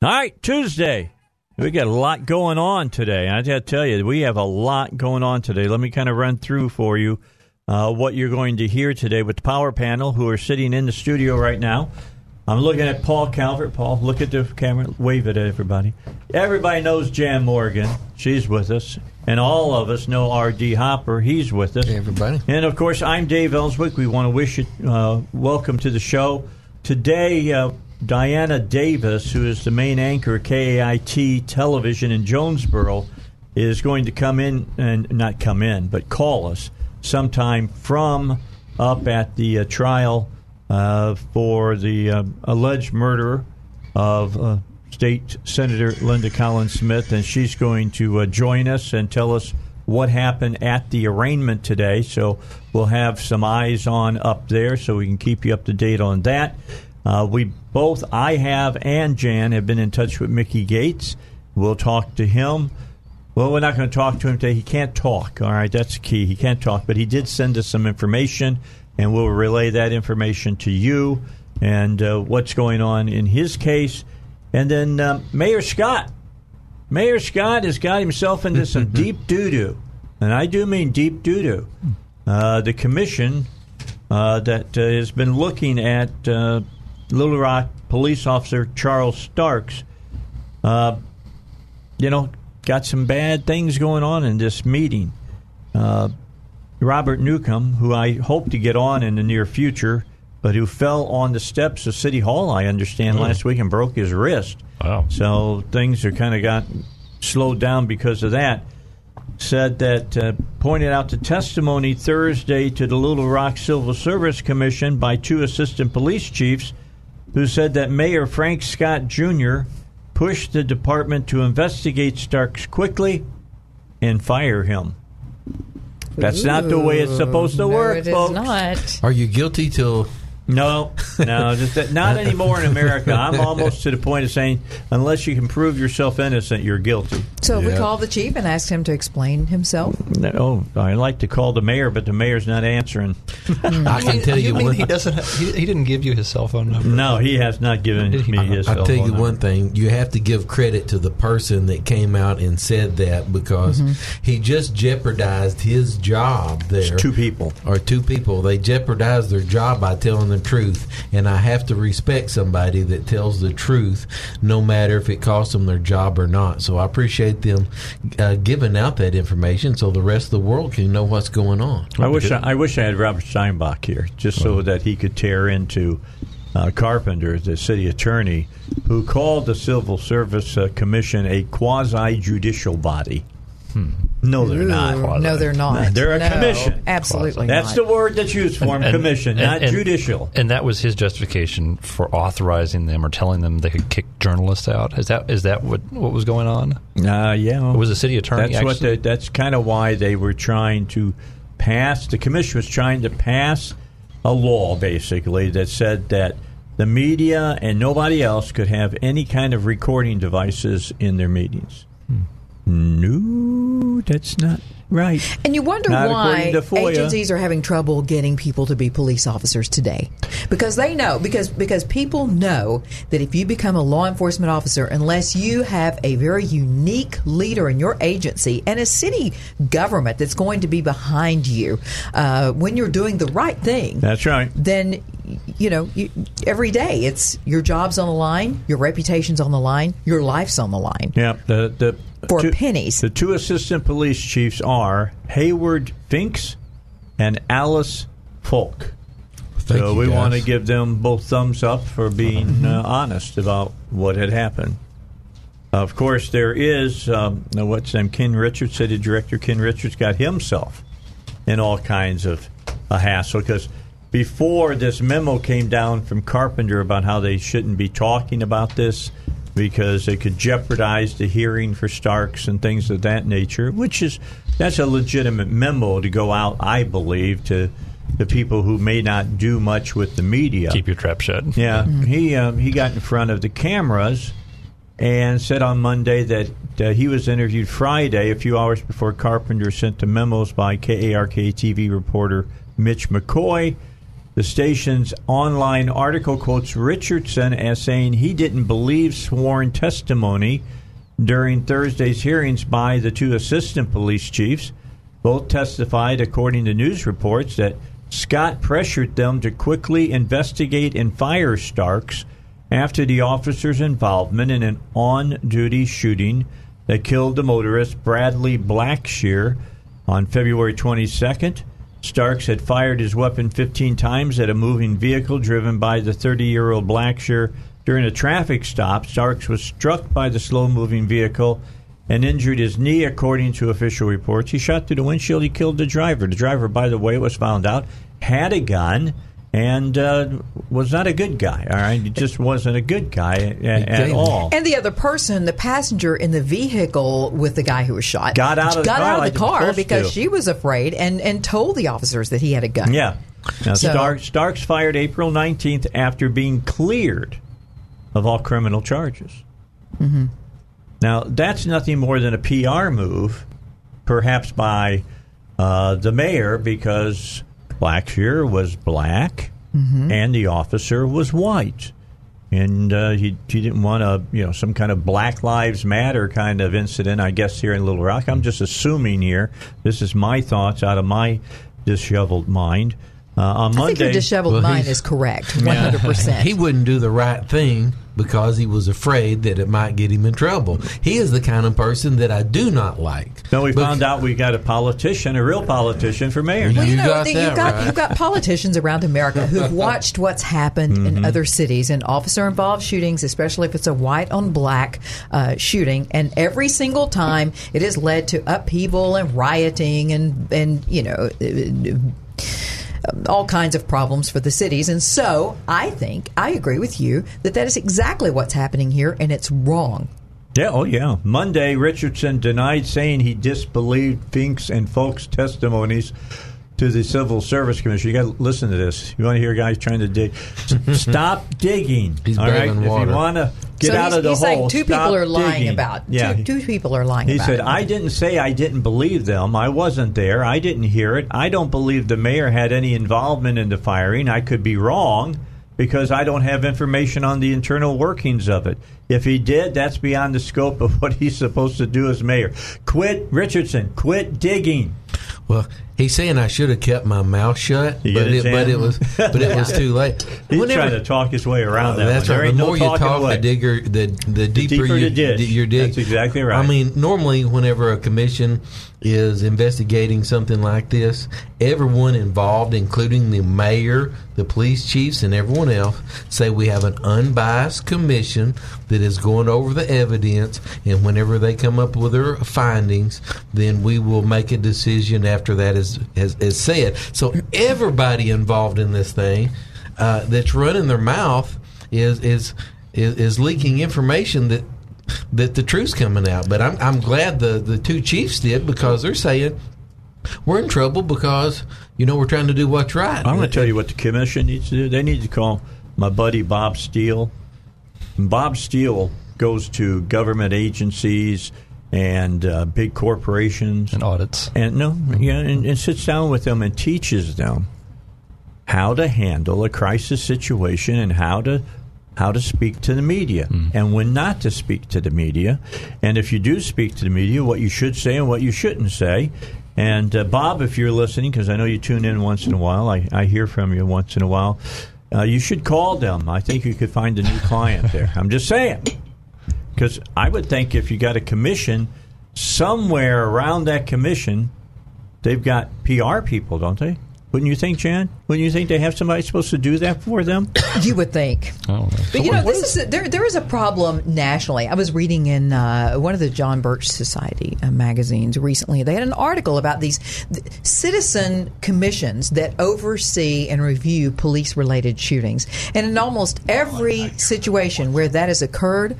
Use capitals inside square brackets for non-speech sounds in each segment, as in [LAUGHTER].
All right, Tuesday. We got a lot going on today. I got to tell you, we have a lot going on today. Let me kind of run through for you uh, what you're going to hear today with the power panel who are sitting in the studio right now. I'm looking at Paul Calvert. Paul, look at the camera. Wave it at everybody. Everybody knows Jan Morgan. She's with us. And all of us know R.D. Hopper. He's with us. Hey, everybody. And of course, I'm Dave Elswick. We want to wish you uh, welcome to the show. Today, uh, Diana Davis, who is the main anchor KAIT television in Jonesboro, is going to come in and not come in, but call us sometime from up at the uh, trial uh, for the uh, alleged murder of uh, State Senator Linda Collins Smith, and she's going to uh, join us and tell us what happened at the arraignment today. So we'll have some eyes on up there so we can keep you up to date on that. Uh, we both, I have and Jan, have been in touch with Mickey Gates. We'll talk to him. Well, we're not going to talk to him today. He can't talk. All right, that's the key. He can't talk, but he did send us some information, and we'll relay that information to you and uh, what's going on in his case. And then um, Mayor Scott. Mayor Scott has got himself into some [LAUGHS] deep doo doo, and I do mean deep doo doo. Uh, the commission uh, that uh, has been looking at uh, Little Rock police officer Charles Starks, uh, you know, got some bad things going on in this meeting. Uh, Robert Newcomb, who I hope to get on in the near future, but who fell on the steps of City Hall, I understand, last week and broke his wrist. Wow. So things are kind of got slowed down because of that. Said that, uh, pointed out the testimony Thursday to the Little Rock Civil Service Commission by two assistant police chiefs who said that Mayor Frank Scott Jr. pushed the department to investigate Starks quickly and fire him. That's not the way it's supposed to no, work, it is folks. not. Are you guilty till No, no, just not [LAUGHS] anymore in America. I'm almost to the point of saying, unless you can prove yourself innocent, you're guilty. So we Yeah. called the chief and asked him to explain himself. No, oh, I like to call the mayor, but the mayor's not answering. Hmm. I can tell you, mean one. he doesn't? Have, he, he didn't give you his cell phone number. No, he has not given he? me his I'll cell tell phone you number. one thing. You have to give credit to the person that came out and said that because mm-hmm. he just jeopardized his job there. It's two people. or two people. They jeopardize their job by telling the truth. And I have to respect somebody that tells the truth, no matter if it costs them their job or not. So I appreciate them uh, giving out that information so the rest of the world can know what's going on. I wish I, I wish I had Robert Steinbuch here, just so that he could tear into uh, Carpenter, the city attorney, who called the Civil Service uh, Commission a quasi judicial body. No, they're not. No, they're not. [LAUGHS] They're a No, commission. Absolutely That's not. the word that's used for them, And- commission, and- not and- judicial. And that was his justification for authorizing them or telling them they could kick journalists out. Is that is that what what was going on? Uh, yeah. Was the city attorney That's what. The, that's kind of why they were trying to pass. The commission was trying to pass a law, basically, that said that the media and nobody else could have any kind of recording devices in their meetings. No, that's not right. And you wonder Not why agencies are having trouble getting people to be police officers today. Because they know, because because people know that if you become a law enforcement officer, unless you have a very unique leader in your agency and a city government that's going to be behind you uh, when you're doing the right thing, That's right. then you know you, every day it's your job's on the line, your reputation's on the line, your life's on the line. Yeah, the the For two, pennies. The two assistant police chiefs are Hayward Finks and Alice Fulk. Thank so you, we guys. want to give them both thumbs up for being uh, honest about what had happened. Of course, there is um, what's his name? Ken Richards, city director Ken Richards, got himself in all kinds of a hassle because before this memo came down from Carpenter about how they shouldn't be talking about this, because it could jeopardize the hearing for Starks and things of that nature, which is that's a legitimate memo to go out, I believe, to the people who may not do much with the media. Keep your trap shut. Yeah, he uh, he got in front of the cameras and said on Monday that uh, he was interviewed Friday, a few hours before Carpenter sent the memos by KARK TV reporter Mitch McCoy. The station's online article quotes Richardson as saying he didn't believe sworn testimony during Thursday's hearings by the two assistant police chiefs. Both testified, according to news reports, that Scott pressured them to quickly investigate and fire Starks after the officer's involvement in an on duty shooting that killed the motorist Bradley Blackshear on February 22nd. Starks had fired his weapon 15 times at a moving vehicle driven by the 30 year old Blackshear during a traffic stop. Starks was struck by the slow moving vehicle and injured his knee, according to official reports. He shot through the windshield. He killed the driver. The driver, by the way, it was found out, had a gun and uh, was not a good guy. All right, he just wasn't a good guy at, at all. And the other person, the passenger in the vehicle with the guy who was shot, Got out of the car out of the was car because to. she was afraid and and told the officers that he had a gun. Yeah. Now, So- Stark, Starks fired April 19th after being cleared of all criminal charges. Mm-hmm. Now, that's nothing more than a PR move, perhaps by uh, the mayor, because Blackshear was black and the officer was white. And uh, he, he didn't want a you know some kind of Black Lives Matter kind of incident, I guess, here in Little Rock. I'm just assuming here. This is my thoughts out of my disheveled mind. Uh, on I think your disheveled Well, mind is correct, one hundred percent. He wouldn't do the right thing because he was afraid that it might get him in trouble. He is the kind of person that I do not like. no, we Bec- found out we got a politician, a real politician for mayor. Well, you, You know, got that that you've got right. you've got politicians around America who've [LAUGHS] watched what's happened Mm-hmm. in other cities and officer-involved shootings, especially if it's a white on black uh, shooting, and every single time it has led to upheaval and rioting and and you know. uh, all kinds of problems for the cities. And so I think, I agree with you that that is exactly what's happening here, and it's wrong. Yeah, oh yeah. Monday, Richardson denied saying he disbelieved Fink's and Fulk's testimonies to the Civil Service Commission. You got to listen to this. You want to hear guys trying to dig? [LAUGHS] Stop digging. He's all right. bailing If you want to get so out he's, of the he's hole, saying two stop people are lying digging. about. Yeah. Two, two people are lying He about. said, it. I didn't say I didn't believe them. I wasn't there. I didn't hear it. I don't believe the mayor had any involvement in the firing. I could be wrong because I don't have information on the internal workings of it. If he did, that's beyond the scope of [LAUGHS] what he's supposed to do as mayor. Quit, Richardson, quit digging. Well, he's saying I should have kept my mouth shut, You but it, but it was but it was [LAUGHS] too late. He's Whenever- trying to talk his way around oh, that. That's one. Right. The no more you talk, away. the digger, the the deeper, deeper you, the your dig. That's exactly right. I mean, normally, whenever a commission is investigating something like this, everyone involved, including the mayor, the police chiefs, and everyone else, say we have an unbiased commission that is going over the evidence, and whenever they come up with their findings, then we will make a decision after that is is, is said. So everybody involved in this thing uh, that's running their mouth is is is, is leaking information that that the truth's coming out. But I'm I'm glad the the two chiefs did because they're saying we're in trouble because you know we're trying to do what's right. I'm going to tell you what the commission needs to do. They need to call my buddy Bob Steele. And Bob Steele goes to government agencies and uh, big corporations and audits. and no, yeah, and, and sits down with them and teaches them how to handle a crisis situation and how to how to speak to the media and when not to speak to the media, and if you do speak to the media, what you should say and what you shouldn't say. And uh, Bob, if you're listening, because I know you tune in once in a while, I, I hear from you once in a while. Uh, you should call them. I think you could find a new client there. [LAUGHS] I'm just saying. Because I would think if you got a commission, somewhere around that commission, they've got PR people, don't they? Wouldn't you think, Jan? Wouldn't you think they have somebody supposed to do that for them? [COUGHS] You would think. I don't know. But you know, this is there. There is a problem nationally. I was reading in uh, one of the John Birch Society uh, magazines recently. They had an article about these th- citizen commissions that oversee and review police-related shootings, and in almost every situation where that has occurred,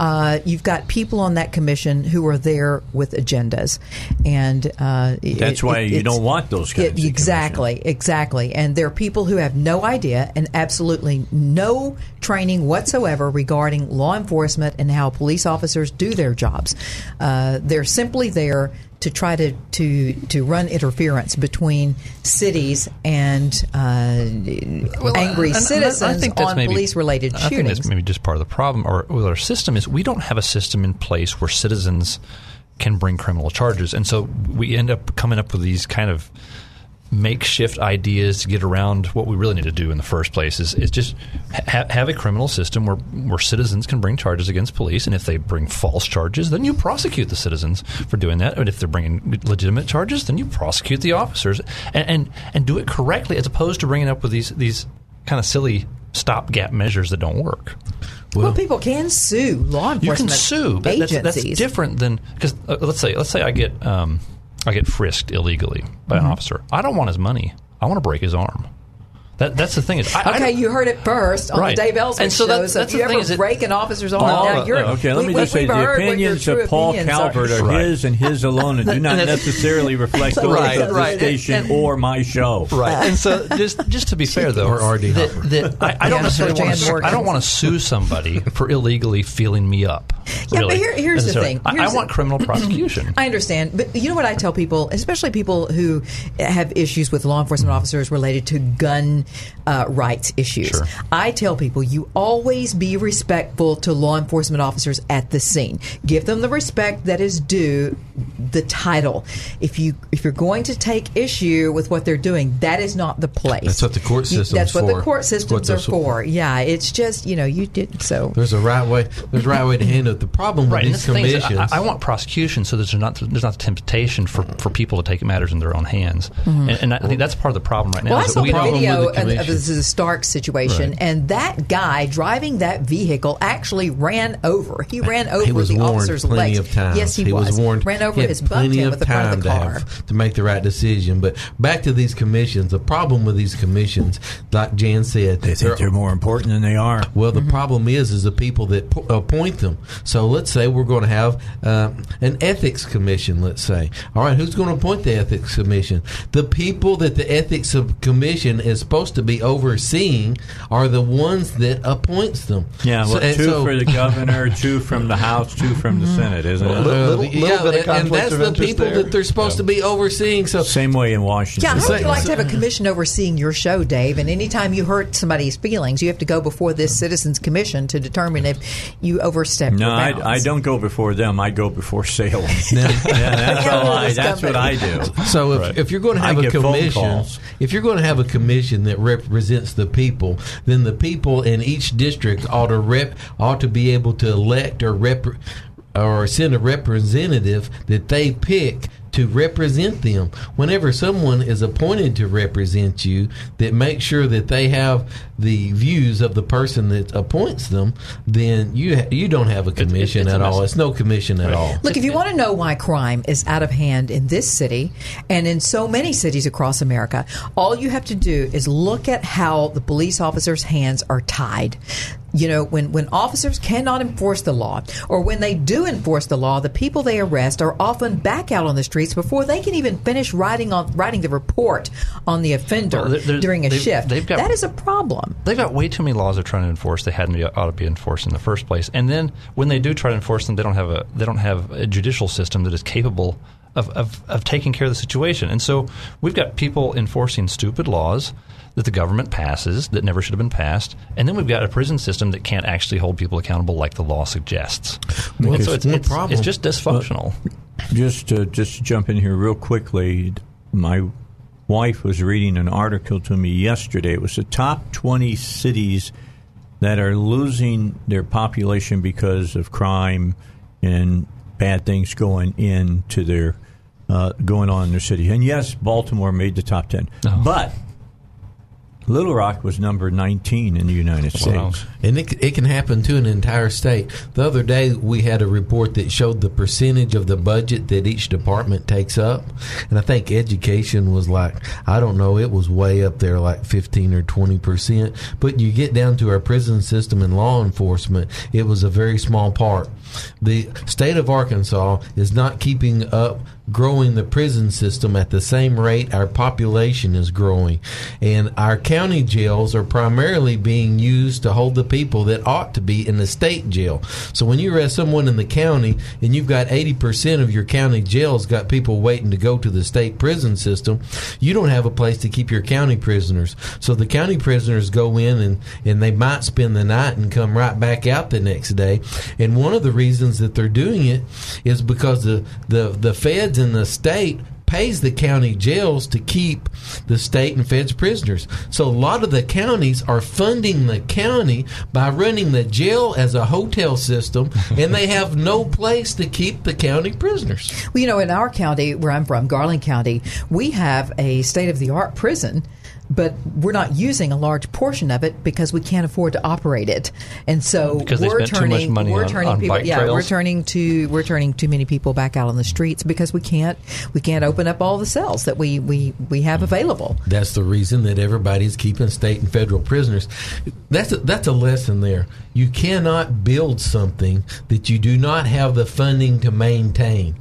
uh, you've got people on that commission who are there with agendas, and uh, That's it- why it- you don't want those kinds of exactly, exactly. And there are people who have no idea and absolutely no training whatsoever regarding law enforcement and how police officers do their jobs. Uh, they're simply there to try to, to to run interference between cities and uh, Well, angry and I- citizens I think that's on police-related shootings. I think that's maybe just part of the problem or with our system is we don't have a system in place where citizens can bring criminal charges, and so we end up coming up with these kind of makeshift ideas to get around what we really need to do in the first place is, is just ha- have a criminal system where, where citizens can bring charges against police. And if they bring false charges then you prosecute the citizens for doing that. And if they're bringing legitimate charges then you prosecute the officers. And and, and do it correctly as opposed to bringing up with these these kind of silly stopgap measures that don't work. Well, people can sue law enforcement. you can sue. But that's, that's different than because uh, let's say let's say I get um, I get frisked illegally by Mm-hmm. an officer. I don't want his money. I want to break his arm that, that's the thing is I, I Okay, don't- you heard it first on Right. the Dave Elswick And so show. so that's if you the thing ever is it- break an officer's arm, All now uh, you're, uh, Okay, let me we- just say we've the your opinions true of Paul opinions. Calvert are Right. his and his alone [LAUGHS] and do not And necessarily reflect those Right, of the station And- or my show. Right, and so just just to be fair though, Or R.D. that, [LAUGHS] I, I don't Yeah, necessarily want to. I don't want to sue somebody for illegally feeling me up. Yeah, but here- here's the thing. I, Here's I want criminal [CLEARS THROAT] prosecution. I understand, but you know what I tell people, especially people who have issues with law enforcement officers related to gun uh, rights issues. Sure. I tell people you always be respectful to law enforcement officers at the scene. Give them the respect that is due the title. If you if you're going to take issue with what they're doing, that is not the place. That's what the court system. system's That's what the for. court systems are for. Yeah, it's just you know you did so. There's a right way. There's a right way to handle it. The problem with Right, and these that's the thing is, commissions. I, I want prosecution so there's not there's not the temptation for, for people to take matters in their own hands, and, and I think that's part of the problem right now. Mm-hmm. Well, I saw we the don't- video with the of, of this is a Stark situation, Right. and that guy driving that vehicle actually ran over. He ran over he was the warned officer's plenty legs. of times. Yes, he, was. warned. Ran over he had his butt plenty of with the front of the to car. have to make the right decision. But back to these commissions. The problem with these commissions, like Jan said, They think they're more important than they are. Well, Mm-hmm. the problem is, is the people that po- appoint them. So let's say we're going to have uh, an ethics commission. Let's say, all right, who's going to appoint the ethics commission? The people that the ethics of- commission is supposed to be overseeing are the ones that appoints them. Yeah, well, So- two so- for the [LAUGHS] governor, two from the House, two from the Senate, isn't it? Uh, Little- yeah, little bit of and- and that's of the people there. that they're supposed to be overseeing. So Same way in Washington. Yeah, how would you like to have a commission overseeing your show, Dave? And anytime you hurt somebody's feelings, you have to go before this citizens commission to determine if you overstep No, your I. I don't go before them. I go before Salem. [LAUGHS] yeah, that's all I. this That's what I do. So if, Right. if you're going to have a commission, if you're going to have a commission that represents the people, then the people in each district ought to rep ought to be able to elect or rep or send a representative that they pick to represent them. Whenever someone is appointed to represent you, that make sure that they have the views of the person that appoints them, then you ha- you don't have a commission it's a at all. It's no commission at all. Look, if you want to know why crime is out of hand in this city and in so many cities across America, all you have to do is look at how the police officers' hands are tied. You know, when, when officers cannot enforce the law, or when they do enforce the law, the people they arrest are often back out on the streets before they can even finish writing on writing the report on the offender Well, during a they've- shift. they've got- that is a problem. They've got way too many laws they're trying to enforce. They hadn't be, ought to be enforced in the first place. And then when they do try to enforce them, they don't have a they don't have a judicial system that is capable of, of, of taking care of the situation. And so we've got people enforcing stupid laws that the government passes that never should have been passed, and then we've got a prison system that can't actually hold people accountable like the law suggests. Well, so it's it's, it's, problem. it's just dysfunctional. Just to, just to jump in here real quickly, my wife was reading an article to me yesterday. It was the top 20 cities that are losing their population because of crime and bad things going into their uh, going on in their city. And yes, Baltimore made the top 10. Oh. But Little Rock was number 19 in the United Wow. And it, it can happen to an entire state. The other day, we had a report that showed the percentage of the budget that each department takes up. And I think education was like, I don't know, it was way up there, like 15 or 20%. But you get down to our prison system and law enforcement, it was a very small part. The state of Arkansas is not keeping up growing the prison system at the same rate our population is growing. And our county jails are primarily being used to hold the people that ought to be in the state jail. So when you arrest someone in the county and you've got 80% of your county jails got people waiting to go to the state prison system, you don't have a place to keep your county prisoners. So the county prisoners go in and, and they might spend the night and come right back out the next day. And one of the reasons that they're doing it is because the, the, the feds in the state pays the county jails to keep the state and feds prisoners. So a lot of the counties are funding the county by running the jail as a hotel system, [LAUGHS] and they have no place to keep the county prisoners. Well, you know, in our county, where I'm from, Garland County, we have a state of the art prison but we're not using a large portion of it because we can't afford to operate it, and so Because we're spent too much turning money we're on- turning on people bike yeah we're turning to we're turning too many people back out on the streets because we can't we can't open up all the cells that we we we have available. That's the reason that everybody's keeping state and federal prisoners. That's a, that's a lesson there. You cannot build something that you do not have the funding to maintain.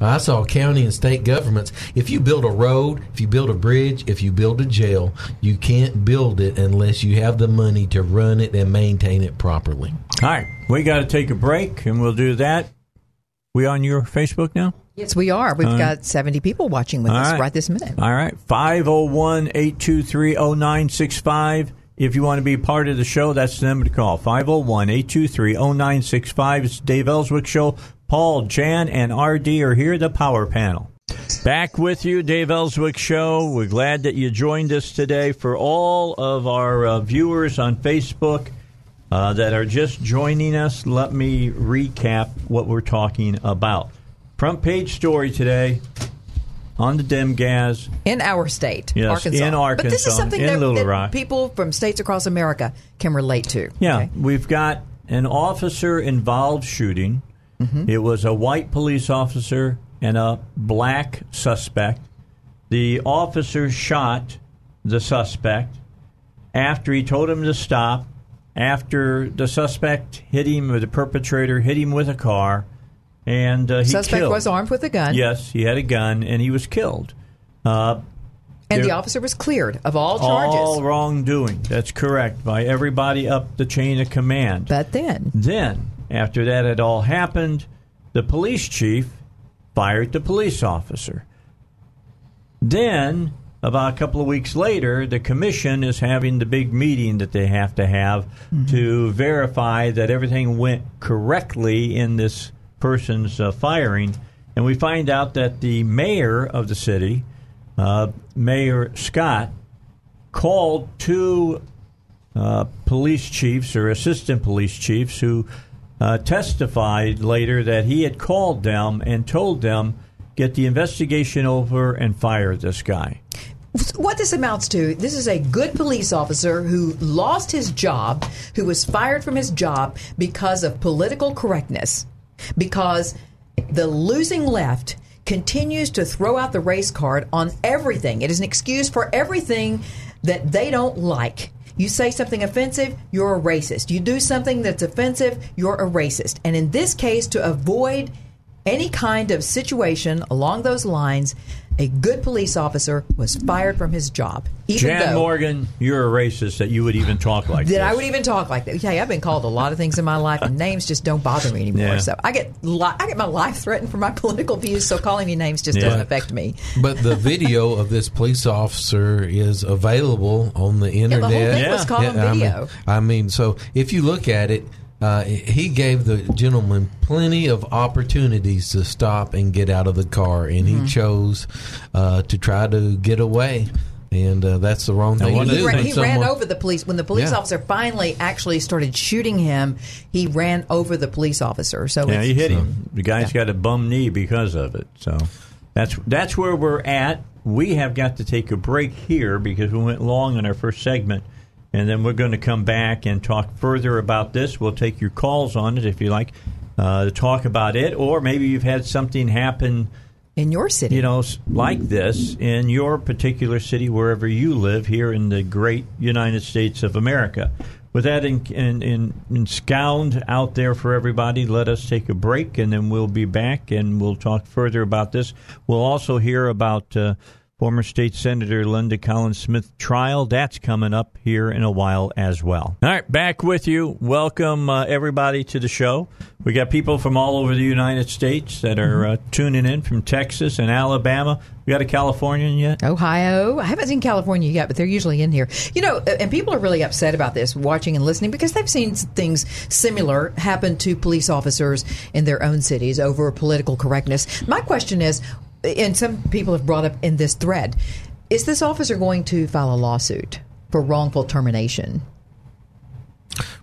I saw county and state governments. If you build a road, if you build a bridge, if you build a jail, you can't build it unless you have the money to run it and maintain it properly. All right, we got to take a break, and we'll do that. We on your Facebook now? Yes, we are. We've got 70 people watching with us right. right this minute. All right, 501 823 0965. If you want to be part of the show, that's the number to call 501 823 0965. It's Dave Elswick Show. Paul, Jan, and RD are here, the power panel. Back with you, Dave Elswick Show. We're glad that you joined us today. For all of our uh, viewers on Facebook uh, that are just joining us, let me recap what we're talking about. Front page story today on the Demgaz. In our state, Yes, Arkansas. in But this is something in that, that people from states across America can relate to. Yeah, okay? we've got an officer involved shooting. Mm-hmm. It was a white police officer and a black suspect. The officer shot the suspect after he told him to stop. After the suspect hit him, or the perpetrator hit him with a car, and uh, he Suspect killed. was armed with a gun, Yes, he had a gun, and he was killed. Uh, and the officer was cleared of all charges. all wrongdoing. That's correct by everybody up the chain of command. but then, Then, after that had all happened, the police chief fired the police officer. Then, about a couple of weeks later, the commission is having the big meeting that they have to have to verify that everything went correctly in this person's uh, firing. And we find out that the mayor of the city, uh, Mayor Scott, called two uh, police chiefs or assistant police chiefs who uh, testified later that he had called them and told them get the investigation over and fire this guy. what this amounts to, this is a good police officer who lost his job, who was fired from his job because of political correctness, because the losing left continues to throw out the race card on everything. It is an excuse for everything that they don't like. You say something offensive, you're a racist. You do something that's offensive, you're a racist. And in this case, to avoid any kind of situation along those lines, a good police officer was fired from his job. Even Jan though Morgan, you're a racist that you would even talk like that this. I would even talk like that. Hey, I've been called a lot of things in my life, and names just don't bother me anymore. Yeah. So I get li- I get my life threatened for my [LAUGHS] political views. So calling me names just Yeah. doesn't affect me. But the video [LAUGHS] of this police officer is available on the internet. Yeah, the whole internet. thing was caught on I mean- video. I mean, so if you look at it, uh, he gave the gentleman plenty of opportunities to stop and get out of the car, and Mm-hmm. he chose uh, to try to get away. And uh, that's the wrong thing one to of do. the He, ran, when he ran over the police when the police Yeah. officer finally actually started shooting him. He ran over the police officer. So Yeah, it's- he hit him. The guy's Yeah. got a bum knee because of it. So that's that's where we're at. We have got to take a break here because we went long in our first segment. And then we're going to come back and talk further about this. We'll take your calls on it if you like uh, to talk about it, or maybe you've had something happen in your city. you know, like this in your particular city, wherever you live here in the great United States of America. With that in, in, in, in scound out there for everybody, let us take a break and then we'll be back and we'll talk further about this. We'll also hear about uh, former state senator Linda Collins Smith trial. That's coming up here in a while as well. All right, back with you. Welcome uh, everybody to the show. We got people from all over the United States that are uh, tuning in from Texas and Alabama. We got a Californian yet? Ohio. I haven't seen California yet, but they're usually in here. You know, and people are really upset about this, watching and listening, because they've seen things similar happen to police officers in their own cities over political correctness. My question is, and some people have brought up in this thread, is this officer going to file a lawsuit for wrongful termination?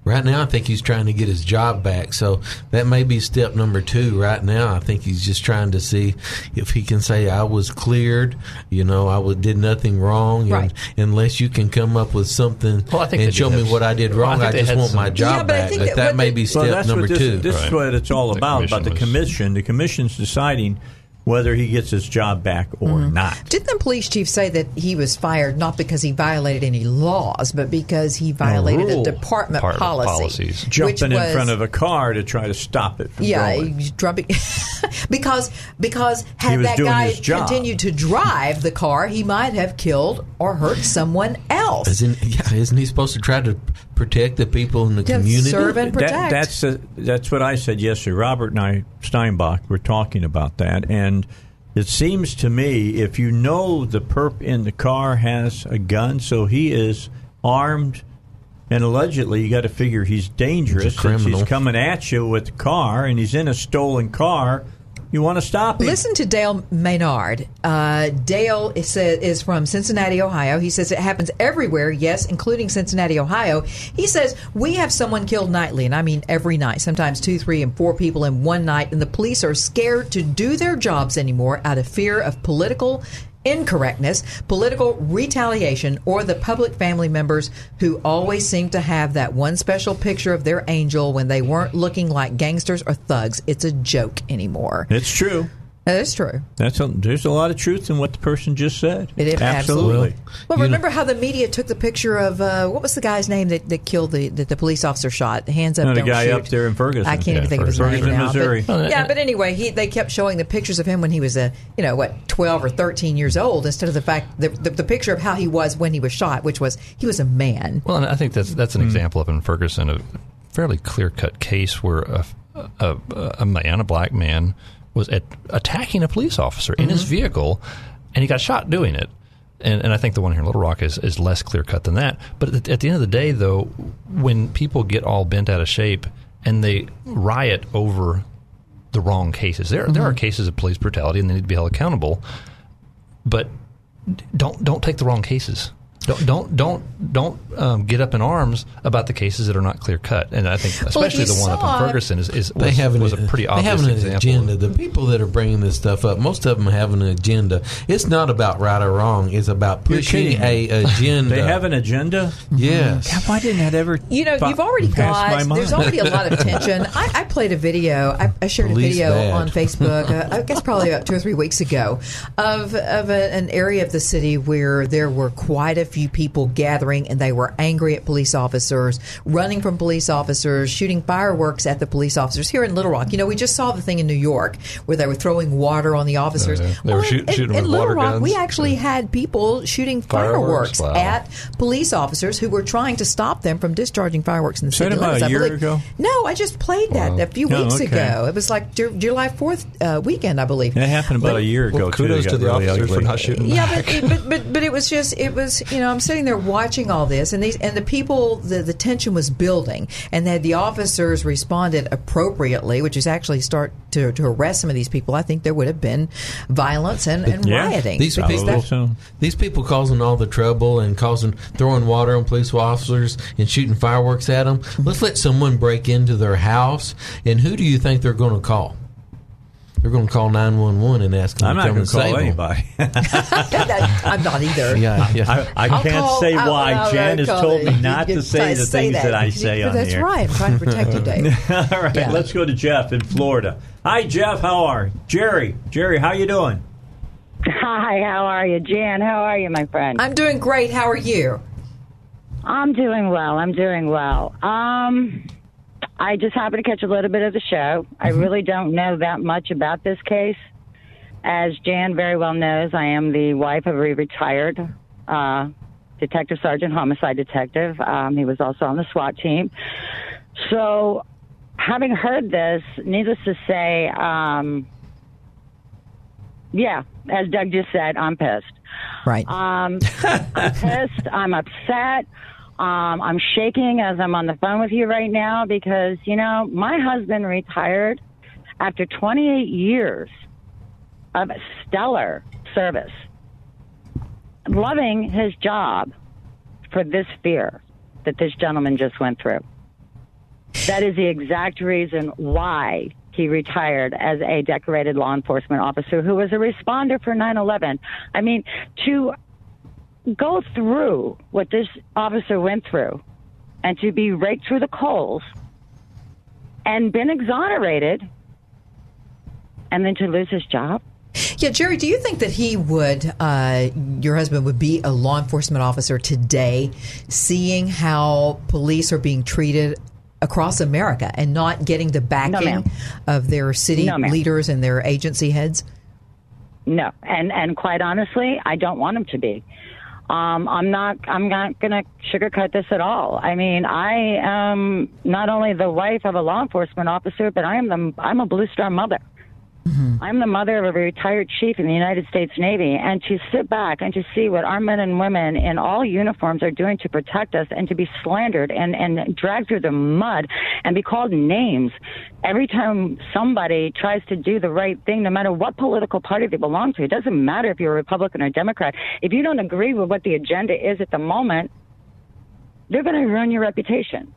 Right now, I think he's trying to get his job back. So that may be step number two. Right now, I think he's just trying to see if he can say, "I was cleared." You know, I was, did nothing wrong. And Right. Unless you can come up with something Well, I think and show me what I did Well, I wrong, I, just had want my job Yeah, but back. But that that may be Well, step that's number what this, two. This is what it's all about. About the commission. The commission's deciding whether he gets his job back or Mm-hmm. not. Didn't the police chief say that he was fired not because he violated any laws, but because he violated a, rule. department Department policy? policies. which Jumping in front of a car to try to stop it from Yeah, going. he's drumming [LAUGHS] because because had that guy continued to drive the car, he might have killed or hurt someone else. Isn't, yeah, isn't he supposed to try to protect the people in the Yeah, community? serve and That, protect. that's uh that's what I said yesterday. Robert and I, Steinbuch, were talking about that, and it seems to me if you know the perp in the car has a gun, so he is armed, and allegedly you got to figure he's dangerous He's since he's coming at you with the car, and he's in a stolen car. You want to stop him? Listen to Dale Maynard. Uh, Dale is, is from Cincinnati, Ohio. He says it happens everywhere, yes, including Cincinnati, Ohio. He says we have someone killed nightly, and I mean every night, sometimes two, three, and four people in one night, and the police are scared to do their jobs anymore out of fear of political incorrectness, political retaliation, or the public family members who always seem to have that one special picture of their angel when they weren't looking like gangsters or thugs. It's a joke anymore. it's true. That is true. That's a, there's a lot of truth in what the person just said. It is absolutely. Well, You remember how the media took the picture of uh, what was the guy's name that, that killed the that the police officer shot? Hands up, No, the don't guy shoot. up there in Ferguson. I can't Yeah, even think of his Ferguson, name now. Missouri. But, yeah, but anyway, he they kept showing the pictures of him when he was a you know what twelve or thirteen years old instead of the fact the, the, the picture of how he was when he was shot, which was he was a man. Well, and I think that's that's an example of in Ferguson a fairly clear cut case where a, a, a man, a black man, was at, attacking a police officer in Mm-hmm. his vehicle, and he got shot doing it. And, and I think the one here in Little Rock is, is less clear cut than that. But at, at the end of the day, though, when people get all bent out of shape and they riot over the wrong cases, there there Mm-hmm. are cases of police brutality and they need to be held accountable. But don't don't take the wrong cases. Don't don't don't don't um, get up in arms about the cases that are not clear cut. And I think especially you the one up in Ferguson is, is was, they have an, was a pretty they obvious have an example. agenda. The people that are bringing this stuff up, most of them have an agenda. It's not about right or wrong. It's about pushing a agenda. They have an agenda. yes. God, why didn't that ever? You know, you've already got. There's already a lot of [LAUGHS] tension. I, I played a video. I, I shared Police a video bad. on Facebook. Uh, I guess probably about two or three weeks ago, of of a, an area of the city where there were quite a few people gathering, and they were angry at police officers, running from police officers, shooting fireworks at the police officers. Here in Little Rock, you know, we just saw the thing in New York where they were throwing water on the officers. Yeah. They were in- shoot- in, shooting in with Little water Rock, guns. we actually had people shooting fireworks, Fireworks? Wow. at police officers who were trying to stop them from discharging fireworks in the city about limits. a I year believe. ago? No, I just played that a few Oh, weeks okay. ago. It was like July Fourth uh, weekend, I believe. That happened about a year ago. Well, too. kudos It to the really officers for not shooting Yeah, back. but, but but but it was just it was you know I'm sitting there watching all this and these and the people the the tension was building and that the officers responded appropriately, which is actually start to, to arrest some of these people. I think there would have been violence and, and Yeah. rioting. These people, so. these people causing all the trouble and causing throwing water on police officers and shooting fireworks at them. Let's let someone break into their house, and who do you think they're going to call? They're going to call nine one one and ask them I'm to not going to call anybody. [LAUGHS] I'm not either. Yeah, yeah. I, I can't call- say I- why. I- I Jan has told me not to say the say things that, I say But on That's the air. right. I'm trying to protect you, [LAUGHS] Dave. All right, Yeah. let's go to Jeff in Florida. Hi, Jeff. How are you? Jerry? Jerry, how you doing? Hi, how are you? Jan, how are you, my friend? I'm doing great. How are you? I'm doing well. I'm doing well. Um, I just happened to catch a little bit of the show. I really don't know that much about this case. As Jan very well knows, I am the wife of a retired uh, detective sergeant, homicide detective. Um, he was also on the SWAT team. So, having heard this, needless to say, um, yeah, as Doug just said, I'm pissed. Right. Um, I'm [LAUGHS] pissed. I'm upset. Um, I'm shaking as I'm on the phone with you right now because, you know, my husband retired after 28 years of stellar service, loving his job for this fear that this gentleman just went through. That is the exact reason why he retired as a decorated law enforcement officer who was a responder for 9 11. I mean, to go through what this officer went through and to be raked through the coals and been exonerated and then to lose his job. Yeah, Jerry, do you think that he would, uh, your husband would be a law enforcement officer today, seeing how police are being treated across America and not getting the backing ma'am. of their city No, leaders and their agency heads? No, and and quite honestly, I don't want him to be. Um, I'm not. I'm not going to sugarcoat this at all. I mean, I am not only the wife of a law enforcement officer, but I am the. I'm a Blue Star mother. Mm-hmm. I'm the mother of a retired chief in the United States Navy, and to sit back and to see what our men and women in all uniforms are doing to protect us, and to be slandered and and dragged through the mud, and be called names every time somebody tries to do the right thing, no matter what political party they belong to. It doesn't matter if you're a Republican or Democrat. If you don't agree with what the agenda is at the moment, they're going to ruin your reputation.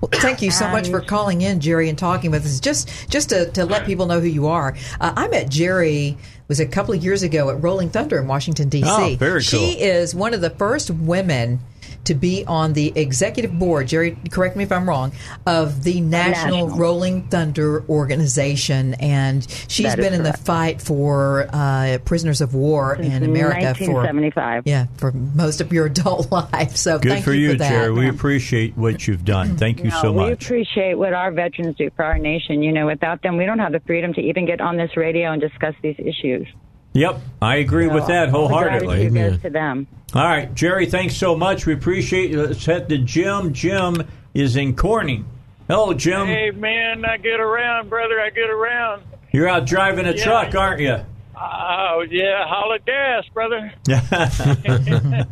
Well, thank you so much for calling in, Jerry, and talking with us. Just just to, to let people know who you are. Uh, I met Jerry was a couple of years ago at Rolling Thunder in Washington D.C. Oh, very She is one of the first women to be on the executive board. Jerry, correct me if I'm wrong. Of the National, National. Rolling Thunder organization, and she's been in the fight for uh, prisoners of war in America for 1975. yeah for most of your [LAUGHS] adult life. So Good thank for you you, for that. Jerry. We appreciate what you've done. Thank you No, so much. We appreciate what our veterans do for our nation. You know, without them, we don't have the freedom to even get on this radio and discuss these issues. Yep, I agree with that wholeheartedly. gratitude Amen. goes to them. All right, Jerry, thanks so much. We appreciate you. Let's head to Jim. Jim is in Corning. Hello, Jim. Hey man, I get around, brother. I get around. You're out driving a Yeah. truck, aren't you? Oh yeah, holla gas, brother. [LAUGHS] [LAUGHS]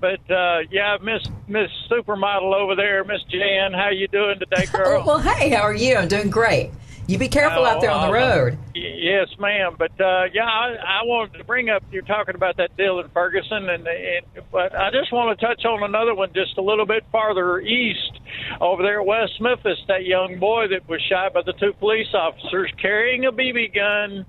But uh, yeah, Miss Miss Supermodel over there, Miss Jan, how you doing today, girl? Oh, well, hey, how are you? I'm doing great. You be careful out there on the Oh, uh, road. Yes, ma'am. But uh, yeah, I, I wanted to bring up. You're talking about that deal in Ferguson, and, and but I just want to touch on another one just a little bit farther east, over there at West Memphis. That young boy that was shot by the two police officers carrying a BB gun.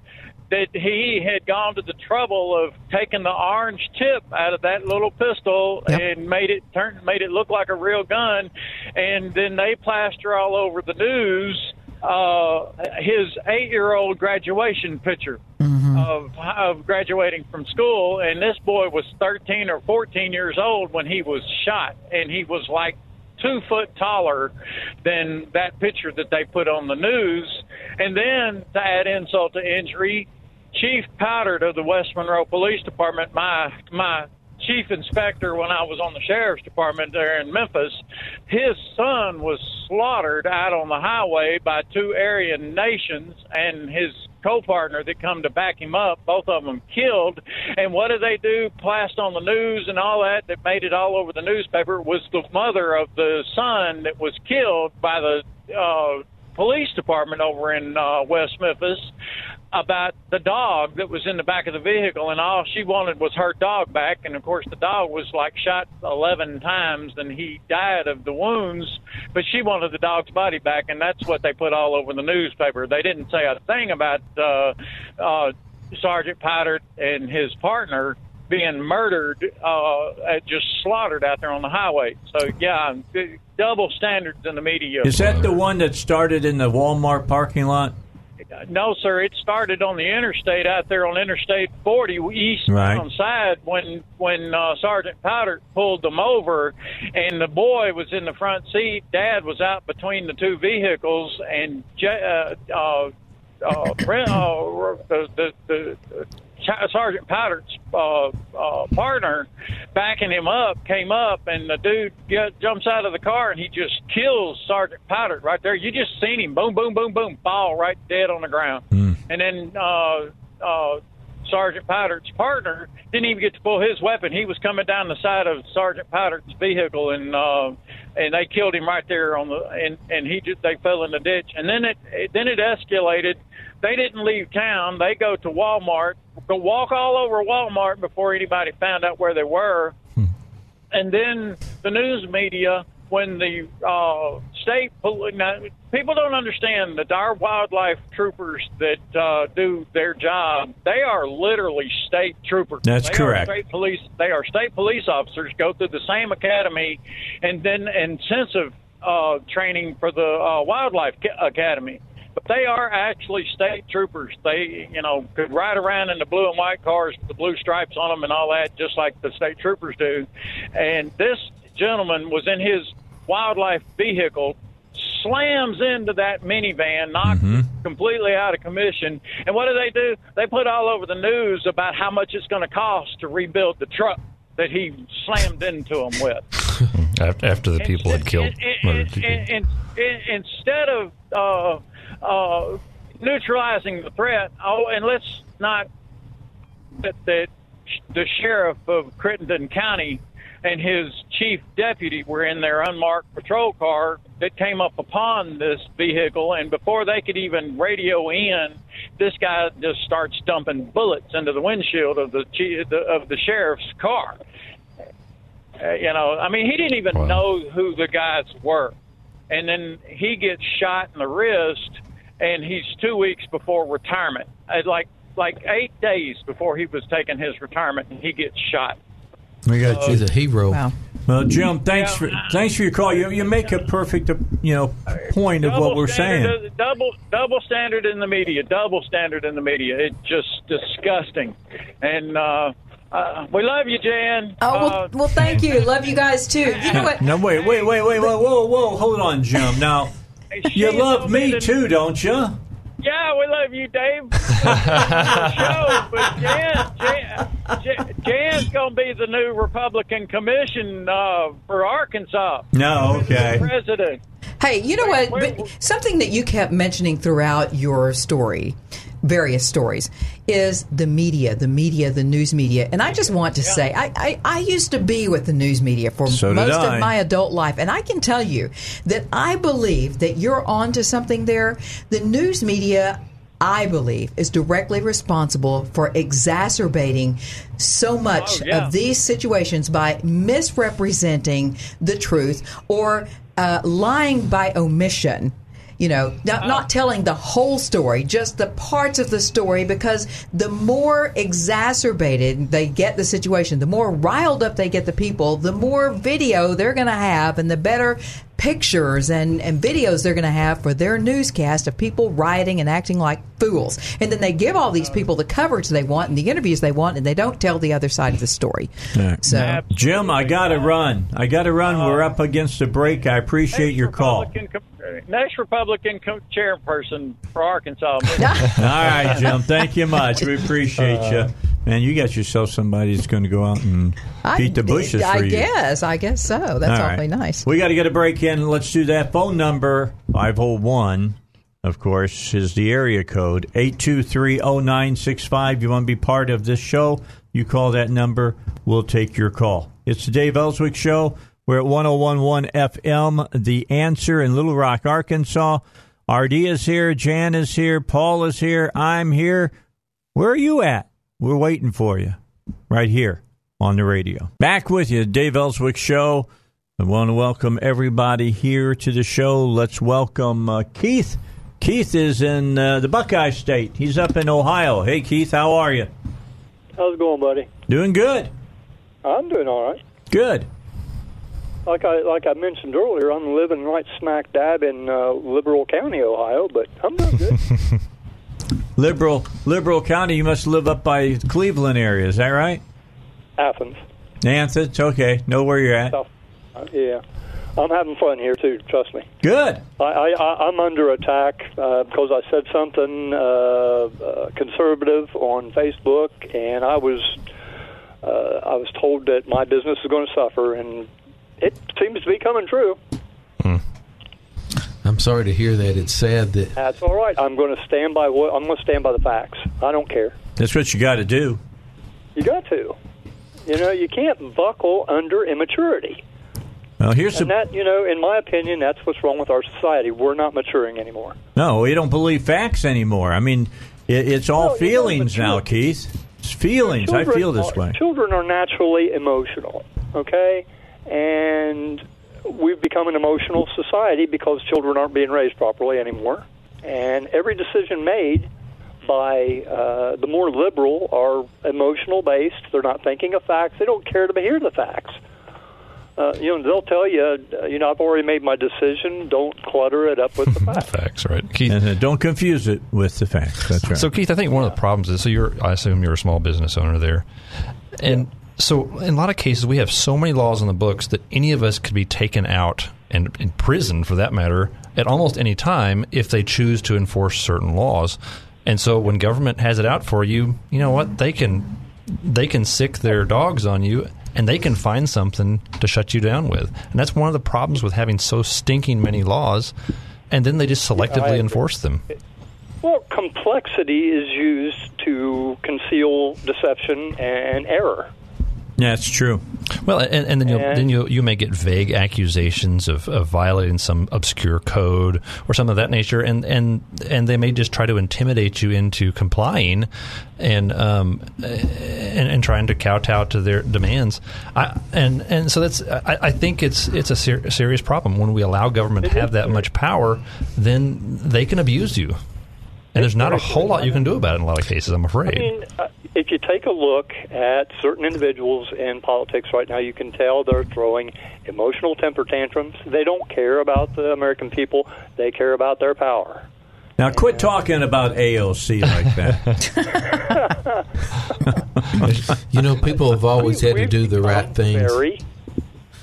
That he had gone to the trouble of taking the orange tip out of that little pistol Yep. and made it turn made it look like a real gun, and then they plaster all over the news uh, his eight-year-old graduation picture of of graduating from school, and this boy was 13 or 14 years old when he was shot, and he was like two foot taller than that picture that they put on the news. And then to add insult to injury, Chief Paudert of the West Monroe Police Department, my my chief inspector when I was on the sheriff's department there in Memphis, his son was slaughtered out on the highway by two Aryan nations and his co-partner that come to back him up, both of them killed. And what did they do? Blast on the news and all that that made it all over the newspaper was the mother of the son that was killed by the uh, police department over in uh, West Memphis about the dog that was in the back of the vehicle, and all she wanted was her dog back. And of course, the dog was like shot 11 times, and he died of the wounds. But she wanted the dog's body back, and that's what they put all over the newspaper. They didn't say a thing about uh, uh, Sergeant Paudert and his partner being murdered, uh, just slaughtered out there on the highway. So yeah, double standards in the media. Is that the one that started in the Walmart parking lot? No, sir. It started on the interstate out there on Interstate 40 east Right. on side when when uh, Sergeant Paudert pulled them over, and the boy was in the front seat. Dad was out between the two vehicles, and uh, uh, uh, uh, the, the, the Sergeant Paudert's uh, uh, partner backing him up came up, and the dude get, jumps out of the car and he just kills Sergeant Paudert right there. You just seen him, boom, boom, boom, boom, fall right dead on the ground. And then uh, uh, Sergeant Paudert's partner didn't even get to pull his weapon. He was coming down the side of Sergeant Paudert's vehicle, and uh, and they killed him right there on the and and he just they fell in the ditch. And then it, it then it escalated. They didn't leave town. They go to Walmart, go walk all over Walmart before anybody found out where they were. And then the news media, when the uh, state pol- now, people don't understand that our wildlife troopers that uh, do their job, they are literally state troopers. That's They are correct. state police. They are state police officers. Go through the same academy, and then intensive uh, training for the uh, wildlife ca- academy. But they are actually state troopers. They, you know, could ride around in the blue and white cars with the blue stripes on them and all that, just like the state troopers do. And this gentleman was in his wildlife vehicle, slams into that minivan, knocks it completely out of commission. And what do they do? They put all over the news about how much it's going to cost to rebuild the truck that he slammed into him with. [LAUGHS] After, the people had killed, in- in- in- instead of uh, uh, neutralizing the threat, oh, and let's not that, that the sheriff of Crittenden County and his chief deputy were in their unmarked patrol car that came up upon this vehicle, and before they could even radio in, this guy just starts dumping bullets into the windshield of the of the sheriff's car. Uh, you know, I mean, he didn't even know who the guys were. And then he gets shot in the wrist, and he's two weeks before retirement. Uh, Like like eight days before he was taking his retirement, and he gets shot. We got you. He's a hero. Wow. Well, Jim, thanks for thanks for your call. You you make a perfect uh, you know point of what we're standard- saying. Double double standard in the media. Double standard in the media. It's just disgusting. And uh, uh, we love you, Jan. Oh well, Uh, well, thank you. Love you guys too. You know [LAUGHS] what? No, wait, wait, wait, wait, whoa, whoa, whoa, hold on, Jim. Now, you love me that- too, don't you? Yeah, we love you, Dave. [LAUGHS] show, but Jan, Jan, Jan, Jan's going to be the new Republican commission uh, for Arkansas. No, okay. President. Hey, you know what? But something that you kept mentioning throughout your story, various stories, is the media, the media, the news media. And I just want to say, I, I, I used to be with the news media for So most of my adult life. And I can tell you that I believe that you're onto something there. The news media. I believe is directly responsible for exacerbating so much Oh, yeah. of these situations by misrepresenting the truth or uh, lying by omission. You know, not, not telling the whole story, just the parts of the story, because the more exacerbated they get the situation, the more riled up they get the people, the more video they're going to have, and the better pictures and, and videos they're going to have for their newscast of people rioting and acting like fools. And then they give all these people the coverage they want and the interviews they want, and they don't tell the other side of the story. right. So. Jim, I got to run. I got to run. We're up against the break. I appreciate your call. Republican com- uh, next Republican co- chairperson for Arkansas. [LAUGHS] All right, Jim. Thank you much. We appreciate uh, you. Man, you got yourself somebody that's going to go out and beat the bushes I for you. guess. I guess so. That's All awfully right. nice. We got to get a break in. Let's do that. Phone number 501, of course, is the area code 8230965. You want to be part of this show? You call that number. We'll take your call. It's the Dave Elswick Show. We're at 1011 FM, The Answer in Little Rock, Arkansas. Artie is here. Jan is here. Paul is here. I'm here. Where are you at? We're waiting for you right here on the radio. Back with you, Dave Elswick Show. I want to welcome everybody here to the show. Let's welcome uh, Keith. Keith is in uh, the Buckeye State. He's up in Ohio. Hey, Keith, how are you? How's it going, buddy? Doing good. I'm doing all right. Good. Like I like I mentioned earlier, I'm living right smack dab in uh, Liberal County, Ohio, but I'm doing good. [LAUGHS] Liberal Liberal County. You must live up by Cleveland area. Is that right? Athens. Athens. Okay. Know where you're at. South, uh, yeah. I'm having fun here too. Trust me. Good. I, I, I'm under attack uh, because I said something uh, uh, conservative on Facebook, and I was uh, I was told that my business is going to suffer, and it seems to be coming true. Hmm. I'm sorry to hear that. It's sad that That's all right. I'm going to stand by what I'm going to stand by the facts. I don't care. That's what you got to do. You got to. You know, you can't buckle under immaturity. Well, here's And the that, you know, in my opinion, that's what's wrong with our society. We're not maturing anymore. no. We don't believe facts anymore. I mean, it, it's all No, feelings now, Keith. It's feelings. I feel this are- way. Children are naturally emotional, okay? And we've become an emotional society because children aren't being raised properly anymore. And every decision made by uh, the more liberal are emotional based. They're not thinking of facts. They don't care to hear the facts. Uh, you know, they'll tell you, uh, you know, I've already made my decision. Don't clutter it up with the [LAUGHS] facts. Facts, right? Keith, And uh, don't confuse it with the facts. That's right. So Keith, I think one of the problems is so you're I assume you're a small business owner there. And so in a lot of cases we have so many laws on the books that any of us could be taken out and in prison for that matter at almost any time if they choose to enforce certain laws. And so when government has it out for you, you know what? They can they can sick their dogs on you and they can find something to shut you down with. And that's one of the problems with having so stinking many laws and then they just selectively agree. enforce them. Well, complexity is used to conceal deception and error. That's true. Well, and, and then you And- then you you may get vague accusations of, of violating some obscure code or something of that nature, and and and they may just try to intimidate you into complying, and um and, and trying to kowtow to their demands. I, and and so that's I, I think it's it's a ser- serious problem when we allow government to have that much power, then they can abuse you, and there's not a whole lot you can do about it in a lot of cases. I'm afraid. I mean, uh, if you take a look at certain individuals in politics right now, you can tell they're throwing emotional temper tantrums. They don't care about the American people, they care about their power. Now, quit talking about AOC like that. [LAUGHS] you know people have always had to do the right become things.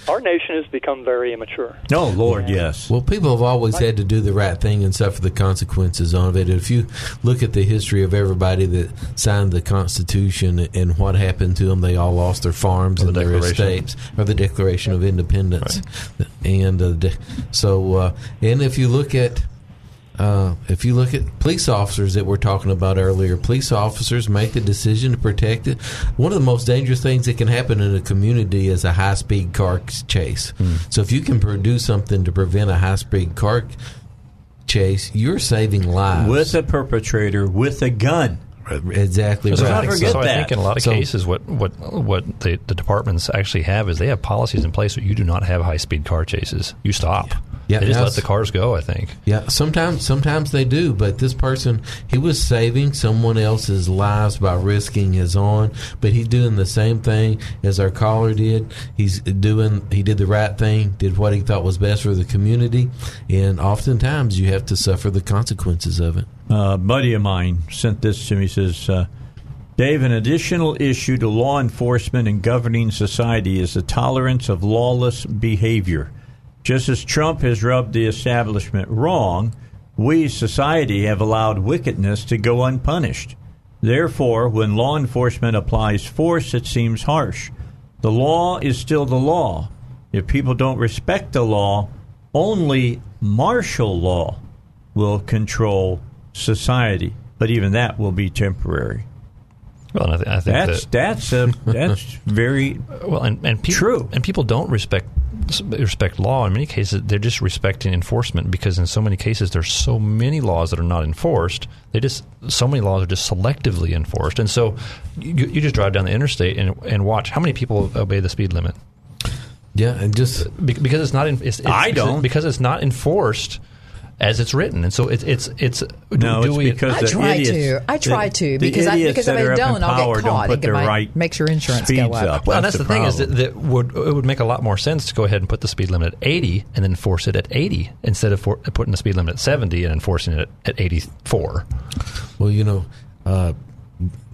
Very, our nation has become very immature. no, Lord, yes. Well, people have always had to do the right thing and suffer the consequences of it. If you look at the history of everybody that signed the Constitution and what happened to them, they all lost their farms Or and their estates, or the Declaration of Independence. And uh, so, uh, and if you look at uh, if you look at police officers that we're talking about earlier, police officers make the decision to protect it. One of the most dangerous things that can happen in a community is a high speed car c- chase. So if you can produce something to prevent a high speed car chase, you're saving lives. With a perpetrator with a gun. exactly So right. not forget so I think in a lot of So- cases, what what what the, the departments actually have is they have policies in place where you do not have high speed car chases. You stop. Yeah, they just let the cars go. I think. Yeah, sometimes sometimes they do, but this person he was saving someone else's lives by risking his own, but he's doing the same thing as our caller did. He's doing he did the right thing, did what he thought was best for the community, and oftentimes you have to suffer the consequences of it. Uh, a buddy of mine sent this to me. He says, uh, Dave, an additional issue to law enforcement and governing society is the tolerance of lawless behavior. Just as Trump has rubbed the establishment wrong, we, society, have allowed wickedness to go unpunished. Therefore, when law enforcement applies force, it seems harsh. The law is still the law. If people don't respect the law, only martial law will control society. But even that will be temporary. Well, and I, th- I think That's that, that's uh, [LAUGHS] that's very well, and, and people, True. and people don't respect respect law. In many cases, they're just respecting enforcement because in so many cases there's so many laws that are not enforced. They just so many laws are just selectively enforced, and so you, you just drive down the interstate and and watch how many people obey the speed limit. Yeah, and just Be- because it's not. In, it's, it's, I don't. because it's not enforced as it's written, and so it's it's it's. no. do it's we, because I the try idiots, to. I try the- to because I, because if that I up don't, in I'll get caught. put It their right makes your insurance go up. up. Well, that's, That's the the thing is that, that would it would make a lot more sense to go ahead and put the speed limit at 80 and then enforce it at 80 instead of for, putting the speed limit at 70 and enforcing it at 84. Well, you know, uh,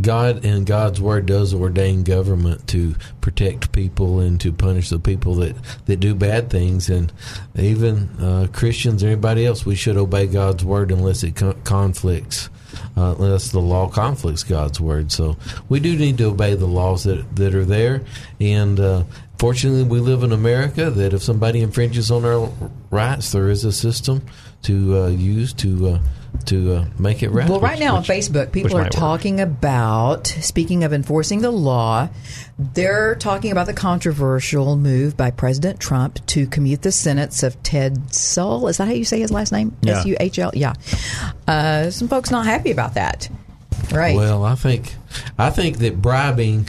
God and God's word does ordain government to protect people and to punish the people that, that do bad things. And even uh, Christians or anybody else, we should obey God's word unless it con- conflicts, uh, unless the law conflicts God's word. So we do need to obey the laws that, that are there. And uh, fortunately, we live in America that if somebody infringes on our rights, there is a system to uh, use to. Uh, to uh, make it right. Well, right Which- now which- on Facebook, people are might work. talking about, speaking of enforcing the law, they're talking about the controversial move by President Trump to commute the sentence of Ted Suhl. Is that how you say his last name? Yeah. S U H L? Yeah. Uh, some folks not happy about that. Right. Well, I think I think that bribing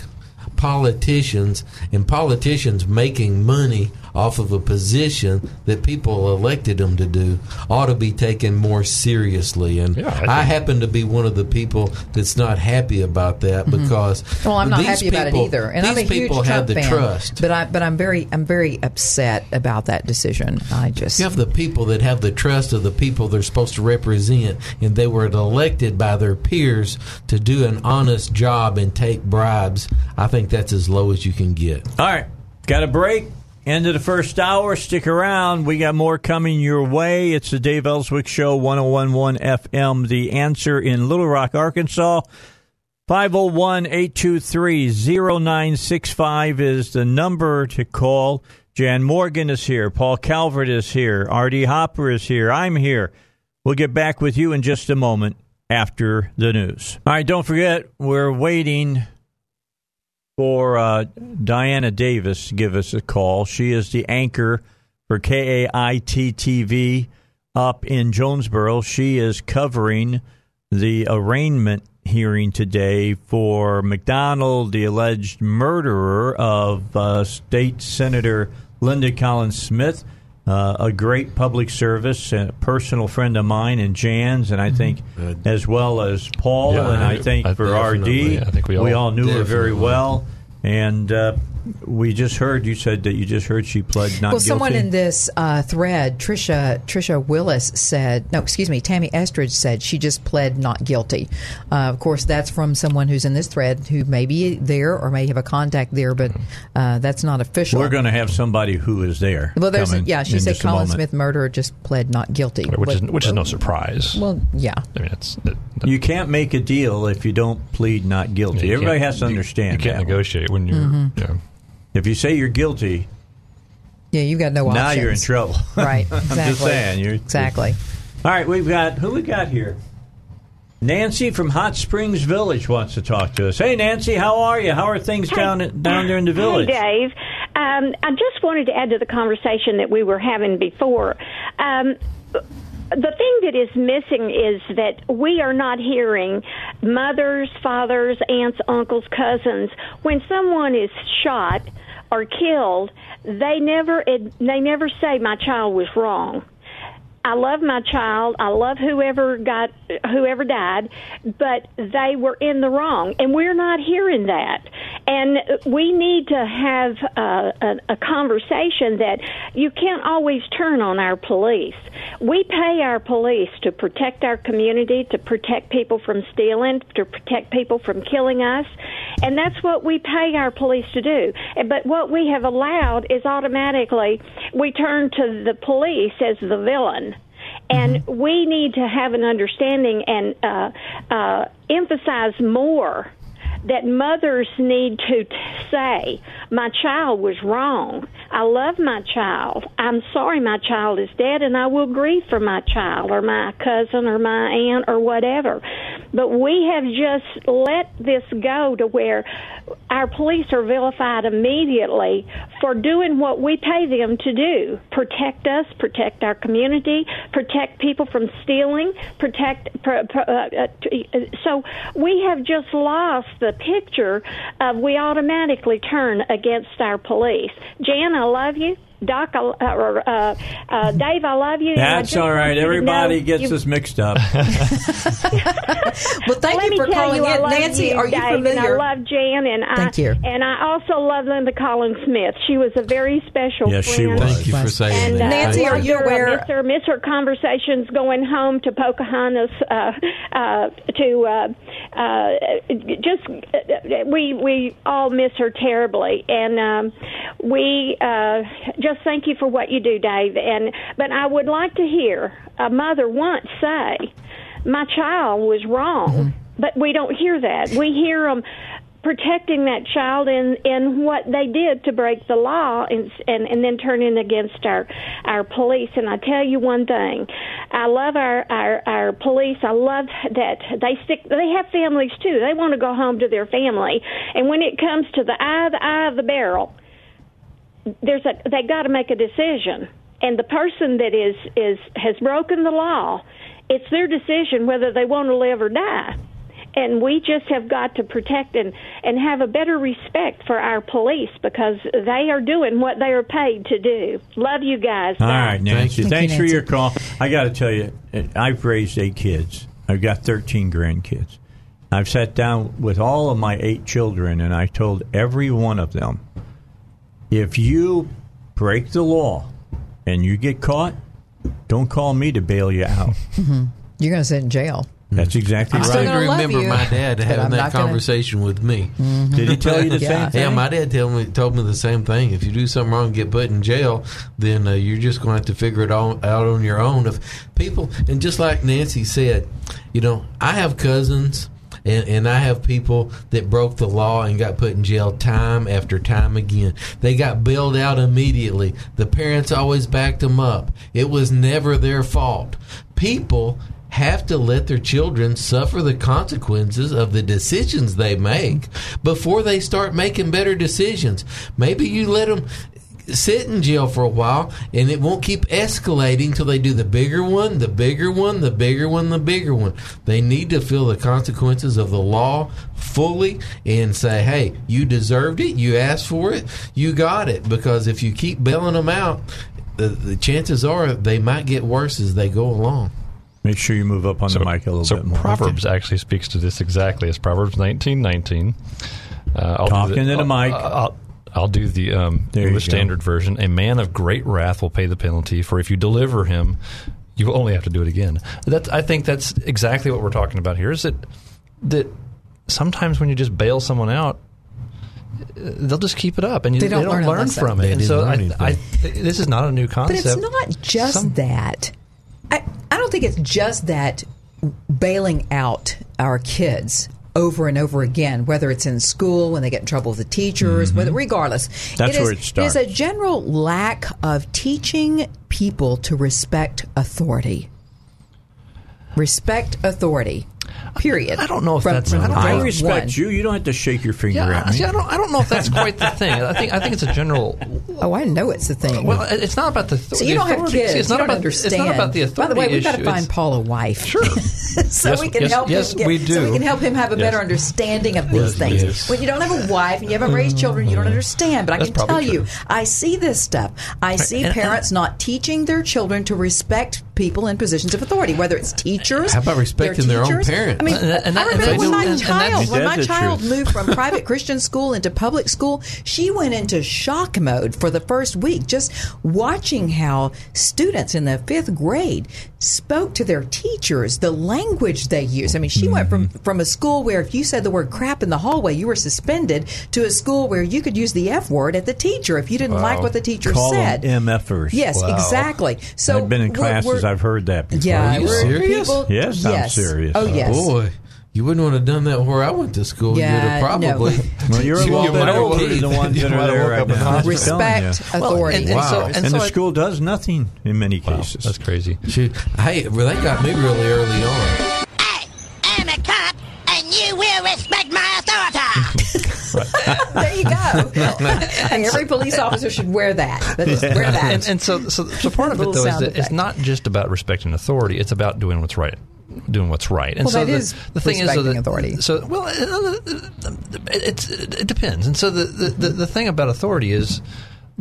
politicians and politicians making money off of a position that people elected them to do ought to be taken more seriously. And Yeah, I I, happen to be one of the people that's not happy about that because Mm-hmm. Well, I'm not these happy about it people- either, and these I'm a huge people Trump have the fan. trust. But I, but I'm very, I'm very upset about that decision. I just, You have the people that have the trust of the people they're supposed to represent, and they were elected by their peers to do an honest job and take bribes. I think that's as low as you can get. All right, got a break. End of the first hour. Stick around. We got more coming your way. It's the Dave Elswick Show, 1011 FM. The answer in Little Rock, Arkansas. 501 823 0965 is the number to call. Jan Morgan is here. Paul Calvert is here. Artie Hopper is here. I'm here. We'll get back with you in just a moment after the news. All right, don't forget, we're waiting for uh, Diana Davis to give us a call. She is the anchor for KAIT TV up in Jonesboro. She is covering the arraignment hearing today for McDonald, the alleged murderer of uh, State Senator Linda Collins Smith. Uh, a great public service, and a personal friend of mine and Jan's, and I think as well as Paul, Yeah, and I I- think I for RD, I think we all- knew her very well. And uh, we just heard you said that you just heard she pled not well, guilty. someone in this uh, thread, Trisha Trisha Willis said, no, excuse me, Tammy Estridge said she just pled not guilty. Uh, of course, that's from someone who's in this thread who may be there or may have a contact there, but uh, that's not official. We're going to have somebody who is there. well, there's coming yeah. She said Colin. Smith murderer just pled not guilty, which is which is no surprise. Well, yeah. I mean, it's it, You can't make a deal if you don't plead not guilty. you Everybody has to you- understand You can't that. negotiate when you're. Mm-hmm. Yeah. If you say you're guilty, Yeah, you've got no now you're in trouble. [LAUGHS] Right. I'm just saying. You're, Exactly. All right, we've got who we got here. Nancy from Hot Springs Village wants to talk to us. Hey, Nancy, how are you? How are things down down there in the village? Hey, Dave. Um, I just wanted to add to the conversation that we were having before. Um, the thing that is missing is that we are not hearing mothers, fathers, aunts, uncles, cousins. When someone is shot or killed, they never they never say my child was wrong. I love my child. I love whoever got whoever died, but they were in the wrong, and we're not hearing that. And we need to have uh, a, a conversation that you can't always turn on our police. We pay our police to protect our community, to protect people from stealing, to protect people from killing us, and that's what we pay our police to do. But what we have allowed is automatically we turn to the police as the villain and we need to have an understanding and uh, uh, emphasize more that mothers need to t- say, My child was wrong. I love my child. I'm sorry my child is dead, and I will grieve for my child or my cousin or my aunt or whatever. But we have just let this go to where our police are vilified immediately for doing what we pay them to do protect us, protect our community, protect people from stealing, protect. Pr- pr- uh, uh, t- uh, so we have just lost the picture of we automatically turn against our police. Jan, I love you. Doc, uh, uh, uh, Dave, I love you. That's just all want right. you to Everybody know gets you- this mixed up. [LAUGHS] Well, [LAUGHS] thank Let you for calling you, I in, love Nancy. you, are you Dave, familiar? And I love Jan, and I Thank you. and I also love Linda Collins Smith. She was a very special. Yes, she was. Thank you for saying And that. uh, Nancy, are you aware- I miss her, miss her conversations going home to Pocahontas uh, uh, to uh, uh, just uh, we we all miss her terribly, and um, we uh, just thank you for what you do, Dave. And but I would like to hear a mother once say, "My child was wrong," mm-hmm. but we don't hear that. We hear them protecting that child in in what they did to break the law and and and then turning against our our police. And I tell you one thing I love our our our police. I love that they stick they have families too. They want to go home to their family. And when it comes to the eye of the eye of the barrel there's a they got to make a decision and the person that is is has broken the law it's their decision whether they want to live or die and we just have got to protect and and have a better respect for our police because they are doing what they are paid to do love you guys All right, Bye. right, Nancy. you. Thanks Thank for your call. I got to tell you, I've raised eight kids. I've got 13 grandkids. I've sat down with all of my eight children, and I told every one of them if you break the law and you get caught, don't call me to bail you out. [LAUGHS] You're going to sit in jail. That's exactly I still right. still remember you, my dad having that not gonna- conversation with me. Did he tell you the [LAUGHS] Yeah. same thing? Yeah, my dad told me told me the same thing. If you do something wrong and get put in jail, then uh, you're just going to have to figure it all out on your own. If people and just like Nancy said, you know, I have cousins. And, and I have people that broke the law and got put in jail time after time again. They got bailed out immediately. The parents always backed them up. It was never their fault. People have to let their children suffer the consequences of the decisions they make before they start making better decisions. Maybe you let them sit in jail for a while and it won't keep escalating till they do the bigger one, the bigger one, the bigger one, the bigger one. They need to feel the consequences of the law fully and say, hey, you deserved it, you asked for it, you got it. Because if you keep bailing them out, the, the chances are they might get worse as they go along. Make sure you move up on the mic a little so bit more. Proverbs actually speaks to this exactly. It's Proverbs nineteen nineteen. Uh, I'll Talking to the I'll- mic. I'll, I'll do the um, There you English go. Standard Version. A man of great wrath will pay the penalty, for if you deliver him, you will only have to do it again. That I think that's exactly what we're talking about here. Is that that sometimes when you just bail someone out, uh, they'll just keep it up, and you, They don't learn a lesson. from it. They and so I, I, this is not a new concept. But concept. it's not just Some- that. I, I don't think it's just that bailing out our kids over and over again, whether it's in school when they get in trouble with the teachers, whether mm-hmm. regardless. That's it is, where it starts. is a general lack of teaching people to respect authority. Respect authority. Period. I don't know if From- that's- from I I respect one. you. You don't have to shake your finger yeah, at me. see, I don't. I don't know if that's quite the thing. I think. I think it's a general. [LAUGHS] Oh, I know it's the thing. Well, it's not about the. So the you don't have authority. kids. See, it's not you don't about. understand. It's not about the By authority the way, we've got to find It's- Paul a wife. Sure. [LAUGHS] so Yes, we can yes, help yes, him. Get, we So we can help him have a Yes. better understanding of these Yes, things. yes. When you don't have a wife and you haven't raised children, you don't mm-hmm. understand. But I That's can tell probably you. I see this stuff. I see parents not teaching their children to respect people in positions of authority, whether it's teachers. How about respecting their own parents? I mean, And that- and I that- and remember when my and- and child, when my child truth. moved from [LAUGHS] private Christian school into public school, she went into shock mode for the first week, just watching how students in the fifth grade spoke to their teachers, the language they use. I mean, she went from, mm-hmm. from a school where if you said the word crap in the hallway, you were suspended, to a school where you could use the F word at the teacher if you didn't like what the teacher Call said. them MFers. Yes, Wow. exactly. So I've been in we're- classes. we're- I've heard that before. yeah, Are you we're serious? people- Yes, I'm serious. Oh, yes. Boy, you wouldn't want to have done that where I went to school. Yeah, You'd have probably. no. [LAUGHS] Well, you're a [LAUGHS] You little bit might have older than the ones you that might are have there woke right up and now. I'm just Respect telling you. authority. and, and so, Wow. and, And so the I- school does nothing in many Wow, cases. that's crazy. Shoot, hey, well, they got me really early on. I am a cop and you will respect my authority. [LAUGHS] there you go. [LAUGHS] and every police officer should wear that. That is- Wear that. And, and so, so, so part of it though is sound that it's not just about respecting authority; it's about doing what's right, doing what's right. And Well, so that the, is the thing is, so respecting that, authority. So, well, it, it's, it depends. And so the, the, the, the thing about authority is,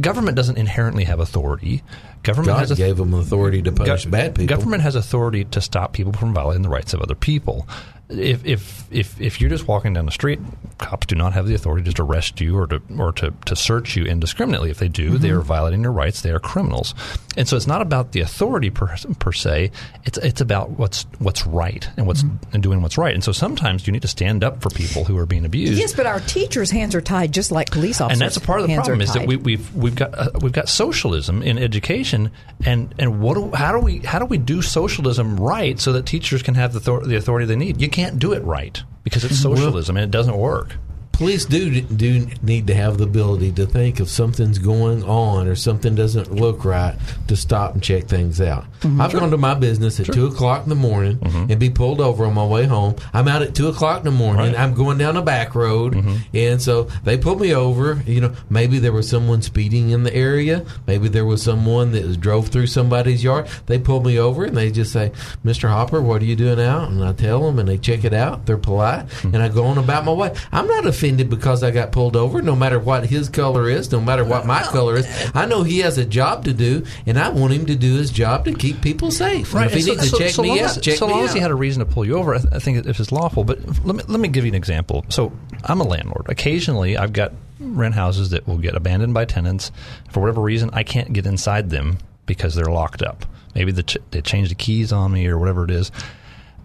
government doesn't inherently have authority. Government God has a, gave them authority to punish Gov- bad people. Government has authority to stop people from violating the rights of other people. If if if if you're just walking down the street, cops do not have the authority just to arrest you or to or to, to search you indiscriminately. If they do, they Mm-hmm. are violating your rights. They are criminals. And so it's not about the authority per, per se. It's it's about what's what's right and what's Mm-hmm. and doing what's right. And so sometimes you need to stand up for people who are being abused. Yes, but our teachers' hands are tied just like police officers. And that's a part of the problem is that we, we've we've got uh, we've got socialism in education, and and what do, how do we how do we do socialism right so that teachers can have the the authority they need? You can't do it right because it's mm-hmm. socialism and it doesn't work. Police do do need to have the ability to think if something's going on or something doesn't look right to stop and check things out. Mm-hmm. I've gone to my business at two o'clock in the morning and be pulled over on my way home. I'm out at two o'clock in the morning. I'm going down a back road, Mm-hmm. and so they pulled me over. You know, maybe there was someone speeding in the area. Maybe there was someone that was, drove through somebody's yard. They pulled me over and they just say, "Mr. Hopper, what are you doing out?" And I tell them, and they check it out. They're polite, Mm-hmm. and I go on about my way. I'm not offended because I got pulled over. No matter what his color is, no matter what my oh. color is, I know he has a job to do, and I want him to do his job to keep people safe. And if he so- needs to so- check so me long out, as, check so me long out. as he had a reason to pull you over, I, th- I think if it's lawful. But let me let me give you an example. So I'm a landlord. Occasionally, I've got rent houses that will get abandoned by tenants for whatever reason. I can't get inside them because they're locked up. Maybe the ch- they changed the keys on me or whatever it is,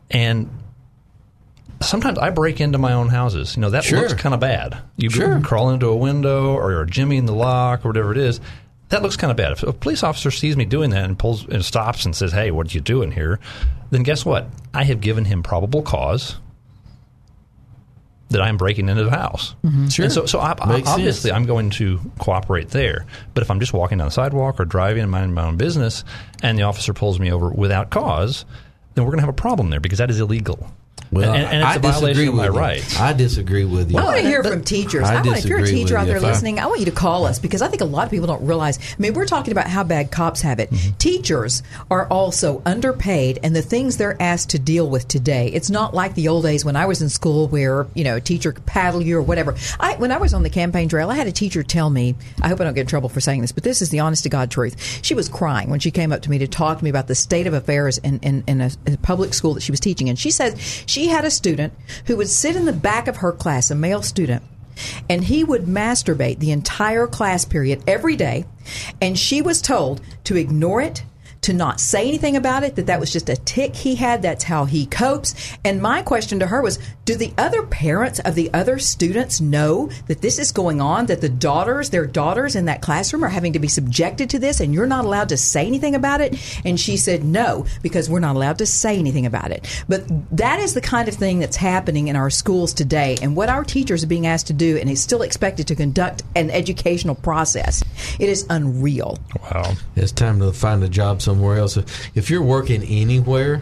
and. Sometimes I break into my own houses. You know that Sure. looks kind of bad. You Sure. crawl into a window or you're jimmying the lock or whatever it is. That looks kind of bad. If a police officer sees me doing that and pulls and stops and says, "Hey, what are you doing here?" Then guess what? I have given him probable cause that I'm breaking into the house. Mm-hmm. Sure. And so, so I, I- obviously, sense. I'm going to cooperate there. But if I'm just walking down the sidewalk or driving and minding my own business, and the officer pulls me over without cause, then we're going to have a problem there because that is illegal. Well, and, and it's I a disagree violation of my with you. rights. I disagree with you. I want to hear from teachers. I I, want, if you're a teacher out there If I- listening, I want you to call us because I think a lot of people don't realize. I mean, we're talking about how bad cops have it. Mm-hmm. Teachers are also underpaid, and the things they're asked to deal with today, it's not like the old days when I was in school where you know a teacher could paddle you or whatever. I, when I was on the campaign trail, I had a teacher tell me. I hope I don't get in trouble for saying this, but this is the honest to God truth. She was crying when she came up to me to talk to me about the state of affairs in, in, in, a, in a public school that she was teaching, and she said she had a student who would sit in the back of her class, a male student, and he would masturbate the entire class period every day and she was told to ignore it to not say anything about it that that was just a tick he had. That's how he copes. And my question to her was do the other parents of the other students know that this is going on that the daughters their daughters in that classroom are having to be subjected to this and you're not allowed to say anything about it? And she said no because we're not allowed to say anything about it. But that is the kind of thing that's happening in our schools today. And what our teachers are being asked to do and is still expected to conduct an educational process it is unreal. Wow. It's time to find a job somewhere else. If you're working anywhere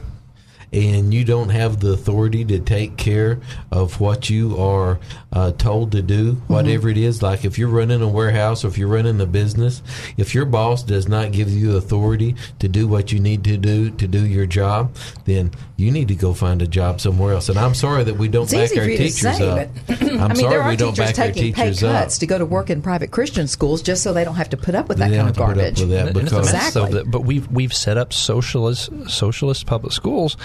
and you don't have the authority to take care of what you are uh, told to do, whatever it is, like if you're running a warehouse or if you're running a business, if your boss does not give you the authority to do what you need to do to do your job, then you need to go find a job somewhere else. And I'm sorry that we don't it's back easy our for you to teachers say, up. but [CLEARS THROAT] I'm I mean, sorry there are we don't teachers back our taking pay teachers up. cuts to go to work in private Christian schools just so they don't have to put up with that They kind don't of have to put up garbage. with that And it's a because- mess, though, Exactly. that- but we've we've set up socialist socialist public schools,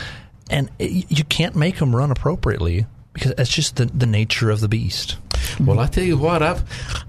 and it, you can't make them run appropriately because that's just the, the nature of the beast. Well, I tell you what, I've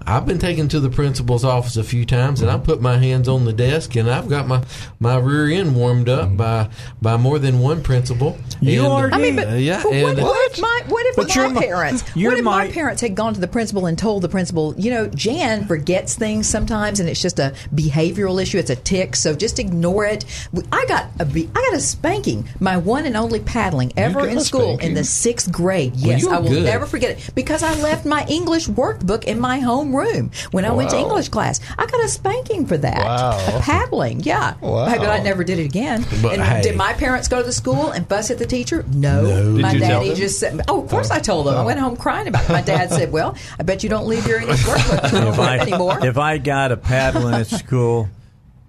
I've been taken to the principal's office a few times, and I put my hands on the desk, and I've got my, my rear end warmed up by by more than one principal. You And, are I mean, but, uh, yeah, but what, and- what if my what if But you're my my- parents [LAUGHS] you're what if my, my- parents had gone to the principal and told the principal, you know, Jan forgets things sometimes, and it's just a behavioral issue. It's a tick, so just ignore it. I got a be- I got a spanking, my one and only paddling ever in a school in the sixth grade. Yes, you were I will good. never forget it because I left my English workbook in my home room when I went to English class. I got a spanking for that. Wow. A paddling, yeah. Wow. But I never did it again. But and hey. did my parents go to the school and fuss at the teacher? No. No. My Did you tell daddy them? just said, "Oh, of course I told them." I went home crying about it. My dad said, "Well, I bet you don't leave your English workbook [LAUGHS] if I anymore." if I got a paddling at school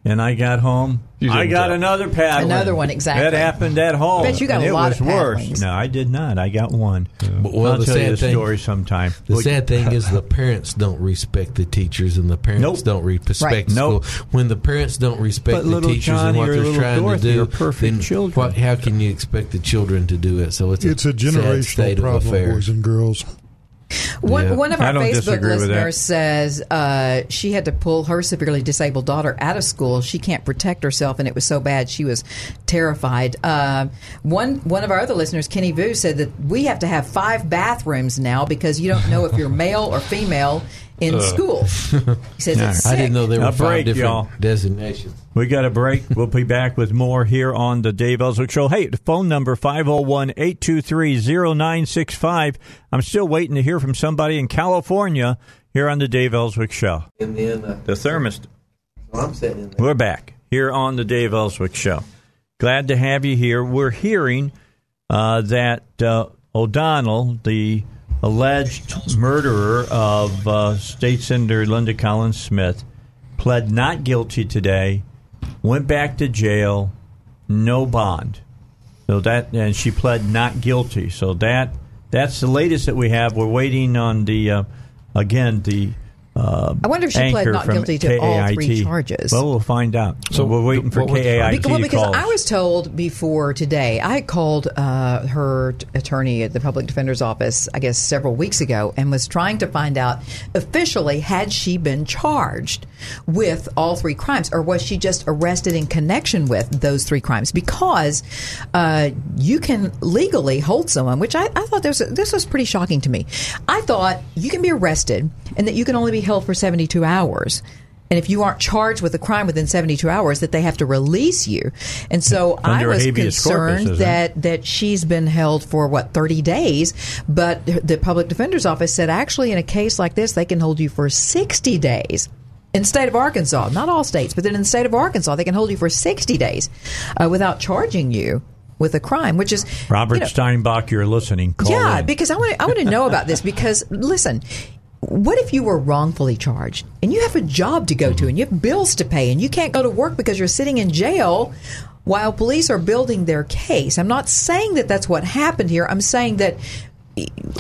and I got home, I got tell. another paddling. Another one, exactly. That happened at home. I Bet you got and a it lot was of worse. paddlings. No, I did not. I got one. But, well, I'll the tell you sad the thing- story sometime. The Well, sad thing is the [LAUGHS] parents don't respect the teachers, and the parents Nope. don't respect Right. the Nope. school. When the parents don't respect But the teachers Johnny and what they're trying Dorothy to do, are perfect then children. What, how can you expect the children to do it? So it's a, It's a sad generational state of problem, affairs. boys and girls. One, Yeah. one of our Facebook disagree with that. listeners says uh, she had to pull her severely disabled daughter out of school. She can't protect herself, and it was so bad she was terrified. Uh, one one of our other listeners, Kenny Vu, said that we have to have five bathrooms now because you don't know if you're male or female in school. [LAUGHS] He says it's I sick. didn't know there A were five break, different y'all. designations. We got a break. We'll be back with more here on the Dave Elswick Show. Hey, the phone number 501-823-0965. I'm still waiting to hear from somebody in California here on the Dave Elswick Show. And then uh, The thermostat. I'm sitting in there. We're back here on the Dave Elswick Show. Glad to have you here. We're hearing uh, that uh, O'Donnell, the alleged murderer of uh, State Senator Linda Collins Smith, pled not guilty today, went back to jail, no bond. So that and she pled not guilty. So that that's the latest that we have. We're waiting on the uh, again the. Uh, I wonder if she pled not guilty to all three charges. Well, we'll find out. So So we're waiting for what KAIT Because, well, because call. I was told before today, I called uh, her t- attorney at the public defender's office, I guess several weeks ago, and was trying to find out officially had she been charged with all three crimes, or was she just arrested in connection with those three crimes? Because uh, you can legally hold someone, which I, I thought this, this was pretty shocking to me. I thought you can be arrested and that you can only be held for 72 hours. And if you aren't charged with a crime within 72 hours, that they have to release you. And so I was habeas corpus, concerned that that she's been held for what 30 days, but the public defender's office said actually in a case like this they can hold you for 60 days. In the state of Arkansas, not all states, but then in the state of Arkansas, they can hold you for 60 days uh, without charging you with a crime, which is Robert you know, Steinbuch, you're listening. Call yeah, in. because I want to I want to know about this because listen, what if you were wrongfully charged and you have a job to go to mm-hmm. and you have bills to pay and you can't go to work because you're sitting in jail while police are building their case? I'm not saying that that's what happened here. I'm saying that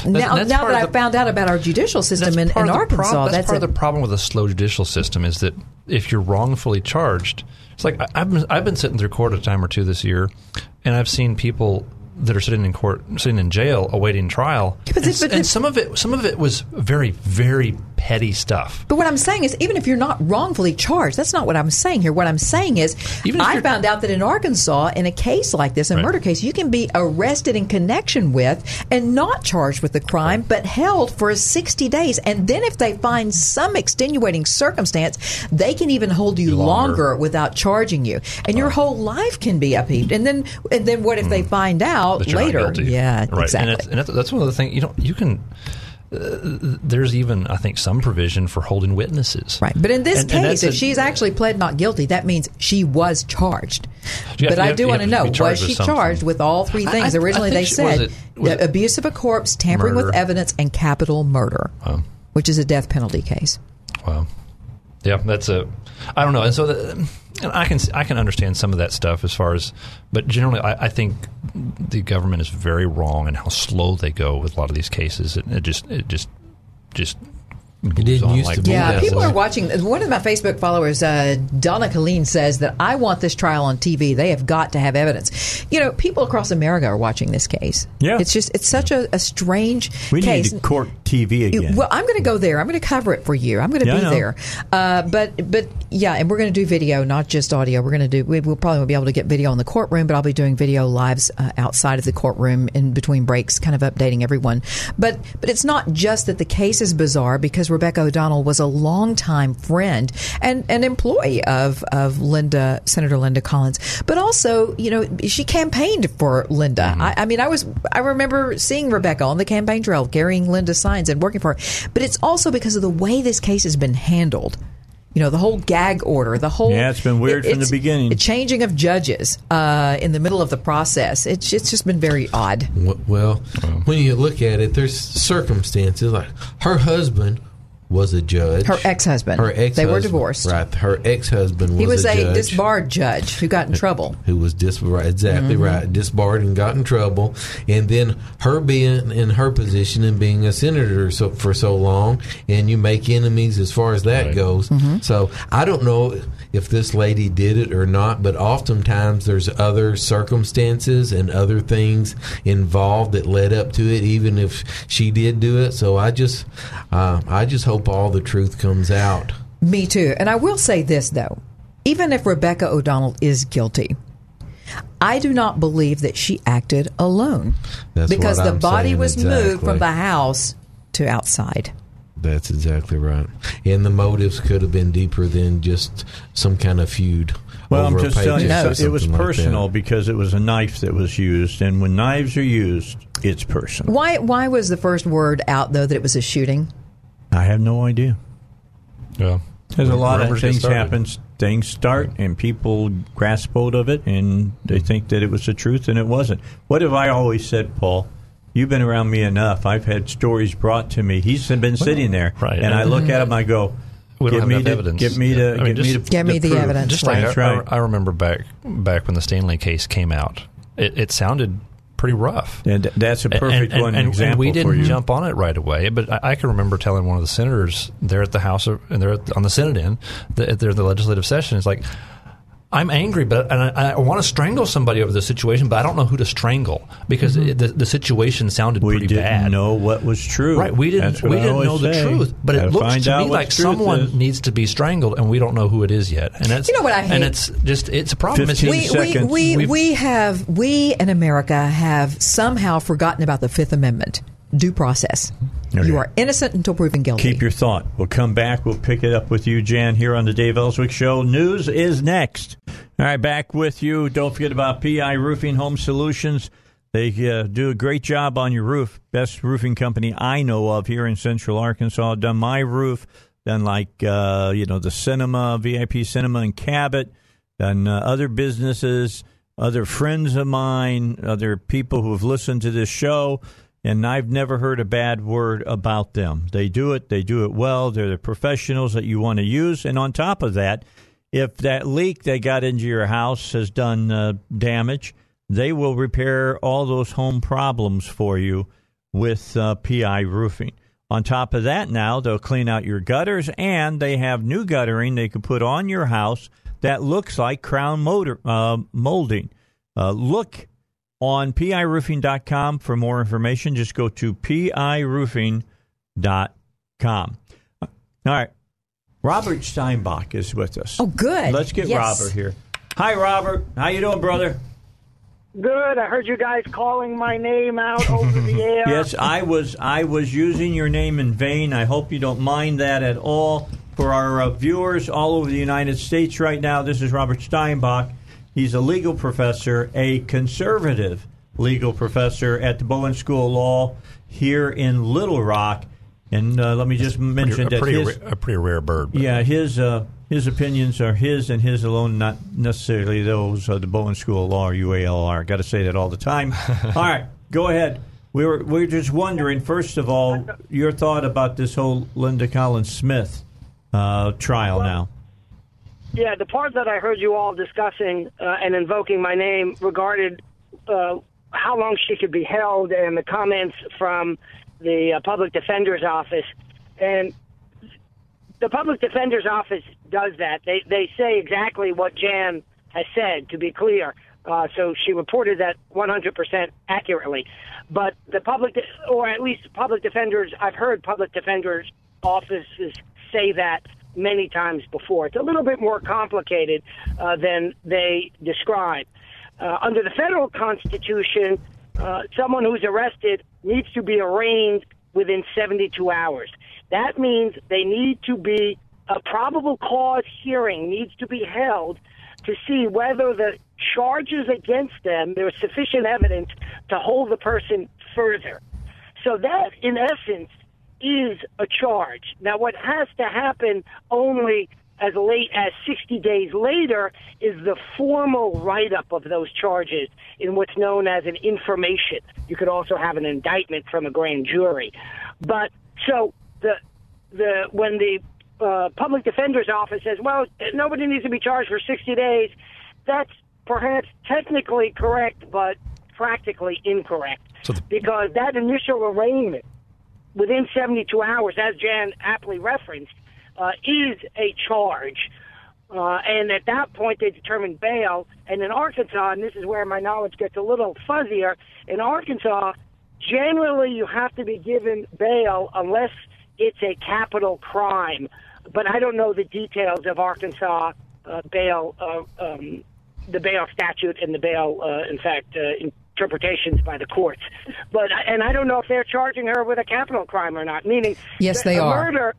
now, that's now that of I the- found out about our judicial system in, in Arkansas, prob- that's, that's, part a, of the problem with a slow judicial system is that if you're wrongfully charged, it's like I- I've been, I've been sitting through court a time or two this year, and I've seen people that are sitting in court, sitting in jail, awaiting trial, but and, but and some of it, some of it was very, very petty stuff. But what I'm saying is, even if you're not wrongfully charged, that's not what I'm saying here. What I'm saying is, I found out that in Arkansas, in a case like this, a Right. murder case, you can be arrested in connection with and not charged with the crime, but held for 60 days. And then if they find some extenuating circumstance, they can even hold you Longer. longer. without charging you, and your oh. whole life can be upheaved. And then, and then what if they hmm. find out later? Yeah, right. exactly. And, it's, and that's, that's one of the things you don't you can. Uh, there's even I think some provision for holding witnesses. Right. But in this And- and case, that's if a- she's actually pled not guilty, that means she was charged. Have- but I have do want to know was she something. charged with all three things? I- I Originally, think they she- was said it- was it- abuse of a corpse, tampering with evidence, and capital murder, Wow. which is a death penalty case. Wow. Yeah, that's a. I don't know, and so the, and I can I can understand some of that stuff as far as, but generally, I, I think the government is very wrong in how slow they go with a lot of these cases. It, it just it just just moves didn't on used like to be Yeah, that people way. are watching. One of my Facebook followers, uh, Donna Colleen, says that I want this trial on TV. They have got to have evidence. You know, people across America are watching this case. Yeah. it's just it's such a, a strange we case. need to court TV again. Well, I'm going to go there. I'm going to cover it for you. I'm going to Yeah, be there. Uh, but but Yeah, and we're going to do video, not just audio. We're going to do. We, we'll probably won't be able to get video in the courtroom, but I'll be doing video lives uh, outside of the courtroom in between breaks, kind of updating everyone. But but it's not just that the case is bizarre because Rebecca O'Donnell was a longtime friend and an employee of of Linda Senator Linda Collins, but also you know she campaigned for Linda. I, I mean, I was I remember seeing Rebecca on the campaign trail carrying Linda's signs and working for her. But it's also because of the way this case has been handled. You know, the whole gag order, the whole. Yeah, it's been weird from the beginning. The changing of judges uh, in the middle of the process. It's, it's just been very odd. W- Well, when you look at it, there's circumstances like her husband was a judge. Her ex-husband. Her ex. They were divorced. Right. Her ex-husband was He was a, a, judge disbarred judge who got in trouble. who was dis right, exactly Mhm. right disbarred and got in trouble and then her being in her position and being a senator so, for so long and you make enemies as far as that goes Mm-hmm. so i don't know if this lady did it or not but oftentimes there's other circumstances and other things involved that led up to it even if she did do it so i just uh, i just hope all the truth comes out Me too. And I will say this, though. Even if Rebecca O'Donnell is guilty, I do not believe that she acted alone. That's because the body was moved from the house to outside. That's exactly right. And the motives could have been deeper than just some kind of feud. Well, I'm just telling you, paycheck it was something like personal that. because it was a knife that was used, and when knives are used, it's personal. Why? Why was the first word out though that it was a shooting? I have no idea. Yeah. There's a lot of Rumors get things started. happen. Things start, and people grasp hold of it, and they think that it was the truth, and it wasn't. What have I always said, Paul? You've been around me enough. I've had stories brought to me. He's been sitting there, right. and I look at him. I go, We don't "Give have me enough the, evidence. Get me Yeah. the, I mean, get me just- the, Give me the proof." evidence. Just like That's I, right. I, I remember back back when the Stanley case came out, it, it sounded pretty rough. And that's a perfect and, one and, example and we didn't you. jump on it right away. But I, I can remember telling one of the senators there at the House, of, and they're at, on the Senate end, the, they're at the legislative session. It's like. I'm angry, but and I, I want to strangle somebody over the situation, but I don't know who to strangle because it, the, the situation sounded Mm-hmm. we pretty didn't bad. know what was true. Right, we didn't we I didn't always know the say. truth, but it Gotta looks to me like someone is. needs to be strangled, and we don't know who it is yet. And that's You know what I hate. And it's just it's a problem. It's, We, we, seconds. we, We've- we have we in America have somehow forgotten about the Fifth Amendment due process. Okay. You are innocent until proven guilty. Keep your thought. We'll come back. We'll pick it up with you, Jan, here on the Dave Elswick Show. News is next. All right, back with you. Don't forget about PI Roofing Home Solutions. They uh, do a great job on your roof. Best roofing company I know of here in Central Arkansas. Done my roof. Done like uh, you know the cinema, VIP cinema in Cabot. Done uh, other businesses, other friends of mine, other people who have listened to this show and I've never heard a bad word about them. They do it, they do it well. They're the professionals that you want to use. And on top of that, if that leak that got into your house has done uh, damage, they will repair all those home problems for you with uh, PI roofing. On top of that, now they'll clean out your gutters and they have new guttering they can put on your house that looks like crown motor, uh, molding. Uh, look on piroofing.com for more information. Just go to piroofing.com. All right. Robert Steinbuch is with us. Oh, good. Let's get Yes. Robert here. Hi, Robert. How you doing, brother? Good. I heard you guys calling my name out over the [LAUGHS] air. Yes, I was. I was using your name in vain. I hope you don't mind that at all. For our uh, viewers all over the United States right now, this is Robert Steinbuch. He's a legal professor, a conservative legal professor at the Bowen School of Law here in Little Rock. And uh, let me just mention a that pretty, his, ra- a pretty rare bird. but- yeah, his uh, his opinions are his and his alone, not necessarily those of the Bowen School of Law or UALR. Got to say that all the time. [LAUGHS] all right, go ahead. We were we were just wondering, first of all, your thought about this whole Linda Collins Smith uh, trial now. Yeah, the part that I heard you all discussing uh, and invoking my name regarded uh, how long she could be held and the comments from the uh, public defender's office. And the public defender's office does that. They they say exactly what Jan has said. To be clear, uh, so she reported that 100% accurately. But the public, or at least public defenders, I've heard public defenders offices say that many times before. It's a little bit more complicated uh, than they describe. Uh, under the federal constitution, uh, someone who's arrested needs to be arraigned within 72 hours. That means they need to be a probable cause hearing needs to be held to see whether the charges against them there is sufficient evidence to hold the person further. So that, in essence, is a charge. Now, what has to happen only as late as 60 days later is the formal write up of those charges in what's known as an information. You could also have an indictment from a grand jury. But so the the when the uh, public defender's office says, well, nobody needs to be charged for 60 days, that's perhaps technically correct, but practically incorrect. So the- because that initial arraignment within 72 hours, as Jan aptly referenced, uh, is a charge. Uh, and at that point, they determine bail. And in Arkansas, and this is where my knowledge gets a little fuzzier, in Arkansas, generally you have to be given bail unless it's a capital crime. But I don't know the details of Arkansas uh, bail, uh, um, the bail statute and the bail, uh, in fact, uh, interpretations by the courts. But and I don't know if they're charging her with a capital crime or not. Meaning, Yes, they a are. Murder,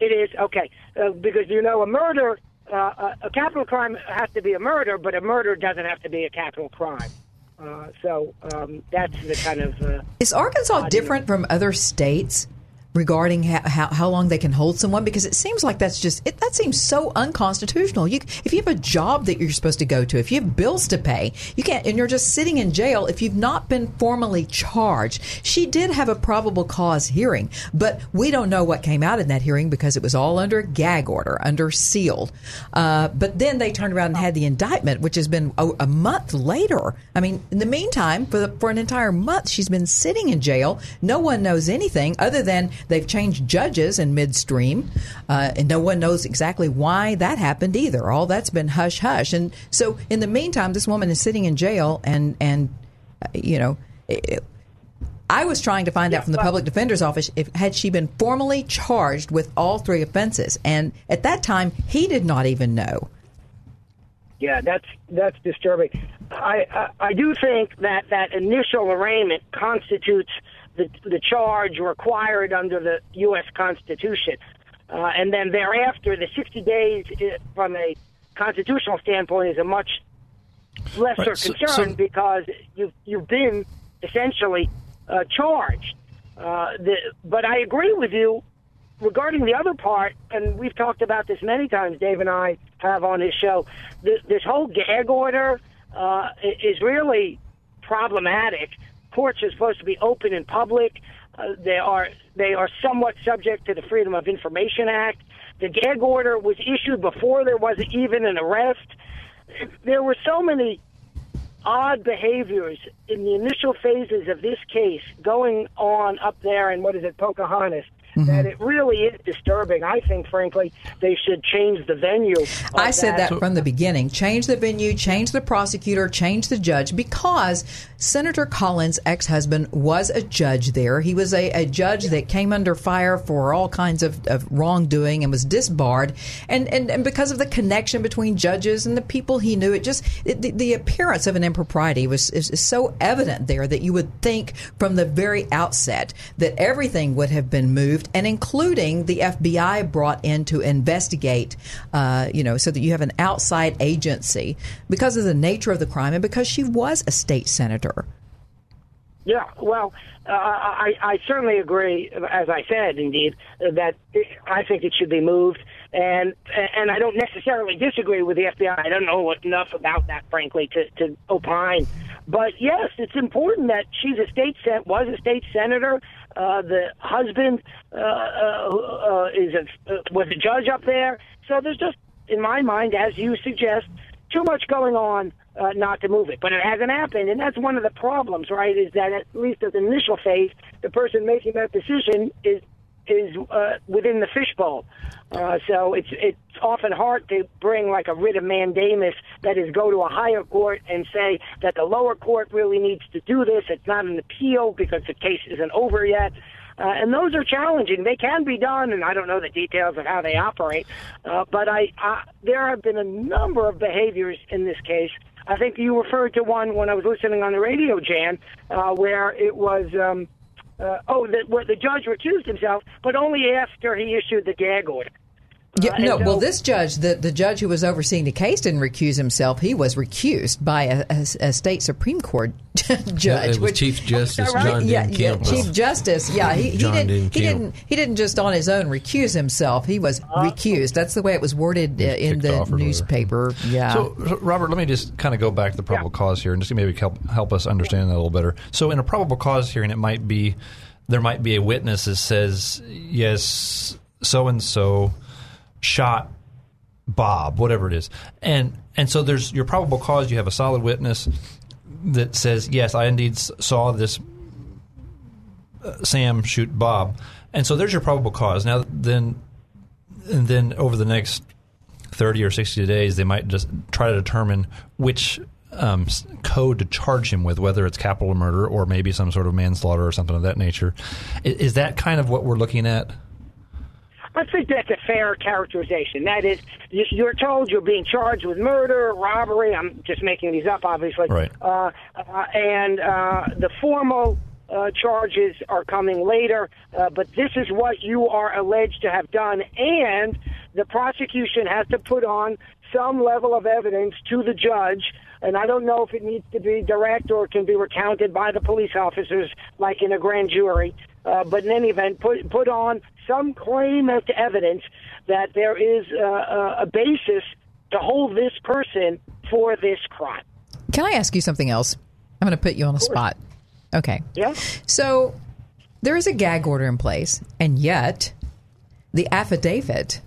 it is okay uh, because you know a murder, uh, a, a capital crime has to be a murder, but a murder doesn't have to be a capital crime. Uh, so um, that's the kind of uh, Is Arkansas different from other states regarding how, how, how long they can hold someone? Because it seems like that's just it, that seems so unconstitutional. You, if you have a job that you're supposed to go to, if you have bills to pay, you can't, and you're just sitting in jail if you've not been formally charged. She did have a probable cause hearing, but we don't know what came out in that hearing because it was all under gag order, under sealed. Uh, but then they turned around and had the indictment, which has been a, a month later. I mean, in the meantime, for the, for an entire month, she's been sitting in jail. No one knows anything other than they've changed judges in midstream, uh, and no one knows exactly why that happened either. All that's been hush hush. And so, in the meantime, this woman is sitting in jail, and and uh, you know. It, I was trying to find out from the public defender's office if had she been formally charged with all three offenses, and at that time he did not even know. Yeah, that's that's disturbing. I, I I do think that that initial arraignment constitutes the the charge required under the U.S. Constitution, uh, and then thereafter, the 60 days from a constitutional standpoint is a much lesser Right, so- concern so- because you've you've been essentially uh, charged. Uh, the, but I agree with you regarding the other part, and we've talked about this many times. Dave and I have on his show. Th- this whole gag order uh, is really problematic. Courts are supposed to be open in public. Uh, they are they are somewhat subject to the Freedom of Information Act. The gag order was issued before there was even an arrest. There were so many odd behaviors in the initial phases of this case going on up there in what is it, Pocahontas, Mm-hmm. that it really is disturbing. I think, frankly, they should change the venue. I said that from the beginning. Change the venue, change the prosecutor, change the judge, because Senator Collins' ex husband was a judge there. He was a, a judge that came under fire for all kinds of, of wrongdoing and was disbarred. And, and, and because of the connection between judges and the people he knew, it just, it, the, the appearance of an impropriety was is, is so evident there that you would think from the very outset that everything would have been moved, and including the FBI brought in to investigate, uh, you know, so that you have an outside agency because of the nature of the crime and because she was a state senator. Yeah, well, uh, I, I certainly agree. As I said, indeed, that I think it should be moved, and and I don't necessarily disagree with the FBI. I don't know enough about that, frankly, to to opine. But yes, it's important that she's a state sen- was a state senator. Uh, the husband uh, uh, uh, is a uh, was a judge up there. So there's just, in my mind, as you suggest, too much going on uh, not to move it. But it hasn't happened, and that's one of the problems, right? Is that at least at the initial phase, the person making that decision is is uh, within the fishbowl. Uh, so it's it's often hard to bring like a writ of mandamus That is, go to a higher court and say that the lower court really needs to do this. It's not an appeal because the case isn't over yet. Uh, and those are challenging. They can be done, and I don't know the details of how they operate. Uh, but I, I, there have been a number of behaviors in this case. I think you referred to one when I was listening on the radio, Jan, uh, where it was. Um, uh, oh, the, the judge recused himself, but only after he issued the gag order. Yeah, Uh, no, well, this judge, the, the judge who was overseeing the case, didn't recuse himself. He was recused by a, a, a state Supreme Court [LAUGHS] judge. Yeah, it was which, Chief Justice Right? John yeah, Dan yeah, Chief Justice. Yeah, he, he didn't. He Kemp. didn't. He didn't just on his own recuse himself. He was recused. That's the way it was worded uh, in the off or whatever. newspaper. Yeah. So, so, Robert, let me just kind of go back to the probable cause here and just maybe help help us understand that a little better. So, in a probable cause hearing, it might be there might be a witness that says, "Yes, so and so shot Bob, whatever it is," and and so there's your probable cause. You have a solid witness that says, "Yes, I indeed saw this uh, Sam shoot Bob," and so there's your probable cause. Now, then, and then over the next 30 or 60 days, they might just try to determine which um, code to charge him with, whether it's capital murder or maybe some sort of manslaughter or something of that nature. Is, is that kind of what we're looking at? I think that's a fair characterization. That is, you- you're told you're being charged with murder, robbery. I'm just making these up, obviously. Right. Uh, uh, and uh, the formal uh, charges are coming later, uh, but this is what you are alleged to have done, and the prosecution has to put on some level of evidence to the judge. And I don't know if it needs to be direct or it can be recounted by the police officers, like in a grand jury. Uh, but in any event, put put on some claim as to evidence that there is uh, uh, a basis to hold this person for this crime. Can I ask you something else? I'm going to put you on the spot. Okay. Yeah. So there is a gag order in place, and yet the affidavit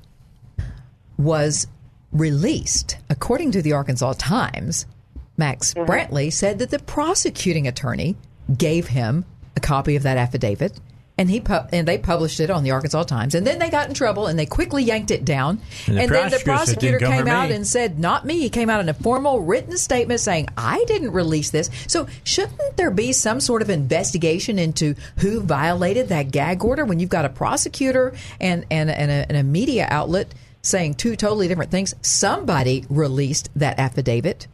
was released. According to the Arkansas Times, Max Brantley said that the prosecuting attorney gave him a copy of that affidavit. And he pu- and they published it on the Arkansas Times, and then they got in trouble, and they quickly yanked it down. And the And, then the prosecutor said, prosecutor "Didn't come came out me." and said, "Not me." He came out in a formal written statement saying, "I didn't release this." So, shouldn't there be some sort of investigation into who violated that gag order when you've got a prosecutor and and, and, a, and a media outlet saying two totally different things? Somebody released that affidavit.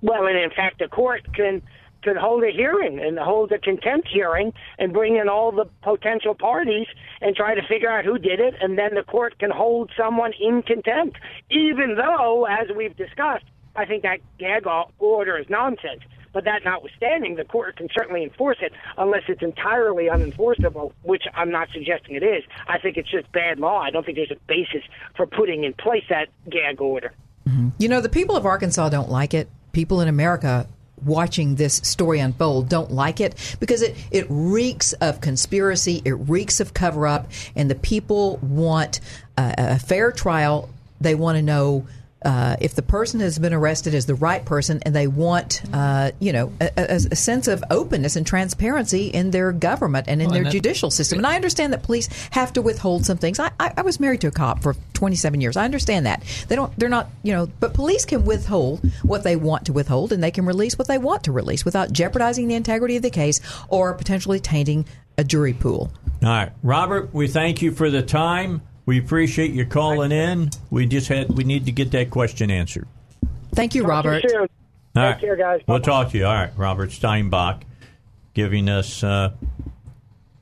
Well, and in fact, the court can can hold a hearing and hold a contempt hearing and bring in all the potential parties and try to figure out who did it, and then the court can hold someone in contempt. Even though, as we've discussed, I think that gag order is nonsense. But that notwithstanding, the court can certainly enforce it unless it's entirely unenforceable, which I'm not suggesting it is. I think it's just bad law. I don't think there's a basis for putting in place that gag order. Mm-hmm. You know, the people of Arkansas don't like it. People in America watching this story unfold don't like it because it, it reeks of conspiracy, it reeks of cover up, and the people want a, a fair trial. They want to know. Uh, if the person has been arrested is the right person, and they want, uh, you know, a, a, a sense of openness and transparency in their government and in Well, their and judicial system. And I understand that police have to withhold some things. I, I, I was married to a cop for 27 years. I understand that they don't. They're not. You know, but police can withhold what they want to withhold, and they can release what they want to release without jeopardizing the integrity of the case or potentially tainting a jury pool. All right, Robert, we thank you for the time. We appreciate you calling in. We just had we need to get that question answered. Thank you, Talk to you Robert. soon. All Take care, guys. We'll Bye-bye. talk to you. All right, Robert Steinbuch, giving us. Uh,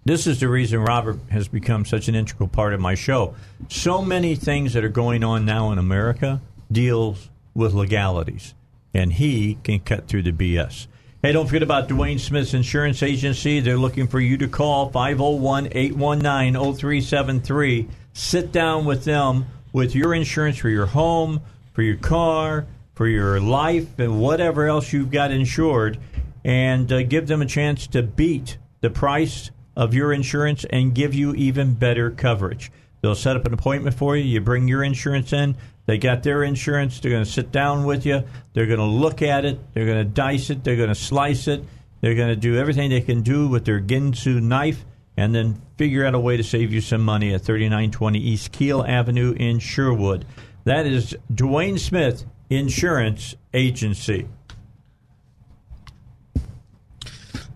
this is the reason Robert has become such an integral part of my show. So many things that are going on now in America deals with legalities, and he can cut through the BS. Hey, don't forget about Dwayne Smith's Insurance Agency. They're looking for you to call 501 819 0373. Sit down with them with your insurance for your home, for your car, for your life, and whatever else you've got insured, and uh, give them a chance to beat the price of your insurance and give you even better coverage. They'll set up an appointment for you. You bring your insurance in. They got their insurance. They're going to sit down with you. They're going to look at it. They're going to dice it. They're going to slice it. They're going to do everything they can do with their Ginsu knife and then figure out a way to save you some money at 3920 East Kiehl Avenue in Sherwood. That is Dwayne Smith Insurance Agency.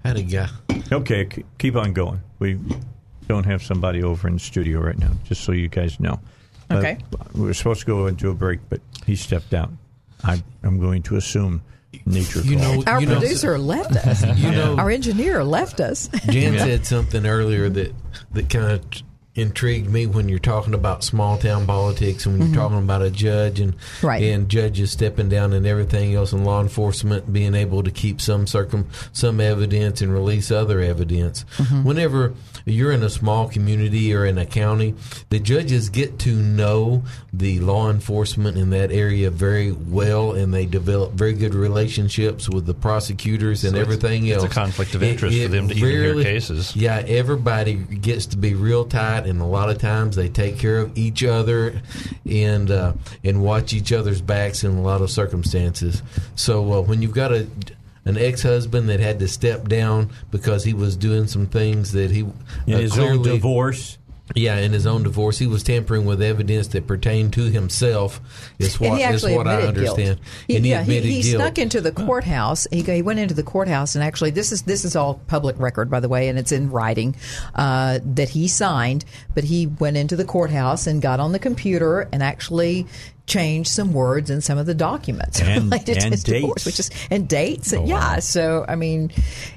Had a guy. Okay, c- keep on going. We don't have somebody over in the studio right now, just so you guys know. Uh, Okay. we were supposed to go into a break, but he stepped out. I, I'm going to assume nature You know. Our you know, producer left us. [LAUGHS] You know, Our engineer left us. Jan said something earlier that that kind of intrigued me when you're talking about small town politics and when you're mm-hmm. talking about a judge and Right. and judges stepping down and everything else and law enforcement being able to keep some circum some evidence and release other evidence. Mm-hmm. Whenever you're in a small community or in a county, the judges get to know the law enforcement in that area very well and they develop very good relationships with the prosecutors and So it's- everything it's a conflict of interest for them to even hear rarely- cases. Yeah, everybody gets to be real tight, and a lot of times they take care of each other and uh, and watch each other's backs in a lot of circumstances. So uh, when you've got a an ex-husband that had to step down because he was doing some things that he In uh, his own divorce. Yeah, in his own divorce, he was tampering with evidence that pertained to himself. Is what and he is what I admitted guilt. understand. He, and he yeah, he, he guilt. snuck into the courthouse. He, he went into the courthouse, and actually, this is this is all public record, by the way, and it's in writing uh, that he signed. But he went into the courthouse and got on the computer and actually changed some words in some of the documents [LAUGHS] And- related to and his divorce, dates. which is and dates. Oh, and, wow. yeah, so I mean,